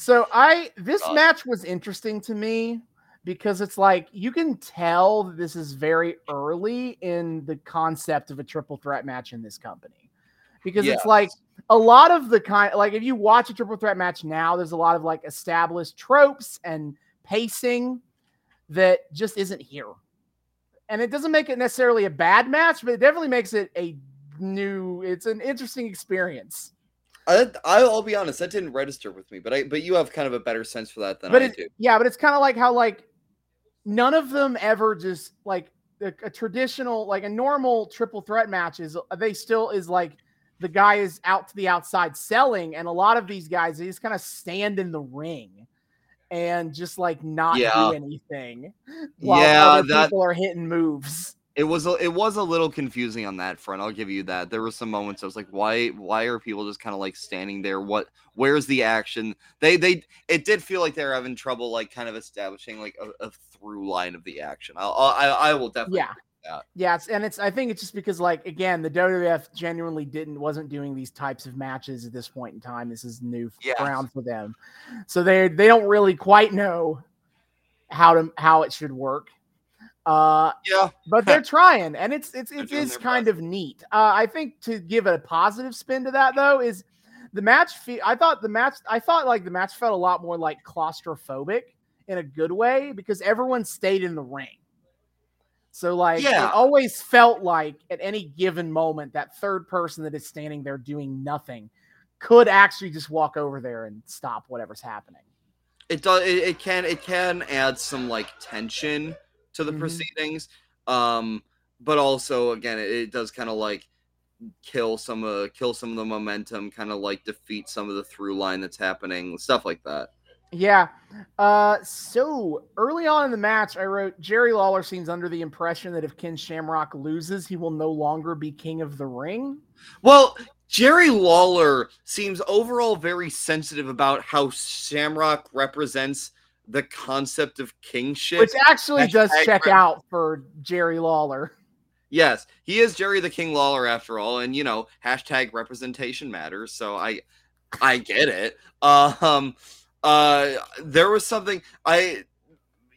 So I this God. match was interesting to me because it's like you can tell this is very early in the concept of a triple threat match in this company. Because Yes. it's like a lot of the kind like if you watch a triple threat match now, there's a lot of like established tropes and pacing that just isn't here. And it doesn't make it necessarily a bad match, but it definitely makes it a new it's an interesting experience. I, I'll be honest, that didn't register with me, but I but you have kind of a better sense for that than but I it, do. yeah, but it's kind of like how like none of them ever just like a, a traditional like a normal triple threat match is they still is like the guy is out to the outside selling, and a lot of these guys they just kind of stand in the ring and just like not Yeah. do anything while Yeah, other that- people are hitting moves. It was a, it was a little confusing on that front. I'll give you that. There were some moments I was like, why why are people just kind of like standing there? What where's the action? They they it did feel like they were having trouble like kind of establishing like a, a through line of the action. I'll, I I will definitely Yeah. that. Yeah, it's, and it's I think it's just because like again the WWF genuinely didn't wasn't doing these types of matches at this point in time. This is new Yeah. ground for them, so they they don't really quite know how to how it should work. Uh, yeah. but they're trying, and it's it's it is kind of neat. Uh, I think to give a positive spin to that though is the match. Fe- I thought the match. I thought like the match felt a lot more like claustrophobic in a good way because everyone stayed in the ring. So like Yeah. it always felt like at any given moment that third person that is standing there doing nothing could actually just walk over there and stop whatever's happening. it does it, it can it can add some like tension to the Mhm. proceedings um but also again it, it does kind of like kill some uh kill some of the momentum kind of like defeat some of the through line that's happening stuff like that Yeah. Uh, so early on in the match, I wrote Jerry Lawler seems under the impression that if Ken Shamrock loses, he will no longer be king of the ring. well jerry lawler seems overall very sensitive about how shamrock represents the concept of kingship Which actually does check out for Jerry Lawler. Yes, he is Jerry the King Lawler after all, and you know, hashtag representation matters. So I, I get it. Um, uh, there was something I,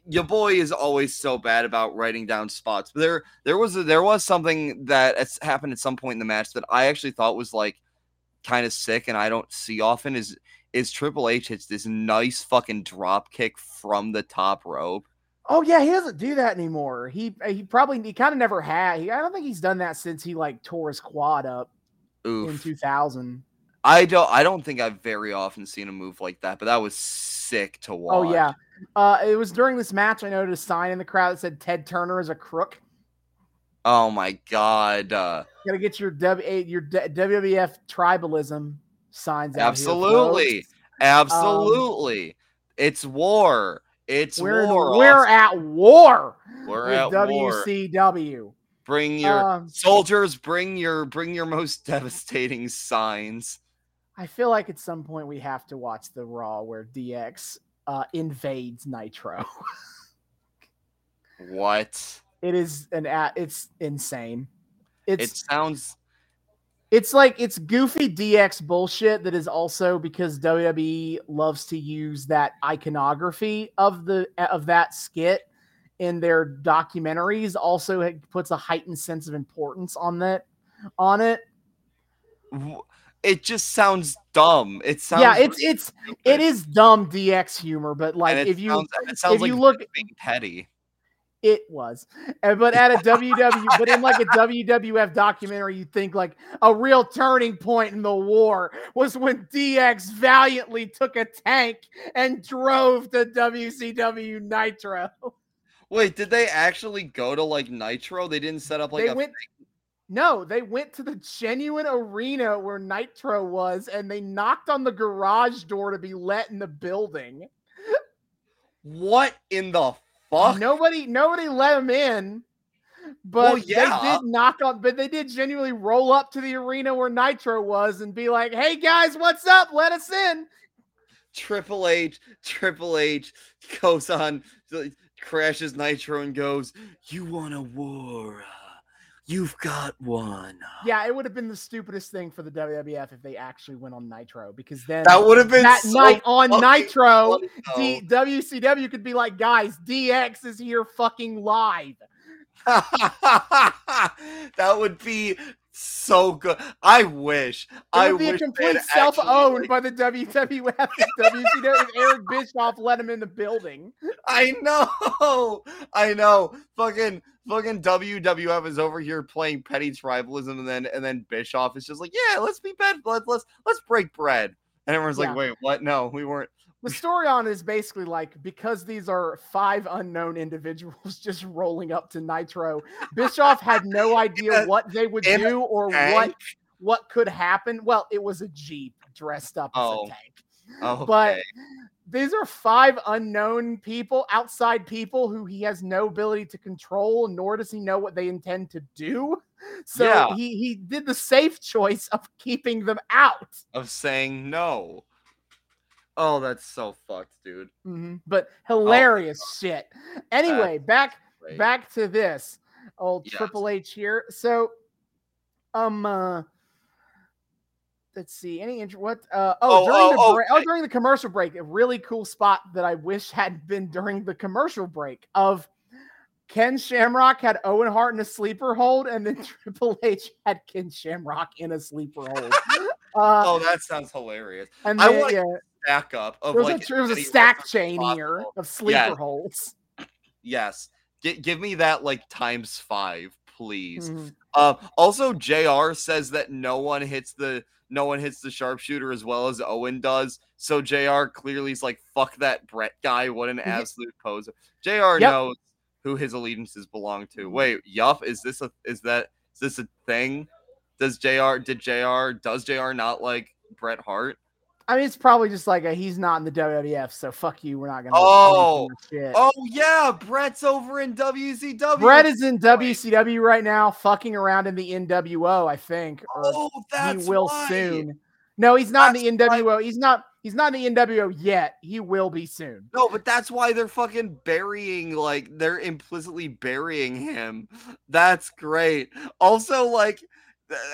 your boy is always so bad about writing down spots, but there, there was a, there was something that has happened at some point in the match that I actually thought was like kind of sick, and I don't see often. Is is Triple H hits this nice fucking drop kick from the top rope? Oh yeah, he doesn't do that anymore. He he probably he kind of never had. He, I don't think he's done that since he like tore his quad up in 2000. I don't I don't think I've very often seen a move like that, but that was sick to watch. Oh yeah. Uh, it was during this match. I noticed a sign in the crowd that said Ted Turner is a crook. Oh my god. Uh, Gotta get your W your D- WWF tribalism signs absolutely. folks. Absolutely. it's war. It's We're, war. we're at war We're at war. WCW. Bring your Um, soldiers, bring your bring your most devastating signs. I feel like at some point we have to watch the Raw where DX uh, invades Nitro. What? it is an it's insane. It It's sounds it's like it's goofy DX bullshit that is also because WWE loves to use that iconography of the of that skit in their documentaries. Also, it puts a heightened sense of importance on that on it. it just sounds dumb. It sounds yeah, it's it's stupid. it is dumb DX humor, but like if you sounds, it sounds if like you look petty. It was but at a ww but in like a wwf documentary you think like a real turning point in the war was when dx valiantly took a tank and drove to wcw nitro Wait, did they actually go to like Nitro? They didn't set up like they a went No, they went to the genuine arena where Nitro was and they knocked on the garage door to be let in the building. What in the fuck? Nobody nobody let them in. But Well, yeah. they did knock on, but they did genuinely roll up to the arena where Nitro was and be like, "Hey guys, what's up? Let us in." Triple H, Triple H goes on, crashes Nitro and goes, You want a war? You've got one. Yeah, it would have been the stupidest thing for the WWF if they actually went on Nitro because then That would have been that so night on Nitro, D- WCW could be like, "Guys, DX is here fucking live." that would be so good. I wish. It I would be a complete self-owned actually, by the WWF WCW Eric Bischoff let him in the building. I know. I know. Fucking fucking WWF is over here playing petty tribalism, and then and then Bischoff is just like, yeah, let's be bad. Let's let's let's break bread. And everyone's Yeah. like, wait, what? No, we weren't. The story on is basically like because these are five unknown individuals just rolling up to Nitro, Bischoff had no idea a- what they would do or tank? what what could happen. Well, it was a Jeep dressed up as Oh. a tank. Oh, But these are five unknown people, outside people who he has no ability to control, nor does he know what they intend to do. So Yeah. he he did the safe choice of keeping them out. of saying no. Oh, that's so fucked, dude. Mhm. But hilarious shit. Anyway, back Right. back to this old Yes. Triple H here. So, um, uh, let's see. Any int- what? Uh, oh, Oh, during oh, the break. Oh, during the commercial break, a really cool spot that I wish had been during the commercial break of. Ken Shamrock had Owen Hart in a sleeper hold, and then Triple H had Ken Shamrock in a sleeper hold. Uh, Oh, that sounds hilarious. and I then, want yeah, Backup of there was, like a, there was a stack chain here of sleeper Yes. holds. Yes. G- give me that like times five, please. Mhm. Uh, also, Jr. says that no one hits the no one hits the sharpshooter as well as Owen does. So Jr. clearly is like, "Fuck that Bret guy! What an absolute poser." Jr. Yep. knows who his allegiances belong to. Wait, yup, is this a is that is this a thing? Does Jr. did Jr. does Jr. not like Bret Hart? I mean, it's probably just like a he's not in the WWF, so fuck you. We're not gonna. Oh, shit. Oh yeah, Bret's over in WCW. Brett is in WCW right now, fucking around in the NWO, I think, Oh, that's he will why. soon. No, he's not in the That's NWO. He's not. He's not in the NWO yet. He will be soon. No, but that's why they're fucking burying, like, they're implicitly burying him. That's great. Also, like,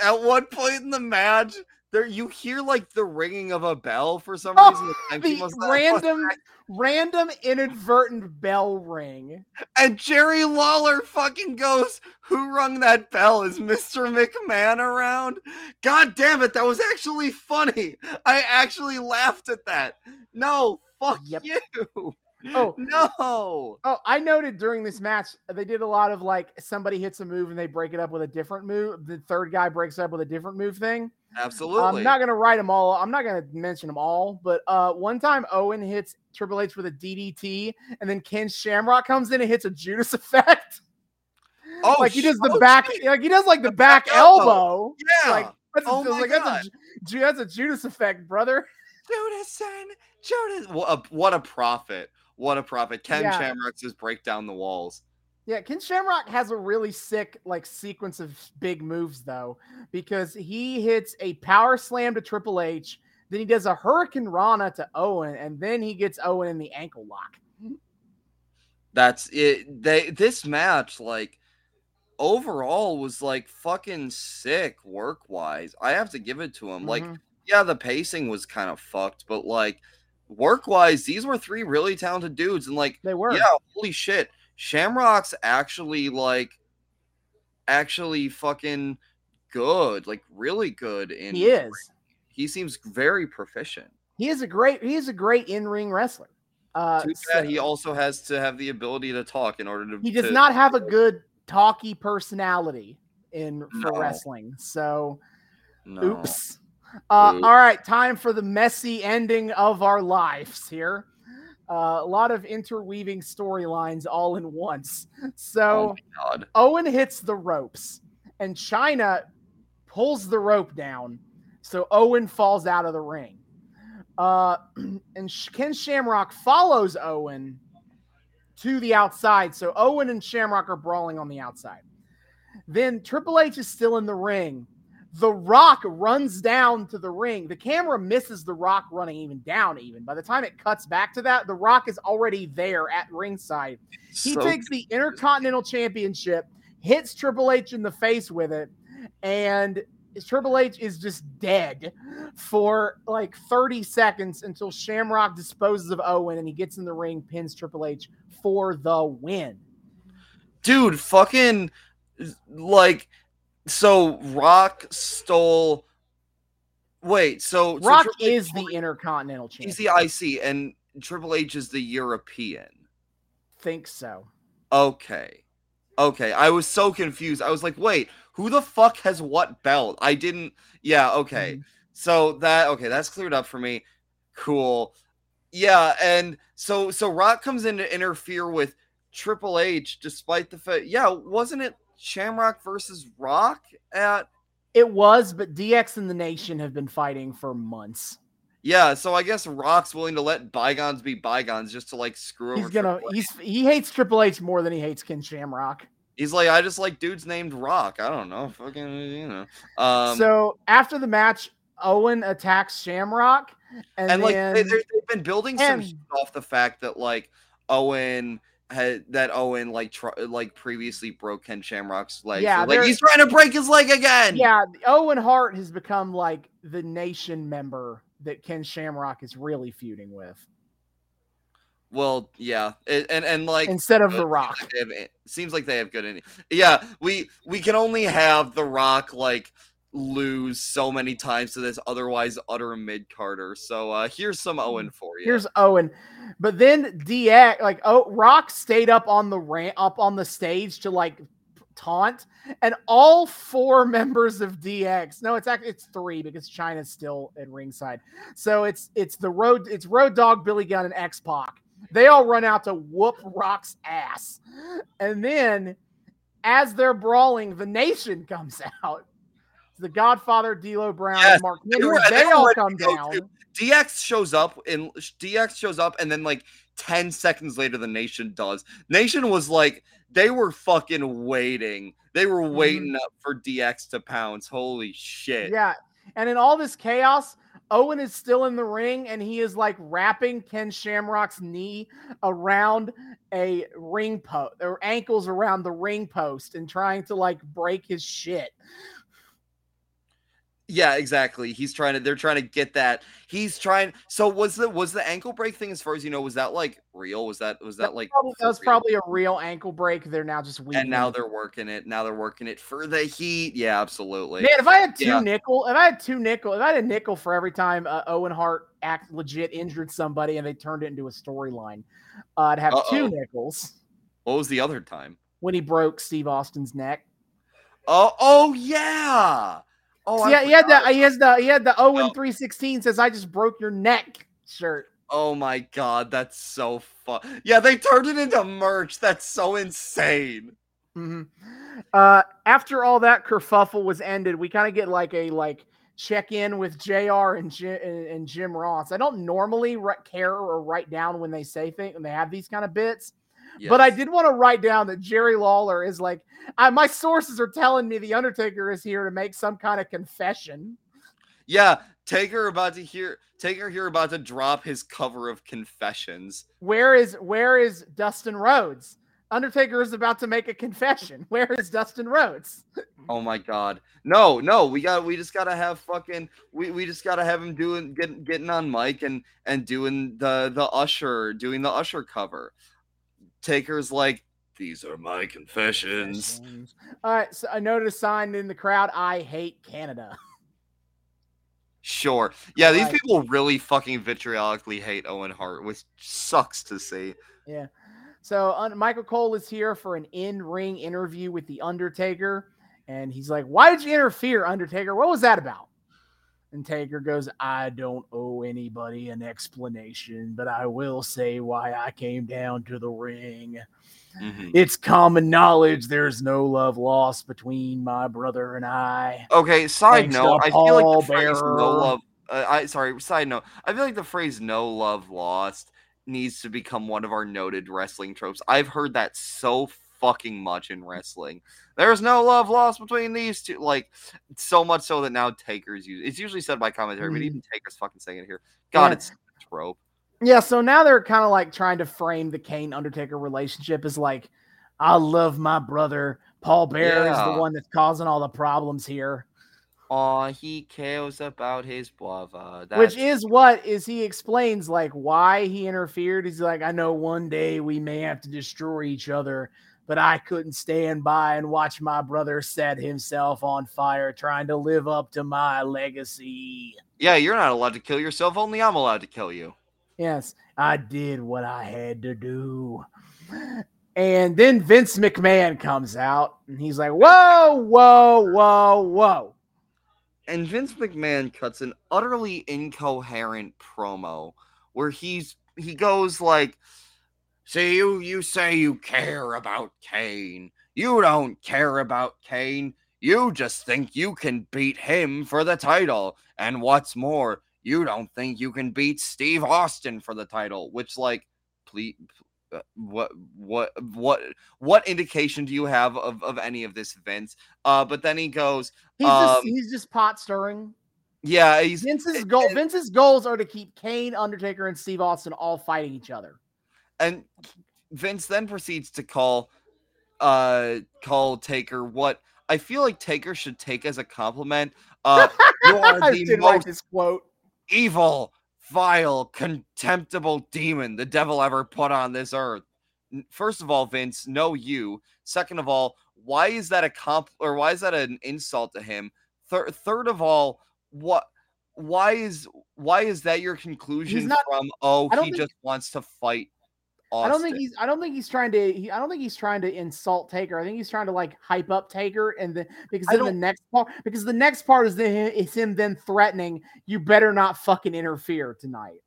at one point in the match, there you hear like the ringing of a bell for some Oh, reason. and The random, random inadvertent bell ring. and Jerry Lawler fucking goes, "Who rung that bell? Is Mister McMahon around?" God damn it, that was actually funny. I actually laughed at that. No, fuck Yep. you. Oh. no. Oh, I noted during this match they did a lot of like somebody hits a move and they break it up with a different move. The third guy breaks it up with a different move thing. Absolutely. I'm not gonna write them all. I'm not gonna mention them all, but uh, one time Owen hits Triple H with a DDT, and then Ken Shamrock comes in and hits a Judas effect. oh, like he does the oh, back, shit. like he does like the back, back elbow. elbow. Yeah. Like that's, a- Oh my like, that's, a, God. Ju- Ju- that's a Judas effect, brother. Judas son, Judas. What a, what a profit. What a profit. Ken Yeah. Shamrock just break down the walls. Yeah, Ken Shamrock has a really sick like sequence of big moves though, because he hits a power slam to Triple H, then he does a hurricanrana to Owen, and then he gets Owen in the ankle lock. That's it. They this match, like overall, was like fucking sick work wise. I have to give it to him. Like, Mhm. yeah, the pacing was kind of fucked, but like work wise, these were three really talented dudes. And like, they were. yeah, holy shit. Shamrock's actually like actually fucking good, like really good in he is. he seems very proficient. He is a great. He is a great in ring wrestler. Uh, Too so- bad he also has to have the ability to talk in order to. he does to- not have a good talky personality in for No. wrestling. So No. oops. Uh, Oops. all right, time for the messy ending of our lives here. Uh, a lot of interweaving storylines all in once. Oh So god. Owen hits the ropes, and Chyna pulls the rope down, so Owen falls out of the ring. Uh, and Ken Shamrock follows Owen to the outside. So Owen and Shamrock are brawling on the outside. Then Triple H is still in the ring. The Rock runs down to the ring. The camera misses The Rock running even down, even. By the time it cuts back to that, The Rock is already there at ringside. He so takes the Intercontinental Championship, hits Triple H in the face with it, and Triple H is just dead for like 30 seconds until Shamrock disposes of Owen and he gets in the ring, pins Triple H for the win. Dude, fucking like so Rock stole Wait, so Rock is the Intercontinental Champion. He's the IC and Triple H is the European. Think so. Okay. Okay, I was so confused. I was like, "Wait, who the fuck has what belt?" I didn't Yeah, okay. Mm-hmm. So that okay, that's cleared up for me. Cool. Yeah, and so so Rock comes in to interfere with Triple H despite the fact yeah, wasn't it Shamrock versus Rock at it was, but DX and the Nation have been fighting for months. Yeah, so I guess Rock's willing to let bygones be bygones just to like screw he's Gonna, he's he hates Triple H more than he hates Ken Shamrock. He's like, I just like dudes named Rock. I don't know, fucking, you know. Um, so after the match, Owen attacks Shamrock, and, and like they, have been building some off the fact that like Owen had that Owen like tr- like previously broke Ken Shamrock's leg. Yeah, so, like he's trying to break his leg again. Yeah, Owen Hart has become like the nation member that Ken Shamrock is really feuding with. Well, yeah, it, and and like instead of uh, the Rock, seems like, seems like they have good. In, yeah, we we can only have the Rock like lose so many times to this otherwise utter mid carder. So uh here's some hmm. Owen for you. Here's Owen. But then DX like oh Rock stayed up on the ramp up on the stage to like taunt and all four members of DX. No, it's actually it's three because Chyna's still at ringside. So it's it's the road it's Road Dog, Billy Gunn, and X Pac. They all run out to whoop Rock's ass. And then as they're brawling, the nation comes out the Godfather, D'Lo Brown, yes, and Mark Henry, they, they all come down. Too. DX shows up and DX shows up, and then like 10 seconds later, the nation does. Nation was like, they were fucking waiting. They were mm-hmm. waiting mm-hmm. up for DX to pounce. Holy shit. Yeah. And in all this chaos, Owen is still in the ring and he is like wrapping Ken Shamrock's knee around a ring post or ankles around the ring post and trying to like break his shit. Yeah, exactly. He's trying to. They're trying to get that. He's trying. So was the was the ankle break thing as far as you know? Was that like real? Was that was that, that like? Probably, that was probably a real ankle break. They're now just And now they're working it. Now they're working it for the heat. Yeah, absolutely. Man, if I had two yeah. nickel, if I had two nickel, if I had a nickel for every time uh, Owen Hart act legit injured somebody and they turned it into a storyline, uh, I'd have Uh-oh. two nickels. What was the other time? When he broke Steve Austin's neck. Oh, oh yeah. Oh, yeah, he had the he has the he had the Owen oh. three sixteen says I just broke your neck shirt. Oh my god, that's so fun. Yeah, they turned it into merch. That's so insane. Mm-hmm. Uh, after all that kerfuffle was ended, we kind of get like a like check in with Jr. and Jim, and Jim Ross. I don't normally care or write down when they say things when they have these kind of bits. Yes. But I did want to write down that Jerry Lawler is like, I, my sources are telling me the Undertaker is here to make some kind of confession. Yeah, Taker about to hear Taker here about to drop his cover of Confessions. Where is where is Dustin Rhodes? Undertaker is about to make a confession. Where is Dustin Rhodes? oh my god. No, no, we got we just gotta have fucking we, we just gotta have him doing getting getting on mic and and doing the the usher doing the usher cover. Taker's like, these are my confessions. All right, so I noticed a sign in the crowd, I hate Canada. Sure. Yeah, these people really fucking vitriolically hate Owen Hart, which sucks to see. Yeah. So uh, Michael Cole is here for an in-ring interview with the Undertaker, and he's like, "Why did you interfere, Undertaker? What was that about?" And Taker goes, I don't owe anybody an explanation, but I will say why I came down to the ring. Mhm. It's common knowledge there's no love lost between my brother and I. Okay, side Thanks note, I feel like the phrase no love uh, I sorry, side note. I feel like the phrase no love lost needs to become one of our noted wrestling tropes. I've heard that so fucking much in wrestling. There's no love lost between these two. Like so much so that now Taker's used. It's usually said by commentary, but Mhm. even Taker's fucking saying it here. God, Yeah. it's trope. Yeah, so now they're kind of like trying to frame the Kane Undertaker relationship as like, I love my brother. Paul Bearer is the one that's causing all the problems here. Aw, he cares about his brother. Which is what is he explains like why he interfered. He's like, I know one day we may have to destroy each other, but I couldn't stand by and watch my brother set himself on fire trying to live up to my legacy. yeah, you're not allowed to kill yourself. Only I'm allowed to kill you. Yes, I did what I had to do. And then Vince McMahon comes out and he's like, Whoa, whoa, whoa, whoa. and Vince McMahon cuts an utterly incoherent promo where he's he goes like, "See you, you say you care about Kane. You don't care about Kane. You just think you can beat him for the title. And what's more, you don't think you can beat Steve Austin for the title. Which, like, please." uh, What what what what indication do you have of, of any of this, Vince? Uh, but then he goes, He's just Um, he's just pot stirring. "Yeah, he's Vince's goal Vince's goals are to keep Kane, Undertaker, and Steve Austin all fighting each other. And Vince then proceeds to call uh call Taker what I feel like Taker should take as a compliment. Uh you are the most quote. evil, vile, contemptible demon the devil ever put on this earth. First of all, Vince, no you. Second of all, why is that a comp or why is that an insult to him? Third third of all, what why is why is that your conclusion not- from oh he think- just wants to fight I don't think he's I don't think he's trying to he, I don't think he's trying to insult Taker. I think he's trying to like hype up Taker and then because then the next part because the next part is the is him then threatening you better not fucking interfere tonight.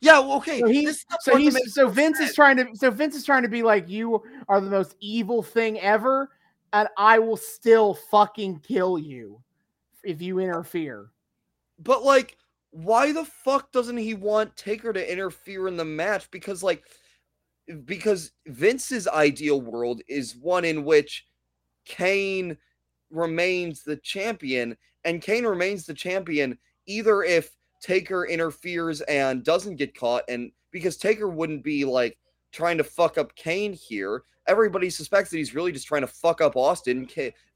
Yeah, well, okay. So he's so he's so Vince is trying to so Vince is trying to be like you are the most evil thing ever, and I will still fucking kill you if you interfere. But like, why the fuck doesn't he want Taker to interfere in the match? Because like, because Vince's ideal world is one in which Kane remains the champion, and Kane remains the champion either if Taker interferes and doesn't get caught, and because Taker wouldn't be like trying to fuck up Kane here. Everybody suspects that he's really just trying to fuck up Austin,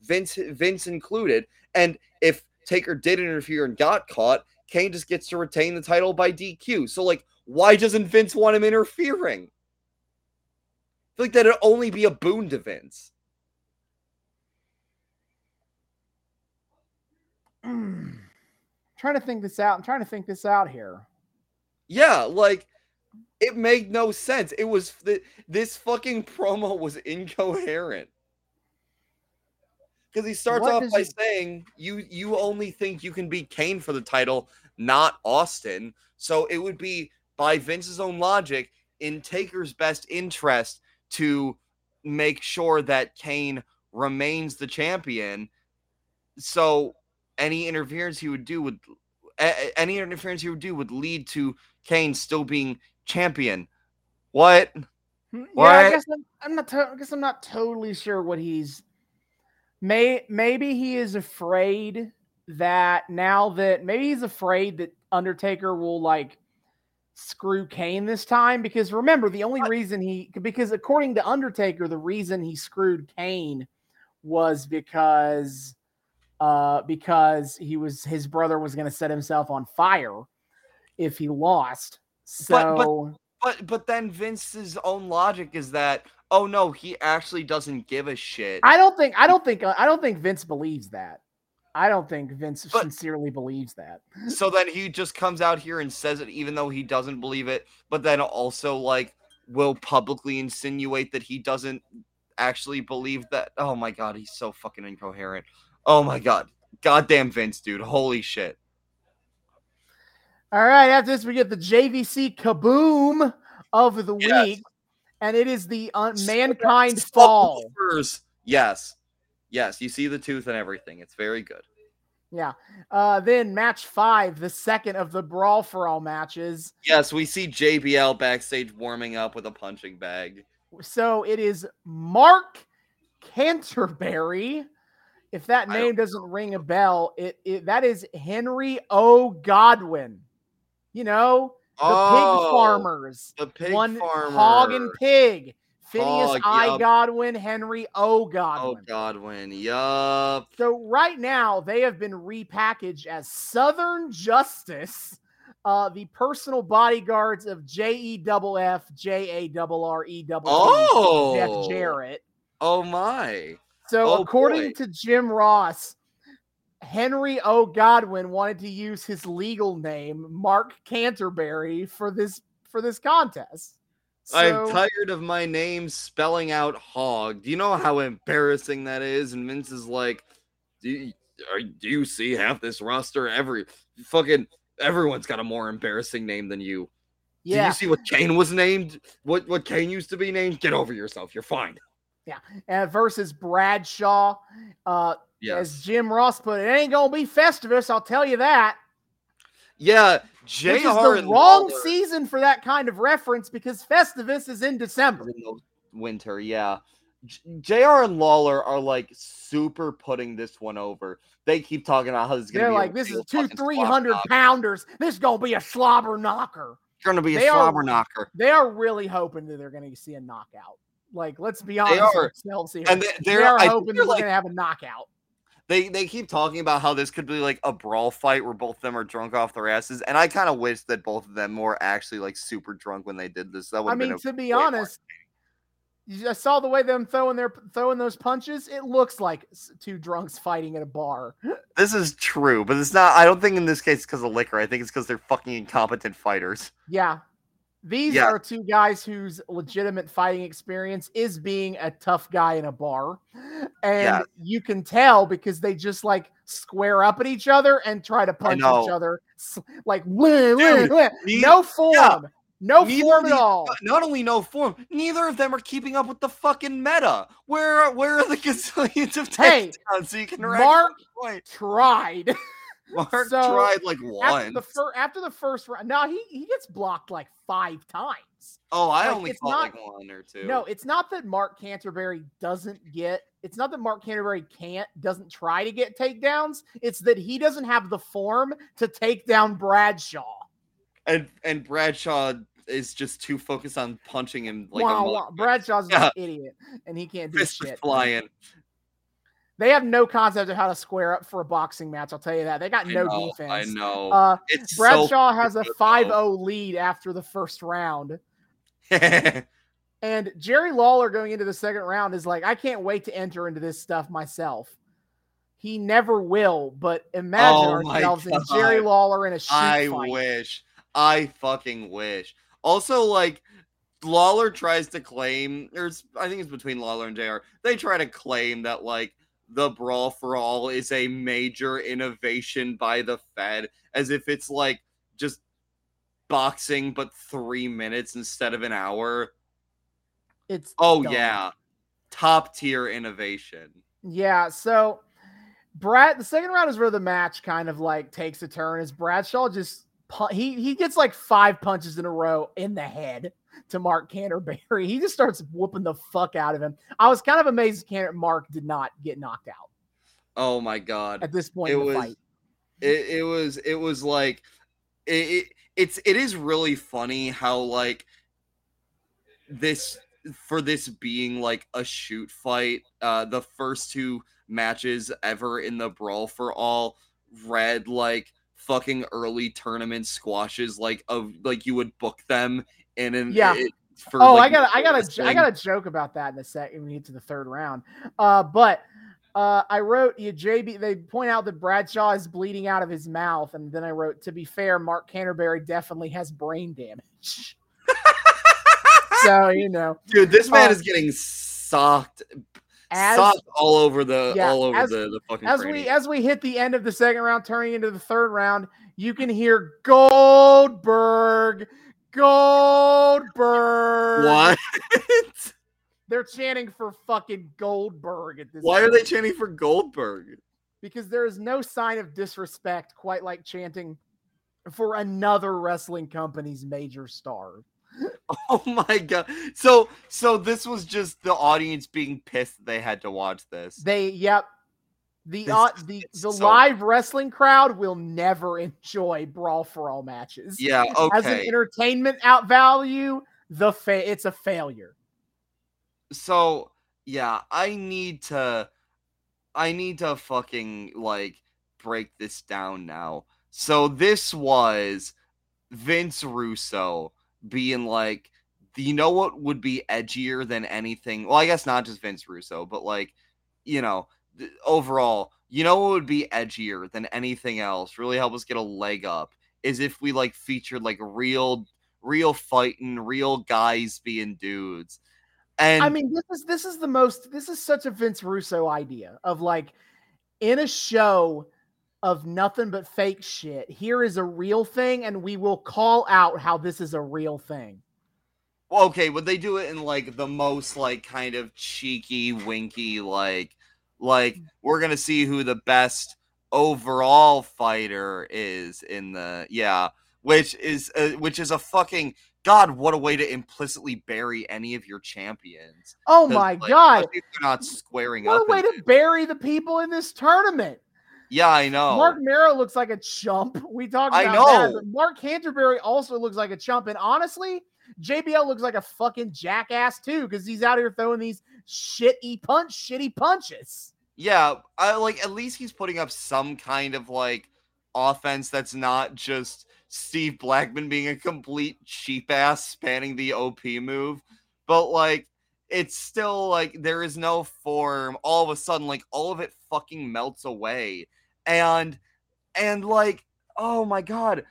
Vince, Vince included. And if Taker did interfere and got caught, Kane just gets to retain the title by DQ. So, like, why doesn't Vince want him interfering? Feel like that'd only be a boon to Vince. trying to think this out. I'm trying to think this out here. Yeah, like it made no sense. It was th- this fucking promo was incoherent. Because he starts What off by saying you you only think you can beat Kane for the title, not Austin. So it would be by Vince's own logic in Taker's best interest to make sure that Kane remains the champion. So any interference he would do would any interference he would do would lead to Kane still being champion. What? Hmm, Yeah, I guess I'm, I'm not. To- I guess I'm not totally sure what he's. May maybe he is afraid that now that maybe he's afraid that Undertaker will like screw Kane this time because remember the only reason he because according to Undertaker the reason he screwed Kane was because uh because he was his brother was going to set himself on fire if he lost. So But- but- But but then Vince's own logic is that oh no, he actually doesn't give a shit. I don't think I don't think I don't think Vince believes that. I don't think Vince But- sincerely believes that. so then he just comes out here and says it even though he doesn't believe it, but then also like will publicly insinuate that he doesn't actually believe that. Oh my god, he's so fucking incoherent. Oh my god. Goddamn Vince, dude. Holy shit. All right, after this, we get the JVC kaboom of the Yes. week, and it is the uh, Mankind Fall. Yes. Yes, you see the tooth and everything. It's very good. Yeah. Uh, then match five, the second of the Brawl for All matches. Yes, we see JBL backstage warming up with a punching bag. So it is Mark Canterbury. If that name doesn't ring a bell, it, it that is Henry O. Godwinn. You know, the Oh, pig farmers. The pig one farmer. hog and pig. Phineas Hog, I. yup. Godwinn, Henry O. Godwinn. Oh, Godwinn. Godwinn. Yup. So right now they have been repackaged as Southern Justice, uh, the personal bodyguards of J E double F J A double R E double Oh. Jeff Jarrett. Oh, my. So Oh, according boy. to Jim Ross, Henry O. Godwinn wanted to use his legal name, Mark Canterbury, for this for this contest. I'm tired of my name spelling out hog. Do you know how embarrassing that is? And Vince is like, do you, are, do you see half this roster? Every fucking everyone's got a more embarrassing name than you. Yeah. Do you see what Kane was named? What what Kane used to be named? Get over yourself. You're fine. Yeah. Uh, versus Bradshaw. Uh, As Yes. Jim Ross put it, it ain't gonna be Festivus. I'll tell you that. Yeah. Which is JR the wrong Lawler- season for that kind of reference because Festivus is in December. in winter. Yeah. JR and Lawler are like super putting this one over. They keep talking about how this is gonna be. They're be a like, this is two fucking three slobber hundred knocker. pounders. This is gonna be a slobber knocker. It's gonna be a They are- slobber knocker. They are really hoping that they're gonna see a knockout. Like, let's be honest are. with ourselves here. And they, they they're, are I think hoping they're that we're gonna have a knockout. They they keep talking about how this could be like a brawl fight where both of them are drunk off their asses, and I kind of wish that both of them were actually like super drunk when they did this. That would I mean, to be honest, you- I saw the way them throwing their throwing those punches. It looks like two drunks fighting at a bar. This is true, but it's not. I don't think in this case because of liquor. I think it's because they're fucking incompetent fighters. Yeah. These Yeah. are two guys whose legitimate fighting experience is being a tough guy in a bar. And Yeah. you can tell because they just like square up at each other and try to punch each other. Like, Dude, no form. No Neither form at all. Not only no form, neither of them are keeping up with the fucking meta. Where where are the gazillions of Hey, takedowns so you can Mark? Tried. Mark so, tried like after the, fir- after the first round. No, he, he gets blocked like five times. oh, I like, only it's fought not- like one or two. No, it's not that Mark Canterbury doesn't get. It's not that Mark Canterbury can't doesn't try to get takedowns. It's that he doesn't have the form to take down Bradshaw. and and Bradshaw is just too focused on punching him like wow, wow. Bradshaw's Yeah. an idiot, and he can't do Fist shit. flying. They have no concept of how to square up for a boxing match. I'll tell you that. They got I no know, defense. I know. Uh, it's Bradshaw has a good, 5-0 lead after the first round. And Jerry Lawler going into the second round is like, I can't wait to enter into this stuff myself. He never will, but imagine Oh ourselves in Jerry Lawler in a shoot I fight. wish. I fucking wish. Also, like Lawler tries to claim, there's, I think it's between Lawler and Jr. They try to claim that like the brawl for all is a major innovation by the Fed, as if it's like just boxing but three minutes instead of an hour. It's Oh dumb. yeah, top tier innovation. Yeah, so Brad, the second round is where the match kind of like takes a turn. As Bradshaw just he he gets like five punches in a row in the head to Mark Canterbury. He just starts whooping the fuck out of him. I was kind of amazed Canter- Mark did not get knocked out Oh my god. at this point it in the was fight. it, it was it was like it, it it's it is really funny how like this for this being like a shoot fight uh the first two matches ever in the brawl for all read like fucking early tournament squashes like of like you would book them in an Yeah. it- for, Oh, like, I got I got a I got a joke about that in a second when we get to the third round. Uh, but uh, I wrote you JB. They point out that Bradshaw is bleeding out of his mouth, and then I wrote, to be fair, Mark Canterbury definitely has brain damage. so you know, Dude, this man Um, is getting socked As Sauce all over the Yeah, all over as- the, the fucking as we as we hit the end of the second round, turning into the third round, you can hear Goldberg, Goldberg. what? They're chanting for fucking Goldberg at this. Why are they chanting for Goldberg? Because there is no sign of disrespect quite like chanting for another wrestling company's major star. Oh my god. So so this was just the audience being pissed that they had to watch this. They, yep. The This uh, the the so- live wrestling crowd will never enjoy brawl for all matches. Yeah, As an entertainment out value, the fa- it's a failure. So yeah, I need to I need to fucking like break this down now. So this was Vince Russo being like, "Do you know what would be edgier than anything? Well, I guess not just Vince Russo, but like, you know, overall, you know what would be edgier than anything else? Really help us get a leg up is if we like featured like real, real fighting, real guys being dudes. And I mean, this is this is the most this is such a Vince Russo idea of like in a show of nothing but fake shit. Here is a real thing, and we will call out how this is a real thing. Well, okay, would they do it in like the most like kind of cheeky, winky, like like we're gonna see who the best overall fighter is in the yeah, which is uh, which is a fucking god. What a way to implicitly bury any of your champions. Oh my like, god! they're not squaring What up. a way to bury the people in this tournament. yeah, I know. Mark Mero looks like a chump. We talked I about that, know. but Mark Canterbury also looks like a chump. And honestly, JBL looks like a fucking jackass too, because he's out here throwing these shitty punch, shitty punches. Yeah, I like at least he's putting up some kind of like offense that's not just Steve Blackman being a complete cheap ass spanning the OP move, but like it's still like there is no form. All of a sudden, like all of it fucking melts away, and and like oh my god.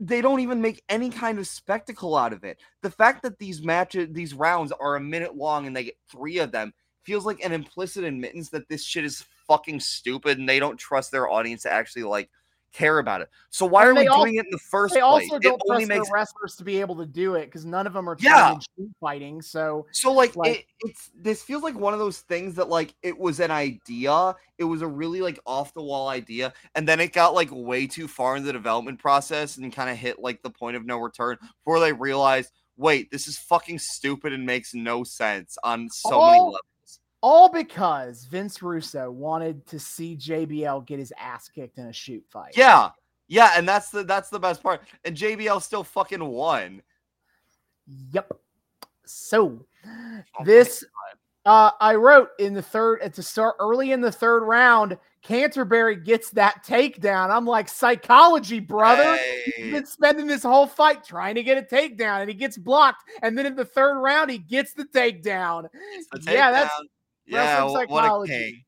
They don't even make any kind of spectacle out of it. The fact that these matches, these rounds are a minute long and they get three of them feels like an implicit admittance that this shit is fucking stupid and they don't trust their audience to actually like care about it. So why And are we they al- doing it in the first They place? also don't only trust makes wrestlers to be able to do it because none of them are trained Yeah. in fighting. So so like, like- it, it's this feels like one of those things that like it was an idea, it was a really like off the wall idea, and then it got like way too far in the development process and kind of hit like the point of no return before they realized, wait, this is fucking stupid and makes no sense on so many levels. All because Vince Russo wanted to see JBL get his ass kicked in a shoot fight. Yeah. Yeah, and that's the that's the best part. And JBL still fucking won. Yep. So Oh this uh I wrote in the third at the start early in the third round, Canterbury gets that takedown. I'm like, psychology, brother. He's Hey. been spending this whole fight trying to get a takedown, and he gets blocked. And then in the third round, he gets the takedown. The yeah, that's takedown. Yeah, what a king.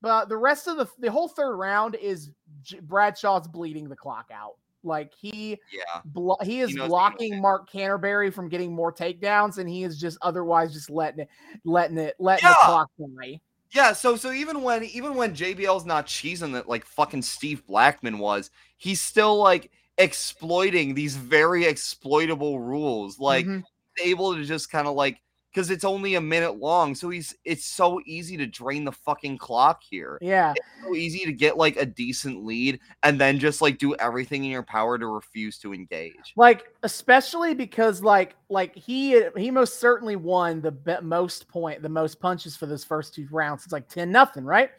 But the rest of the the whole third round is J- Bradshaw's bleeding the clock out. Like he Yeah. blo- he is he blocking. Mark Canterbury from getting more takedowns, and he is just otherwise just letting it, letting it, letting the clock play. Yeah, so so even when even when JBL's not cheesing that like fucking Steve Blackman was, he's still like exploiting these very exploitable rules. Like Mhm. able to just kind of like because it's only a minute long, so he's it's so easy to drain the fucking clock here. yeah, so easy to get like a decent lead and then just like do everything in your power to refuse to engage. like especially because like like he he most certainly won the be- most point the most punches for those first two rounds. It's like ten nothing, right?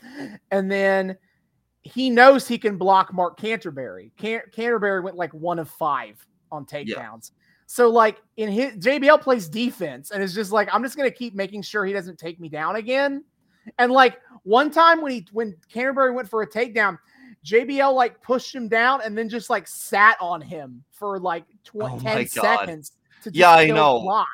And then he knows he can block Mark Canterbury. Can- Canterbury went like one of five on takedowns. So like in his JBL plays defense and is just like I'm just gonna keep making sure he doesn't take me down again. And like one time when he when Canterbury went for a takedown, JBL like pushed him down and then just like sat on him for like tw- Oh 10 God. seconds. To just Yeah, I know. Block.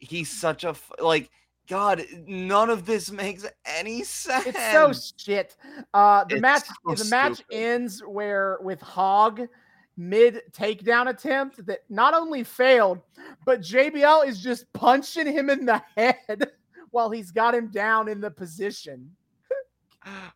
He's such a f- like God, none of this makes any sense. It's so shit. Uh, the It's match so the match ends where with Hog mid takedown attempt that not only failed, but JBL is just punching him in the head while he's got him down in the position.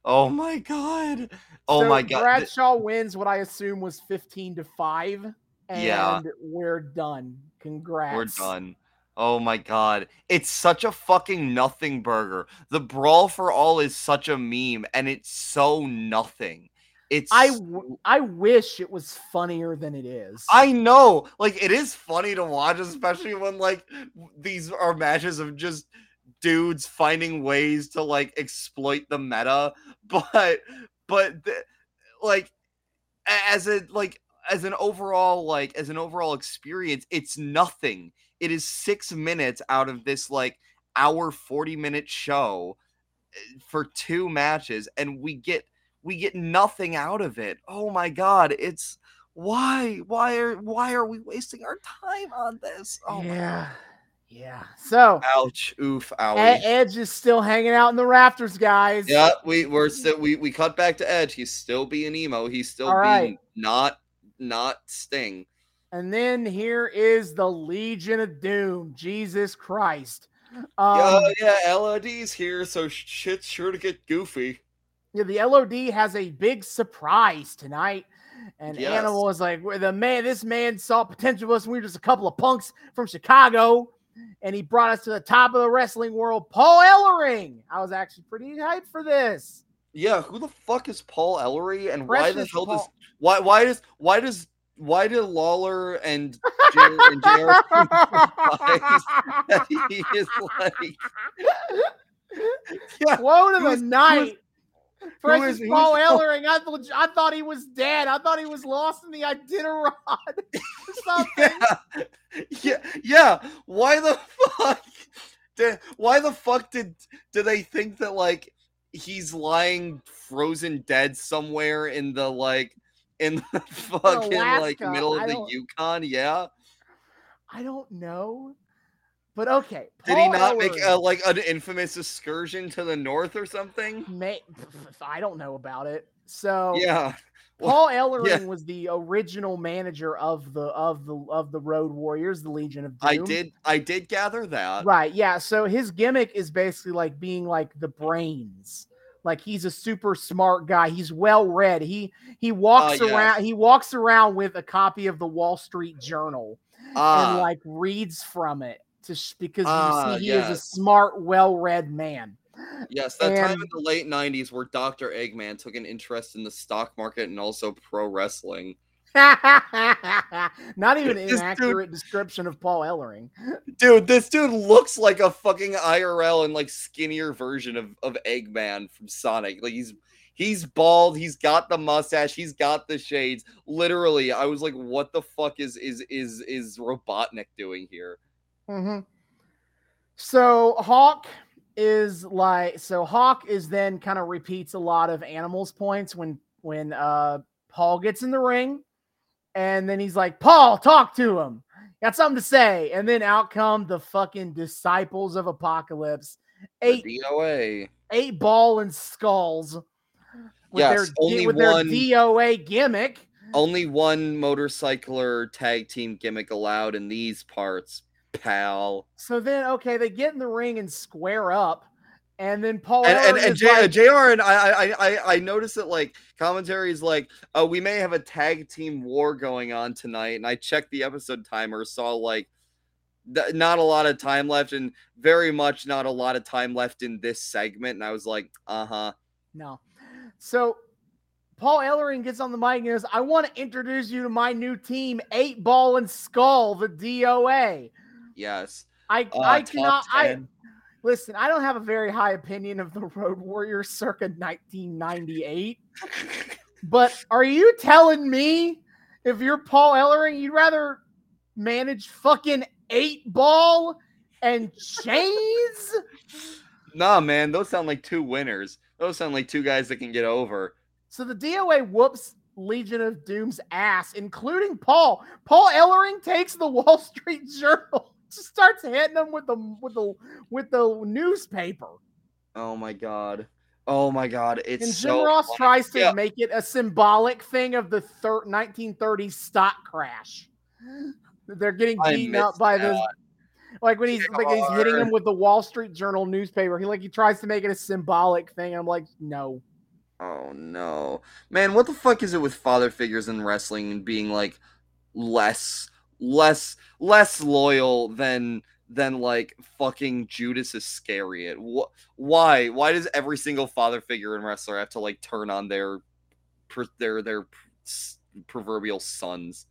Oh my god. Oh So my god. Bradshaw wins what I assume was 15 to 5. And Yeah. we're done. Congrats. We're done. Oh my god. It's such a fucking nothing burger. The brawl for all is such a meme and it's so nothing. It's I, w- I wish it was funnier than it is. I know. Like it is funny to watch especially when like these are matches of just dudes finding ways to like exploit the meta, but but the, like as a like as an overall like as an overall experience it's nothing it is six minutes out of this like hour 40 minute show eh, for two matches and we get we get nothing out of it oh my god it's why why are why are we wasting our time on this oh my yeah. Yeah. So ouch oof owie Edge is still hanging out in the rafters, guys. yeah we we're still we, we cut back to edge he's still being emo he's still All being right. not not sting And then here is the Legion of Doom. Jesus Christ. Um, yeah, yeah, LOD's here, so sh- shit's sure to get goofy. Yeah, the LOD has a big surprise tonight. And Yes. Animal is like, "Well, the man, this man saw potential of us. We were just a couple of punks from Chicago. And he brought us to the top of the wrestling world, Paul Ellering. I was actually pretty hyped for this. Yeah, who the fuck is Paul Ellering, and why the hell does Paul- why why does why does why did Lawler and J- and JR that he is like yeah Quote of the night. Precious is- Paul Ellering. I, thought- I thought he was dead. I thought he was lost in the Iditarod or something. yeah, yeah, yeah. Why the fuck? Did, why the fuck did do they think that like he's lying frozen dead somewhere in the like in the fucking like middle of the Yukon? Yeah. I don't know. But okay. Did he Paul not make a, like an infamous excursion to the north or something? may, I don't know about it. So Yeah. Paul Ellering was the original manager of the of the of the Road Warriors, the Legion of Doom. I did I did gather that. Right. Yeah. So his gimmick is basically like being like the brains. Like he's a super smart guy. He's well read. He he walks Uh, yes. around. He walks around with a copy of the Wall Street Journal and Ah, like reads from it to sh- because you Ah, see he is a smart, well read man. yes, that time in the late '90s where Doctor Eggman took an interest in the stock market and also pro wrestling. Not even an inaccurate description of Paul Ellering. Dude, this dude looks like a fucking IRL and like skinnier version of, of Eggman from Sonic. Like he's he's bald, he's got the mustache, he's got the shades. Literally, I was like, what the fuck is is is is Robotnik doing here? Hmm So Hawk is like so Hawk is then kind of repeats a lot of animals points when when uh Paul gets in the ring. And then he's like Paul talk to him. Got something to say. And then out come the fucking disciples of apocalypse. Eight The DOA. eight ball and skulls with Yes, their only with one- their DOA gimmick. Only one motorcycler tag team gimmick allowed in these parts, pal. so then okay they get in the ring and square up and then Paul and and, and J- uh, like- Jr. and I I I I noticed that like commentaries like uh, we may have a tag team war going on tonight, and I checked the episode timer, saw like th- not a lot of time left, and very much not a lot of time left in this segment, and I was like, uh huh, No. So Paul Ellering gets on the mic and goes, I want to introduce you to my new team, Eight Ball and Skull, the DOA. Yes, I uh, I cannot I listen, I don't have a very high opinion of the Road Warriors circa 1998. But are you telling me if you're Paul Ellering, you'd rather manage fucking eight ball and chains? nah, man, those sound like two winners. Those sound like two guys that can get over. So the DOA whoops Legion of Doom's ass, including Paul. Paul Ellering takes the Wall Street Journal, starts hitting them with the with the with the newspaper. Oh my god. Oh my god, it's and Jim so Ross funny. tries to Yeah. make it a symbolic thing of the thir- 1930s stock crash. They're getting beaten up by the. Like when he's like he's hitting him with the Wall Street Journal newspaper. He like he tries to make it a symbolic thing. I'm like, no. Oh no. Man, what the fuck is it with father figures in wrestling and being like less less less loyal than than like fucking Judas Iscariot? What why? Why does every single father figure in wrestler have to like turn on their their their proverbial sons?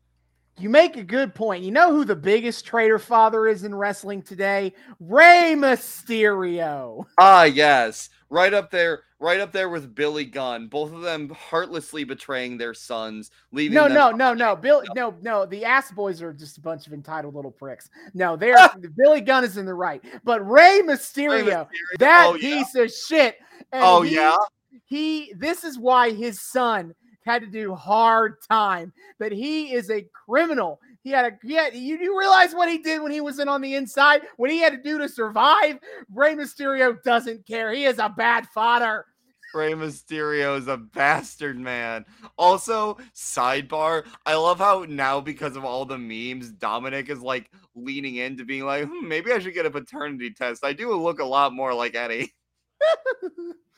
You make a good point. You know who the biggest traitor father is in wrestling today? Rey Mysterio. Ah, yes. Right up there, right up there with Billy Gunn. Both of them heartlessly betraying their sons, leaving No, them- no, no, no. Bill no, no, the ass boys are just a bunch of entitled little pricks. No, they're Billy Gunn is in the right. But Rey Mysterio, Mysterio, that oh, yeah. piece of shit. And Oh, he- yeah? He this is why his son had to do hard time. But he is a criminal. He had a had, you, you realize what he did when he was in on the inside, what he had to do to survive. Rey Mysterio doesn't care. He is a bad father. Rey Mysterio is a bastard, man. Also, sidebar, I love how now because of all the memes, Dominic is like leaning into being like, hmm, maybe I should get a paternity test. I do look a lot more like Eddie.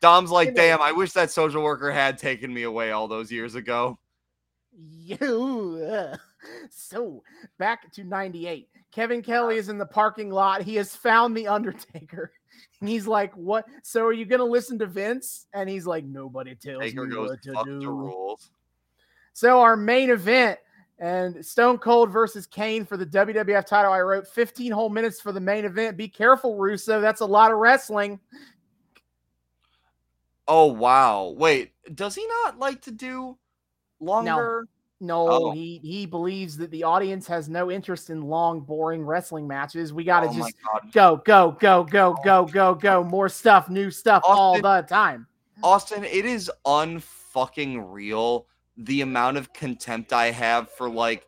Dom's like, damn, I wish that social worker had taken me away all those years ago. You so back to 98. Kevin Kelly is in the parking lot. He has found the Undertaker. And he's like, What? So are you gonna listen to Vince? And he's like, Nobody tells Taker me what to the do. rules. So our main event and Stone Cold versus Kane for the WWF title. I wrote 15 whole minutes for the main event. Be careful, Russo. That's a lot of wrestling. Oh, wow. Wait, does he not like to do longer? No, Oh. he he believes that the audience has no interest in long, boring wrestling matches. We got to oh, just go, go, go, go, go, go, go. More stuff, new stuff all the time. Austin, it is unfucking real the amount of contempt I have for like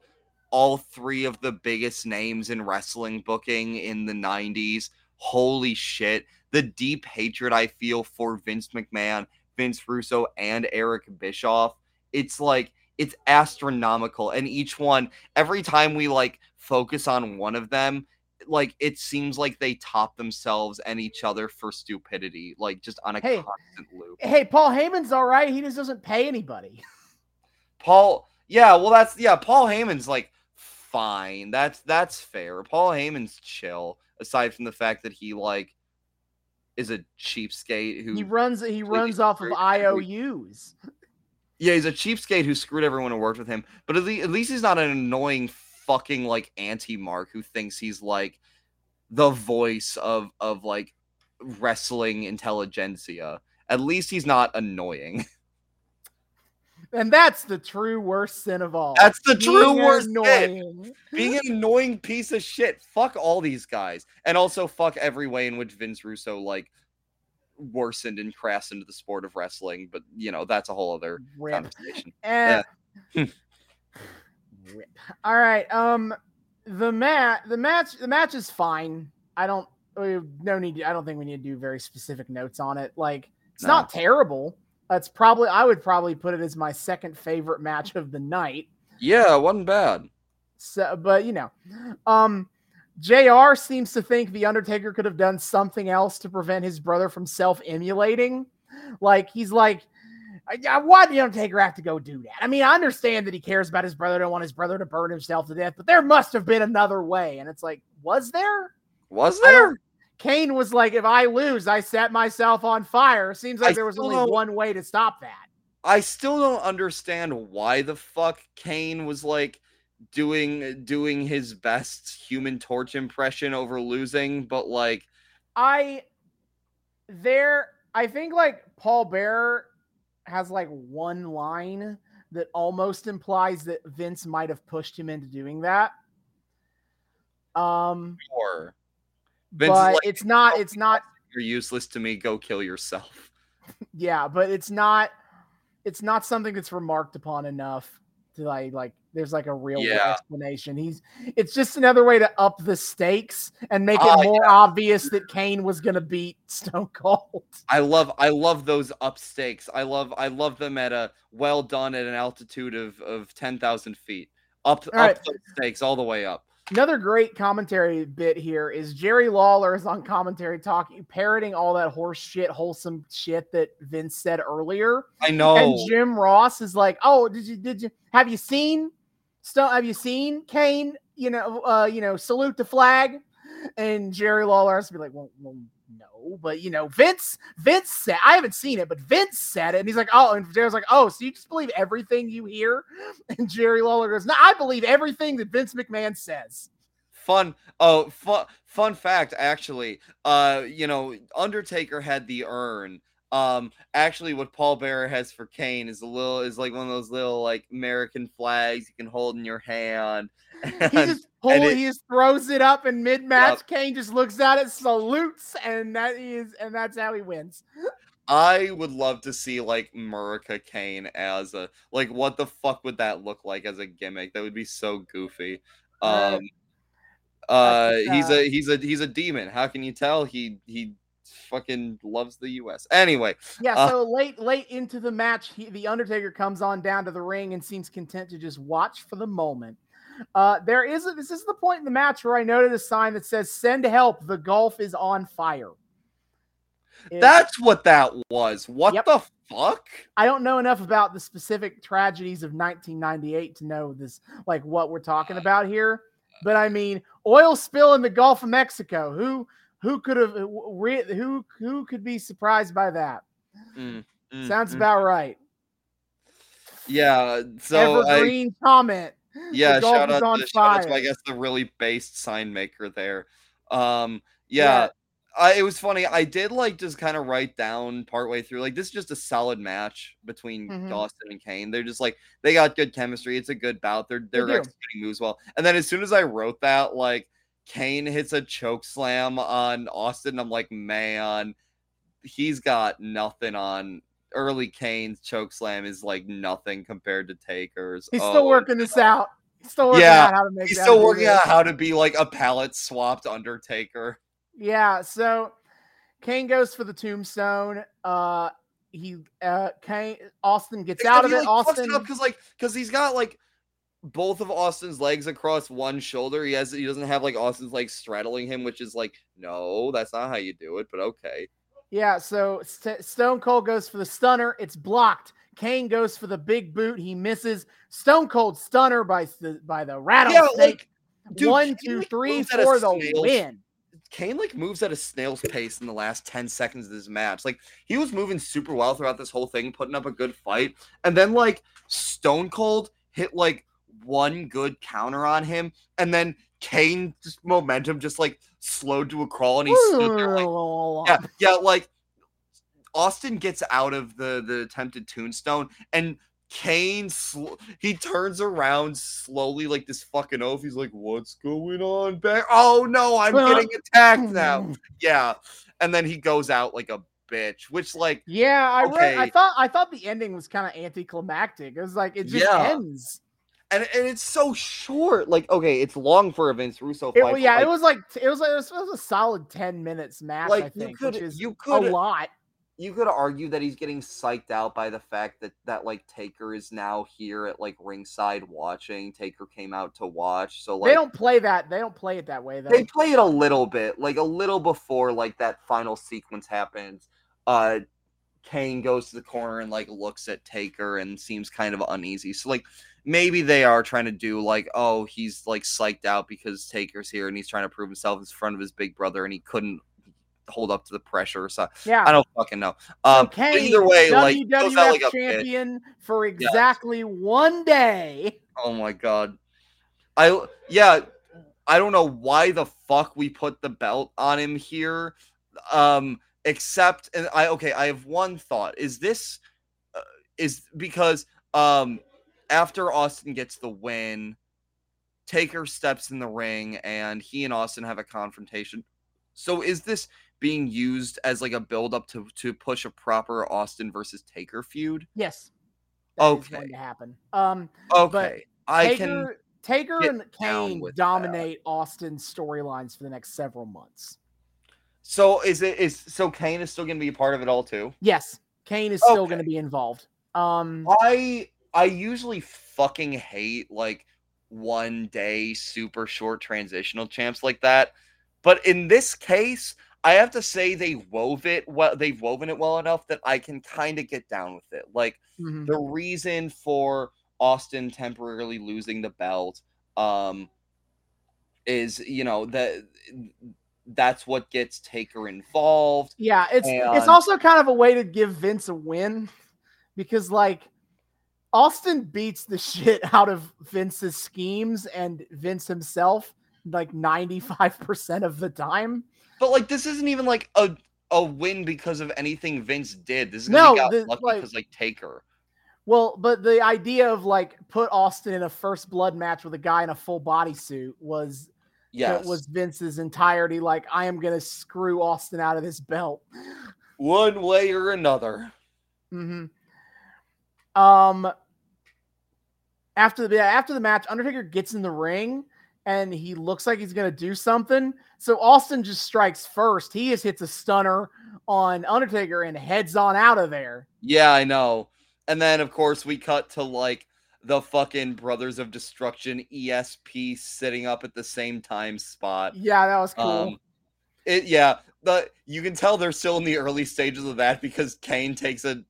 all three of the biggest names in wrestling booking in the 90s. Holy shit. The deep hatred I feel for Vince McMahon, Vince Russo, and Eric Bischoff. It's like, it's astronomical. And each one, every time we like focus on one of them, like it seems like they top themselves and each other for stupidity, like just on a Hey. constant loop. Hey, Paul Heyman's all right. He just doesn't pay anybody. Paul, yeah, well, that's yeah. Paul Heyman's like fine. That's that's fair. Paul Heyman's chill. Aside from the fact that he like is a cheapskate who He runs he runs off of IOUs. yeah, he's a cheapskate who screwed everyone who worked with him. But at least, at least he's not an annoying fucking like anti Mark who thinks he's like the voice of of like wrestling intelligentsia. At least he's not annoying. And that's the true worst sin of all. That's the Being true worst sin. annoying. being an annoying piece of shit. Fuck all these guys, and also fuck every way in which Vince Russo like worsened and crashed into the sport of wrestling. But you know that's a whole other Rip. conversation. Eh. Rip. All right. Um, the mat, the match, the match is fine. I don't. uh, No need. I don't think we need to do very specific notes on it. Like, it's No. not terrible. That's probably. I would probably put it as my second favorite match of the night. Yeah, wasn't bad. So, but you know, um, Jr. seems to think the Undertaker could have done something else to prevent his brother from self-emulating. Like he's like, "I- I- why did the Undertaker have to go do that? I mean, I understand that he cares about his brother, don't want his brother to burn himself to death, but there must have been another way. And it's like, was there? Was there? Kane was like, if I lose, I set myself on fire. Seems like I there was only one way to stop that. I still don't understand why the fuck Kane was like doing doing his best Human Torch impression over losing, but like I there I think like Paul Bearer has like one line that almost implies that Vince might have pushed him into doing that. Um or Vince but like, it's not it's not you're useless to me. Go kill yourself. yeah, but it's not it's not something that's remarked upon enough to like like there's like a real Yeah. explanation. He's it's just another way to up the stakes and make it Oh, more obvious that Kane was gonna beat Stone Cold. I love I love those up stakes. I love I love them at a well done at an altitude of of ten thousand feet. Up All right. up those stakes all the way up. Another great commentary bit here is Jerry Lawler is on commentary talking, parroting all that horse shit, wholesome shit that Vince said earlier. I know. And Jim Ross is like, "Oh, did you did you have you seen Stone? Have you seen Kane? You know, uh, you know, salute the flag." And Jerry Lawler has to be like, "Well, well no, but you know, Vince, Vince said I haven't seen it, but Vince said it, and he's like, oh, and Jerry's like, oh, so you just believe everything you hear? And Jerry Lawler goes, no, I believe everything that Vince McMahon says. Fun, oh, fun, fun fact, actually, uh, you know, Undertaker had the urn. Um, actually, what Paul Bearer has for Kane is a little is like one of those little like American flags you can hold in your hand. And, he just pull, it, he just throws it up in mid match. Yep. Kane just looks at it, salutes, and that is and that's how he wins. I would love to see like Murica Kane as a like what the fuck would that look like as a gimmick? That would be so goofy. Um uh he's a he's a he's a demon. How can you tell he he fucking loves the US. Anyway. Yeah, uh, so late late into the match, he, the Undertaker comes on down to the ring and seems content to just watch for the moment. Uh, there is a, this is the point in the match where I noted a sign that says "Send help! The Gulf is on fire." That's what that was. What yep. the fuck? I don't know enough about the specific tragedies of 1998 to know this, like what we're talking about here. But I mean, oil spill in the Gulf of Mexico. Who who could have who who could be surprised by that? Mm, mm, Sounds mm. about right. Yeah. So evergreen I, comment. Yeah, shout out, to, shout out to I guess the really based sign maker there. Um, yeah, yeah. I, it was funny. I did like just kind of write down partway through, like this is just a solid match between mm-hmm. Austin and Kane. They're just like they got good chemistry. It's a good bout. They're they're they executing moves well. And then as soon as I wrote that, like Kane hits a choke slam on Austin, I'm like, man, he's got nothing on early Kane's choke slam is like nothing compared to Taker's. He's oh, still working this out. He's still working yeah, out how to make. He's still working out how to be like a palette swapped Undertaker. Yeah. So Kane goes for the tombstone. Uh, he uh Kane Austin gets out of it. Like, Austin because like because he's got like both of Austin's legs across one shoulder. He has he doesn't have like Austin's legs straddling him, which is like no, that's not how you do it. But okay. Yeah, so St- Stone Cold goes for the stunner. It's blocked. Kane goes for the big boot. He misses. Stone Cold stunner by the by the rattlesnake. Yeah, like, dude, One, Kane, two, like, three for the win. Kane like moves at a snail's pace in the last 10 seconds of this match. Like he was moving super well throughout this whole thing, putting up a good fight. And then like Stone Cold hit like one good counter on him, and then Kane's momentum just like slowed to a crawl, and he stood there like, yeah, yeah, like Austin gets out of the the attempted tombstone, and Kane sl- he turns around slowly like this fucking oaf. He's like, "What's going on back? Oh no, I'm getting attacked hmm. now." yeah, and then he goes out like a bitch. Which like, yeah, I okay. read, I thought I thought the ending was kind of anticlimactic. It was like it just yeah. ends and, and it's so short. Like, okay, it's long for a Vince Russo fight. It, yeah, like, it was like it was like it was, it was, a solid ten minutes match. Like, I think, you could, which is you could, a lot. You could argue that he's getting psyched out by the fact that that like Taker is now here at like ringside watching. Taker came out to watch, so like they don't play that. They don't play it that way. Though. They play it a little bit, like a little before like that final sequence happens. Uh, Kane goes to the corner and like looks at Taker and seems kind of uneasy. So like maybe they are trying to do like, oh, he's like psyched out because Taker's here and he's trying to prove himself in front of his big brother and he couldn't hold up to the pressure or something. Yeah. I don't fucking know. Um okay, either way, WWF like, like champion for exactly yes. one day. Oh my god. I yeah, I don't know why the fuck we put the belt on him here. Um except and I okay, I have one thought. Is this uh, is because um after Austin gets the win, Taker steps in the ring and he and Austin have a confrontation. So is this being used as like a build up to to push a proper Austin versus Taker feud? Yes. okay. going to happen. Um okay. I Taker, can Taker and Kane dominate that. Austin's storylines for the next several months. So is it is so Kane is still going to be a part of it all too? Yes. Kane is still okay. going to be involved. Um I I usually fucking hate like one day super short transitional champs like that. But in this case, I have to say they wove it well. They've woven it well enough that I can kind of get down with it. Like Mhm. the reason for Austin temporarily losing the belt um is you know that that's what gets Taker involved. Yeah, it's it's also kind of a way to give Vince a win because like Austin beats the shit out of Vince's schemes and Vince himself like 95% of the time. But like this isn't even like a a win because of anything Vince did. This is No, got the- lucky like- because like Taker. Well, but the idea of like put Austin in a first blood match with a guy in a full bodysuit was Yes. that was Vince's entirety like I am going to screw Austin out of this belt. one way or another. hmm Um, after the after the match, Undertaker gets in the ring and he looks like he's gonna do something. So Austin just strikes first. He just hits a stunner on Undertaker and heads on out of there. Yeah, I know. And then of course we cut to like the fucking Brothers of Destruction ESP sitting up at the same time spot. Yeah, that was cool. Um, it yeah, the you can tell they're still in the early stages of that because Kane takes a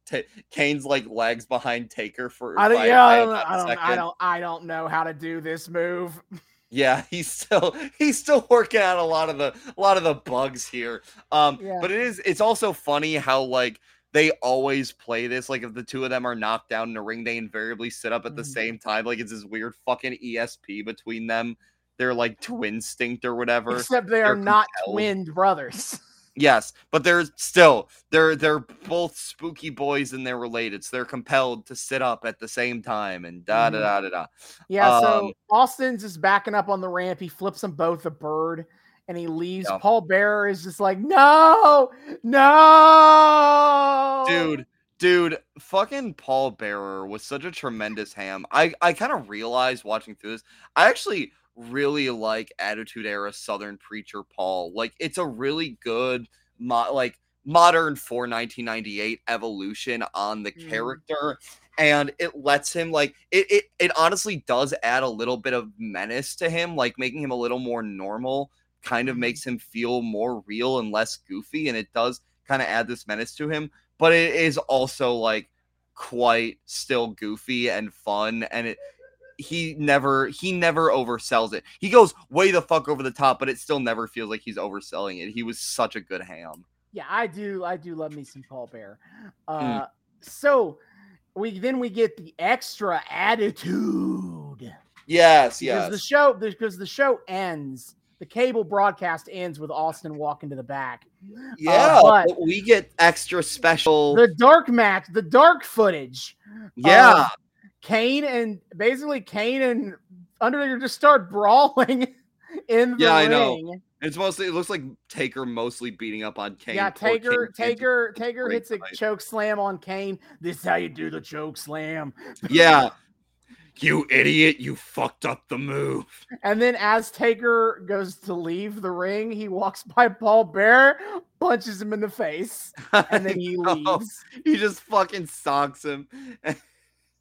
Kane's like legs behind Taker for I don't, yeah, I don't, I don't, I don't, I don't know how to do this move. Yeah, he's still he's still working out a lot of the a lot of the bugs here. Um, Yeah. but it is it's also funny how like they always play this. Like if the two of them are knocked down in a ring, they invariably sit up at the Mhm. same time. Like it's this weird fucking ESP between them. They're like twin instinct or whatever. Except they are they're not compelled. twinned brothers. Yes, but they're still they're they're both spooky boys and they're related, so they're compelled to sit up at the same time and da da Mhm. da da da. Yeah, Um, so Austin's just backing up on the ramp. He flips them both a bird and he leaves. Yeah. Paul Bearer is just like, no, no. dude dude fucking paul bearer was such a tremendous ham i i kind of realized watching through this i actually really like attitude era southern preacher paul like it's a really good mo- like modern for 1998 evolution on the Mhm. character and it lets him like it, it it honestly does add a little bit of menace to him like making him a little more normal kind of Mhm. makes him feel more real and less goofy and it does kind of add this menace to him but it is also like quite still goofy and fun and it he never he never oversells it he goes way the fuck over the top but it still never feels like he's overselling it he was such a good ham Yeah, I do. I do love me some Paul Bearer. Uh, Mm. So we then we get the extra attitude. yes Because yes the show because the show ends. The cable broadcast ends with Austin walking to the back. yeah but- but we get extra special The dark match, the dark footage. yeah Kane and basically Kane and Undertaker just start brawling in the Yeah, I know. it's mostly it looks like taker mostly beating up on Kane. Yeah, Poor Kane Taker, Taker, Taker hits a fight. choke slam on Kane. This is how you do the choke slam. yeah you idiot you fucked up the move And then as Taker goes to leave the ring, he walks by Paul Bearer, punches him in the face, and then he leaves. he just fucking socks him.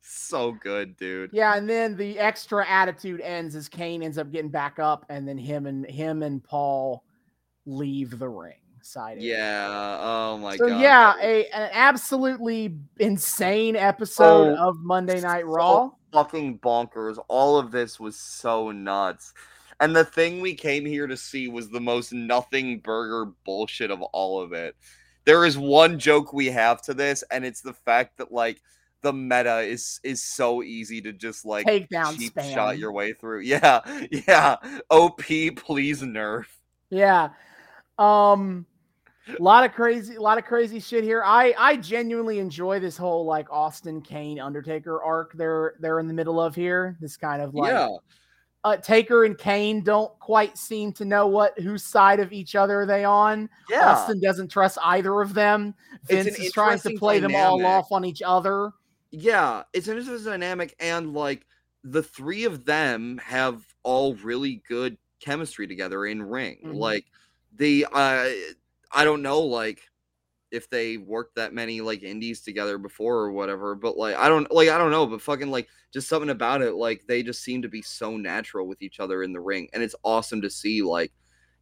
So good, dude. Yeah, and then the extra attitude ends as Kane ends up getting back up, and then him and him and Paul leave the ring. Side Yeah. Oh my So god. yeah, a an absolutely insane episode Oh, of Monday Night so Raw. fucking bonkers. All of this was so nuts. And the thing we came here to see was the most nothing burger bullshit of all of it. There is one joke we have to this, and it's the fact that like the meta is is so easy to just like Takedown cheap spam. shot your way through. Yeah, yeah. OP, please nerf. Yeah. Um a lot of crazy a lot of crazy shit here. I I genuinely enjoy this whole like Austin Kane Undertaker arc they're they're in the middle of here. This kind of like yeah, uh, Taker and Kane don't quite seem to know what whose side of each other are they on. yeah. Austin doesn't trust either of them. Vince is trying to play them all off on each other. Yeah, it's an interesting dynamic, and like the three of them have all really good chemistry together in ring. Mhm. Like the uh, I don't know, like if they worked that many like indies together before or whatever. But like I don't like I don't know, but fucking like just something about it, like they just seem to be so natural with each other in the ring. And it's awesome to see like,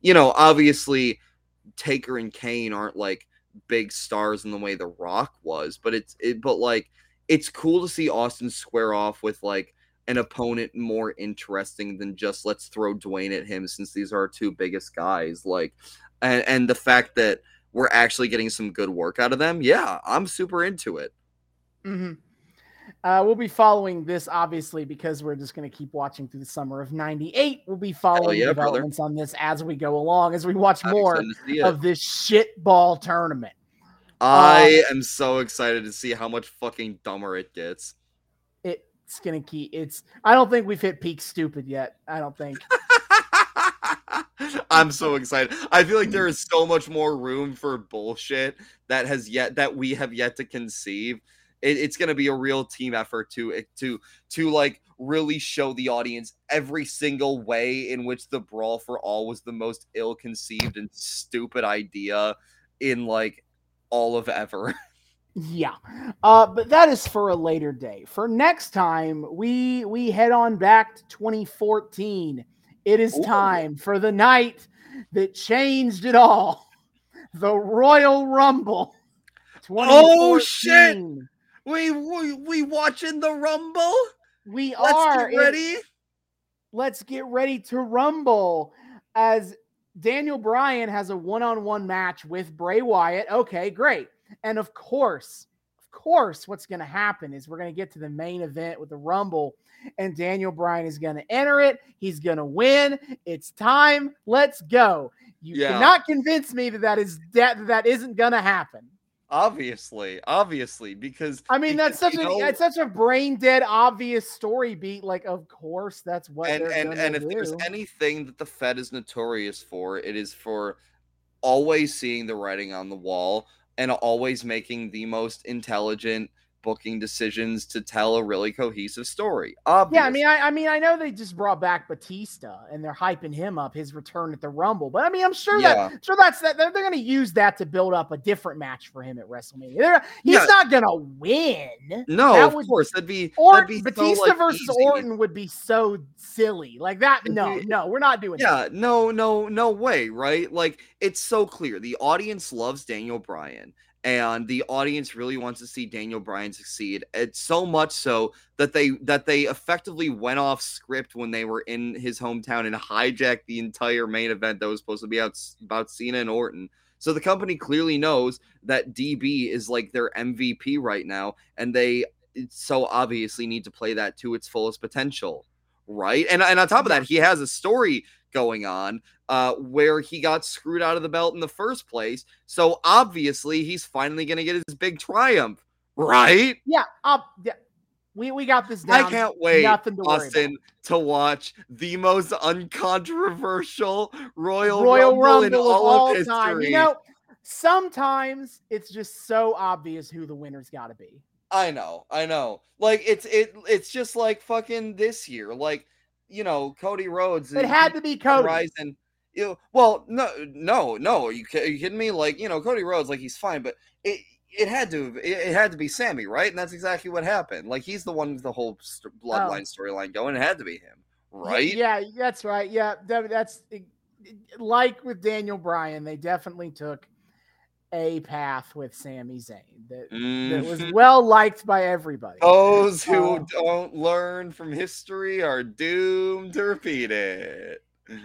you know, obviously Taker and Kane aren't like big stars in the way The Rock was, but it's it but like it's cool to see Austin square off with like an opponent more interesting than just let's throw Dwayne at him since these are our two biggest guys. Like and and the fact that we're actually getting some good work out of them, yeah, I'm super into it. Mm-hmm. Uh, we'll be following this obviously because we're just going to keep watching through the summer of '98. We'll be following yeah, developments brother. on this as we go along, as we watch I'm more excited to see it. of this shit ball tournament. Uh, I am so excited to see how much fucking dumber it gets. It's gonna keep. It's. I don't think we've hit peak stupid yet. I don't think. I'm so excited. I feel like there is so much more room for bullshit that has yet that we have yet to conceive. It, it's going to be a real team effort to to to like really show the audience every single way in which the brawl for all was the most ill-conceived and stupid idea in like all of ever. Yeah. Uh, but that is for a later day. For next time, we we head on back to 2014. It is Ooh. time for the night that changed it all. The Royal Rumble. Oh, shit! 2014. we we, we watching the Rumble? We Let's are get It- ready. let's get ready to rumble as Daniel Bryan has a one-on-one match with Bray Wyatt. Okay, great. And of course, of course, what's going to happen is we're going to get to the main event with the Rumble, and Daniel Bryan is going to enter it. He's going to win. It's time. Let's go. You Yeah. cannot convince me that that is that that isn't going to happen. Obviously, obviously, because I mean, that's such a know- that's such a brain dead obvious story beat. Like, of course, that's what and and and if there's anything that the Fed is notorious for, it is for always seeing the writing on the wall and always making the most intelligent booking decisions to tell a really cohesive story. Obviously. Yeah, I mean, I, I mean, I know they just brought back Batista and they're hyping him up his return at the Rumble, but I mean, I'm sure Yeah. that sure that's that they're, they're going to use that to build up a different match for him at WrestleMania. They're, he's Yeah. not going to win. no, that of would- course that'd be Or that'd be so, Batista like, versus easy. Orton would be so silly. Like that. It'd No, be- no, we're not doing that. Yeah, no, no, no way, right? Like it's so clear. The audience loves Daniel Bryan, and the audience really wants to see Daniel Bryan succeed. It's so much so that they that they effectively went off script when they were in his hometown and hijacked the entire main event that was supposed to be out, about Cena and Orton. So the company clearly knows that DB is like their MVP right now, and they so obviously need to play that to its fullest potential, right? And and on top of that, he has a story going on uh, where he got screwed out of the belt in the first place. So obviously, he's finally going to get his big triumph, right? Yeah, up. yeah. We we got this down. I can't wait, Nothing to Austin, to watch the most uncontroversial Royal, Royal Rumble, Rumble in of all, all of history. time. You know, sometimes it's just so obvious who the winner's got to be. I know, I know. Like it's it it's just like fucking this year. Like, you know, Cody Rhodes. It had to be Cody. Horizon. You know, well, no, no, no. Are you, you kidding me? Like, you know, Cody Rhodes, like he's fine, but it it had to it, had to be Sami, right? And that's exactly what happened. Like he's the one with the whole st- bloodline oh. storyline going. It had to be him, right? Yeah, that's right. Yeah, that, that's like with Daniel Bryan. They definitely took a path with Sami Zayn that, that was Mhm. well liked by everybody. Those who Uh, don't learn from history are doomed to repeat it.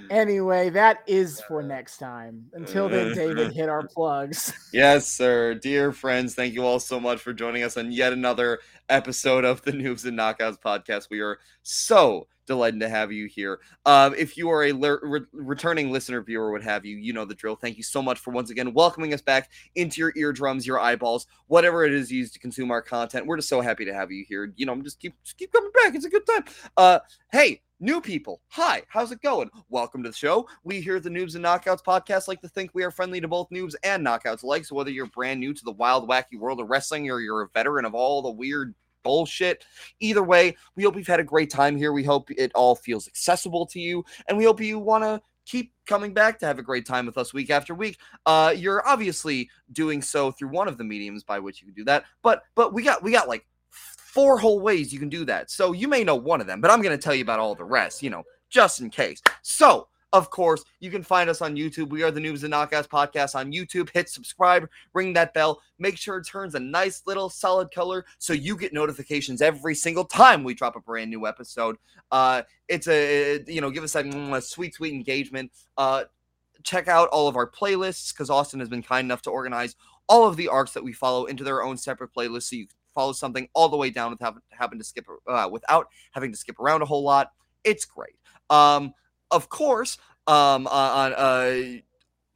Anyway, that is for next time. Until then, David, hit our plugs. Yes, sir. Dear friends, thank you all so much for joining us on yet another episode of the Noobs and Knockouts podcast. We are so delighted to have you here. Um, if you are a ler- re- returning listener, viewer, what have you, you know the drill. Thank you so much for once again welcoming us back into your eardrums, your eyeballs, whatever it is used to consume our content. We're just so happy to have you here. You know, just keep just keep coming back. It's a good time. Uh, hey, new people, hi, how's it going? Welcome to the show. We here the Noobs and Knockouts podcast like to think we are friendly to both noobs and knockouts alike. So whether you're brand new to the wild, wacky world of wrestling or you're a veteran of all the weird bullshit, either way, we hope you've had a great time here. We hope it all feels accessible to you, and we hope you want to keep coming back to have a great time with us week after week. Uh, you're obviously doing so through one of the mediums by which you can do that, but but we got we got like four whole ways you can do that. So you may know one of them, but I'm going to tell you about all the rest, you know, just in case. So of course, you can find us on YouTube. We are the Noobs and Knockouts podcast on YouTube. Hit subscribe, ring that bell. Make sure it turns a nice little solid color so you get notifications every single time we drop a brand new episode. Uh, it's a you know, give us that mm, sweet, sweet engagement. Uh, check out all of our playlists because Austin has been kind enough to organize all of the arcs that we follow into their own separate playlists, so you can follow something all the way down without having to skip uh, without having to skip around a whole lot. It's great. Um, of course, um, on uh,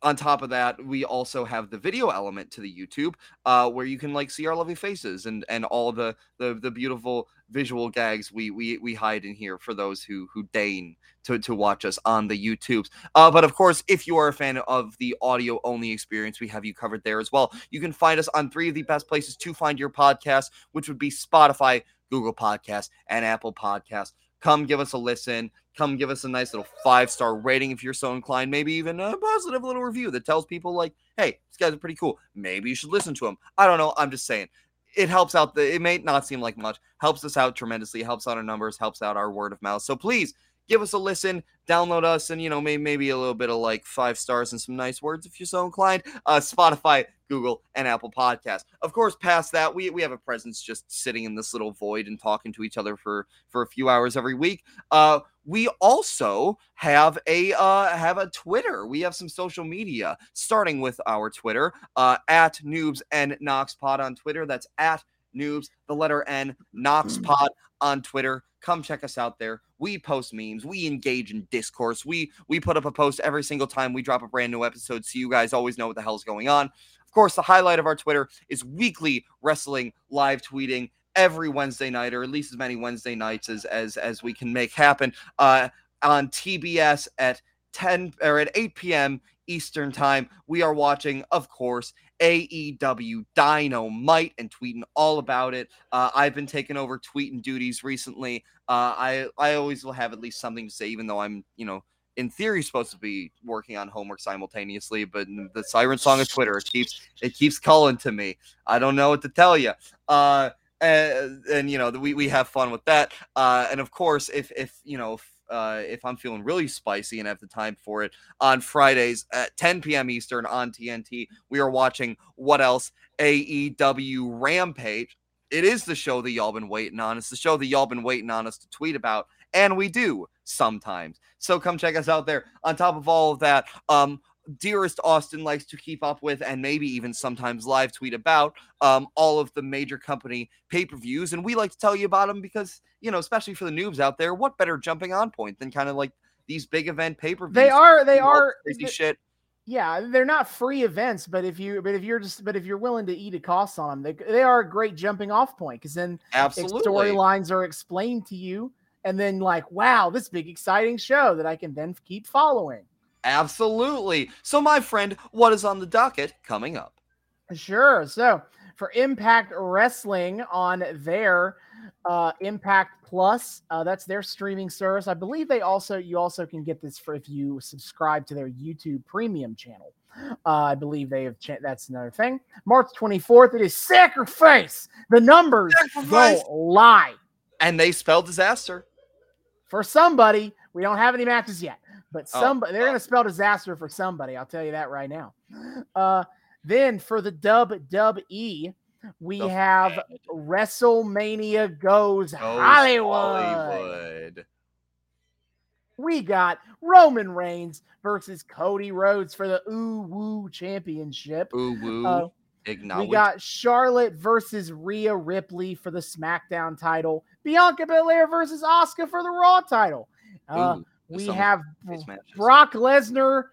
on top of that, we also have the video element to the YouTube, uh, where you can like see our lovely faces and and all the the, the beautiful visual gags we, we we hide in here for those who who deign to, to watch us on the YouTubes. Uh, but of course, if you are a fan of the audio only experience, we have you covered there as well. You can find us on three of the best places to find your podcast, which would be Spotify, Google Podcasts, and Apple Podcasts. Come give us a listen. Come give us a nice little five star rating if you're so inclined. Maybe even a positive little review that tells people, like, hey, these guys are pretty cool. Maybe you should listen to them. I don't know. I'm just saying. It helps out. The, it may not seem like much. Helps us out tremendously. Helps out our numbers. Helps out our word of mouth. So please give us a listen, download us, and you know maybe maybe a little bit of like five stars and some nice words if you're so inclined. Uh, Spotify, Google, and Apple Podcast. Of course, past that, we we have a presence just sitting in this little void and talking to each other for for a few hours every week. Uh, we also have a uh, have a Twitter. We have some social media, starting with our Twitter uh, at Noobs and Knoxpod on Twitter. That's at Noobs, the letter N, Knoxpod on Twitter. Come check us out there. We post memes. We engage in discourse. We we put up a post every single time we drop a brand new episode, so you guys always know what the hell's going on. Of course, the highlight of our Twitter is weekly wrestling live tweeting every Wednesday night, or at least as many Wednesday nights as as as we can make happen. Uh, on TBS at 10 or at 8 p.m. Eastern time. We are watching, of course, AEW Dynamite and tweeting all about it. Uh, I've been taking over tweeting duties recently. Uh, I I always will have at least something to say, even though I'm you know in theory supposed to be working on homework simultaneously. But the siren song of Twitter it keeps it keeps calling to me. I don't know what to tell you. Uh, and, and you know we we have fun with that. Uh, and of course, if if you know. If, uh, if I'm feeling really spicy and have the time for it, on Fridays at 10 p.m. Eastern on TNT, we are watching What Else? AEW Rampage. It is the show that y'all been waiting on. It's the show that y'all been waiting on us to tweet about, and we do sometimes. So come check us out there. On top of all of that, um, dearest Austin likes to keep up with and maybe even sometimes live tweet about um, all of the major company pay per views. And we like to tell you about them because, you know, especially for the noobs out there, what better jumping on point than kind of like these big event pay per views? They are, they are crazy shit. Yeah, they're not free events, but if you but if you're just but if you're willing to eat a cost on them, they, they are a great jumping off point because then absolutely storylines are explained to you, and then like wow, this big exciting show that I can then keep following. Absolutely. So, my friend, what is on the docket coming up? Sure. So, for Impact Wrestling on their uh, Impact Plus, uh, that's their streaming service. I believe they also you also can get this for if you subscribe to their YouTube Premium channel. Uh, I believe they have. Cha- that's another thing. March 24th. It is Sacrifice. The numbers Sacrifice. don't lie. And they spell disaster for somebody. We don't have any matches yet but somebody oh, they're gonna spell disaster for somebody. I'll tell you that right now. Uh, then for the dub dub E, we the have bad. WrestleMania goes, goes Hollywood. Hollywood. We got Roman Reigns versus Cody Rhodes for the Ooh Woo Championship. Ooh Woo. Uh, we got Charlotte versus Rhea Ripley for the SmackDown title. Bianca Belair versus Asuka for the Raw title. Uh, we have Brock Lesnar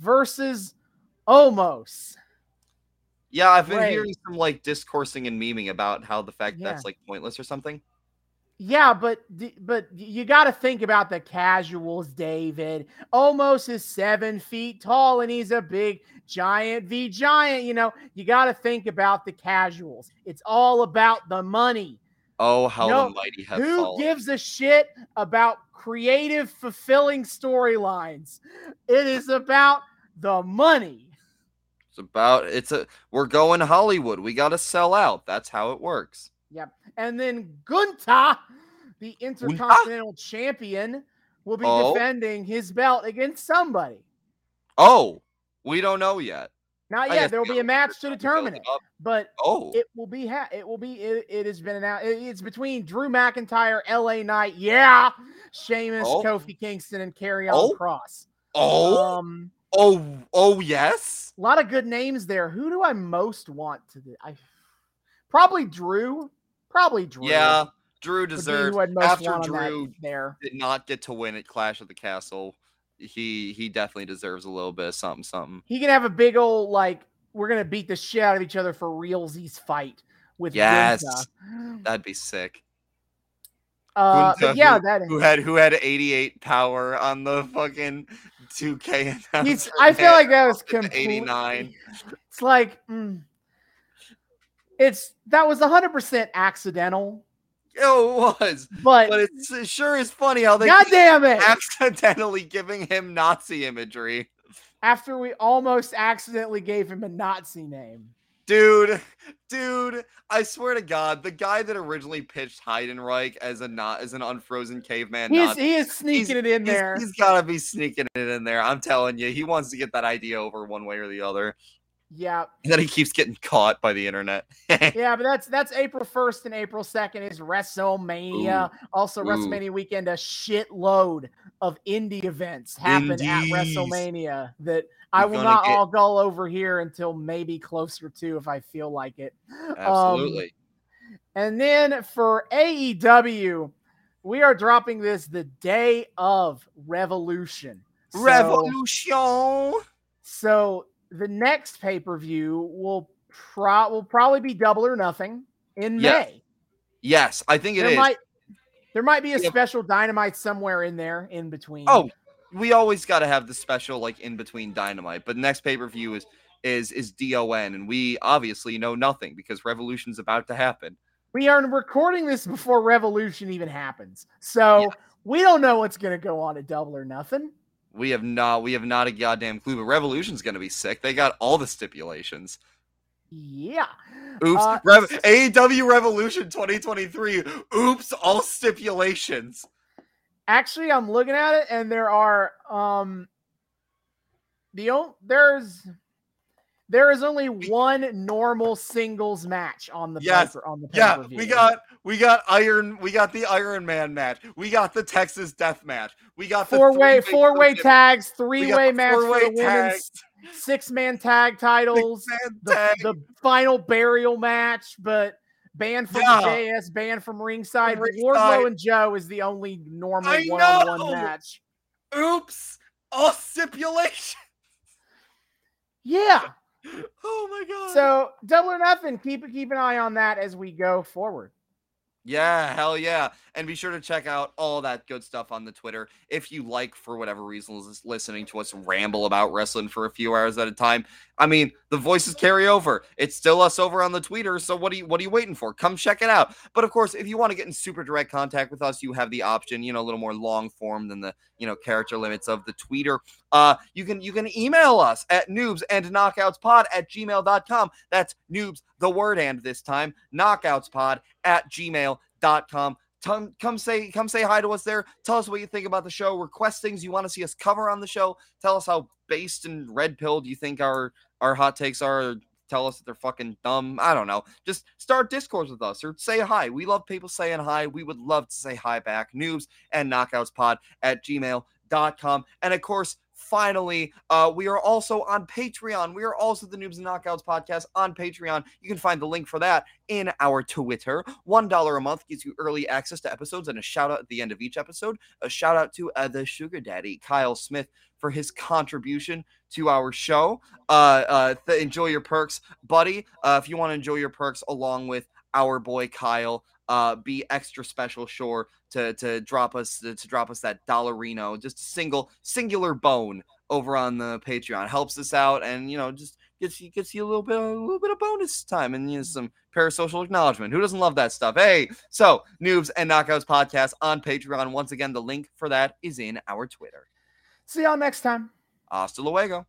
versus Omos. Yeah, I've been hearing some like discoursing and memeing about how the fact yeah. that's like pointless or something. Yeah, but but you got to think about the casuals, David. Omos is seven feet tall and he's a big giant v giant. You know, you got to think about the casuals. It's all about the money. Oh, how No, the mighty have Who fallen. gives a shit about creative, fulfilling storylines? It is about the money. It's about it's a we're going Hollywood. We got to sell out. That's how it works. Yep. And then Gunther, the Intercontinental Champion, will be Oh. defending his belt against somebody. Oh, we don't know yet. Not I yet. There will be a match to determine it but Oh, it will be. Ha- it will be. It, it has been announced. it- It's between Drew McIntyre, L.A. Knight, yeah, Sheamus, Oh. Kofi Kingston, and Karrion Oh. Kross. oh, Um, oh, oh, yes. a lot of good names there. Who do I most want to? Do? I probably Drew. Probably Drew. Yeah, Drew deserves. who I'd most After want on that Drew there. did not get to win at Clash of the Castle, he he definitely deserves a little bit of something, something. He can have a big old like we're gonna beat the shit out of each other for realsies fight with Yes. That'd be sick. Uh, Gunther, yeah, that Who had who had 88 power on the fucking 2K he's, announcement, I feel like that was completely 89. It's like mm, it's that was hundred percent accidental, Oh, it was. but, But it's, it sure is funny how they god damn it! accidentally giving him Nazi imagery. After we almost accidentally gave him a Nazi name. Dude, dude, I swear to God, the guy that originally pitched Heidenreich as a not as an unfrozen caveman He is, Nazi, he is sneaking it in he's- there. he's gotta be sneaking it in there. I'm telling you, he wants to get that idea over one way or the other. Yeah, And then he keeps getting caught by the internet. yeah, but that's that's April first and April second is WrestleMania. Also, Ooh. WrestleMania weekend, a shitload of indie events happen at WrestleMania that I You're will not get- all go over here until maybe closer to if I feel like it. Um, Absolutely. And then for AEW, we are dropping this the day of Revolution. So- Revolution. So the next pay per view will pro will probably be Double or Nothing in Yes, May. Yes, I think it there is. might there might be a Yeah. special Dynamite somewhere in there in between. Oh, we always got to have the special like in between dynamite. But next pay per view is is is DON, and we obviously know nothing because Revolution's about to happen. we are recording this before Revolution even happens, so we don't know what's going to go on at Double or Nothing. We have not we have not a goddamn clue. But Revolution's gonna be sick. They got all the stipulations. Yeah. Oops. Uh, Rev- AEW Revolution 2023. Oops. All stipulations. Actually, I'm looking at it, and there are um the o- there's there is only one normal singles match on the Yes. paper on the Yeah, we got we got Iron we got the Iron Man match. We got the Texas Death match. We got four way four way tags, three way match for the women's six man tag titles, the, tag. the final burial match, but banned from Yeah. JS, banned from ringside. Ringside. Wardlow and Joe is the only normal one on one match. Oops. All stipulations. Yeah. Oh my god. So double or nothing. Keep keep an eye on that as we go forward. Yeah, hell yeah. And be sure to check out all that good stuff on the Twitter. If you like, for whatever reason, lis- listening to us ramble about wrestling for a few hours at a time. I mean, the voices carry over. It's still us over on the Twitter. So what are you what are you waiting for? Come check it out. But of course, if you want to get in super direct contact with us, you have the option, you know, a little more long form than the, you know, character limits of the tweeter. Uh, you can you can email us at noobs and knockoutspod at gmail.com. That's noobs, the word and this time, knockoutspod at gmail.com. Come, come say come say hi to us there. Tell us what you think about the show. Request things you want to see us cover on the show. Tell us how based and red pilled you think our our hot takes are. Tell us that they're fucking dumb. I don't know. Just start discourse with us or say hi. We love people saying hi. We would love to say hi back. Noobs and knockoutspod at gmail.com. And of course, finally, uh, we are also on Patreon. We are also the Noobs and Knockouts podcast on Patreon. You can find the link for that in our Twitter. $1 a month gives you early access to episodes and a shout out at the end of each episode. A shout out to uh, the Sugar Daddy, Kyle Smith, for his contribution to our show. Uh, uh, th- enjoy your perks, buddy. Uh, if you want to enjoy your perks along with our boy Kyle, uh, be extra special, sure, to to drop us to, drop us that dollarino, just a single singular bone over on the Patreon helps us out, and you know just gets you gets you a little bit a little bit of bonus time and you know some parasocial acknowledgement. Who doesn't love that stuff? Hey, so Noobs and Knockouts podcast on Patreon. Once again, the link for that is in our Twitter. See y'all next time. Hasta luego.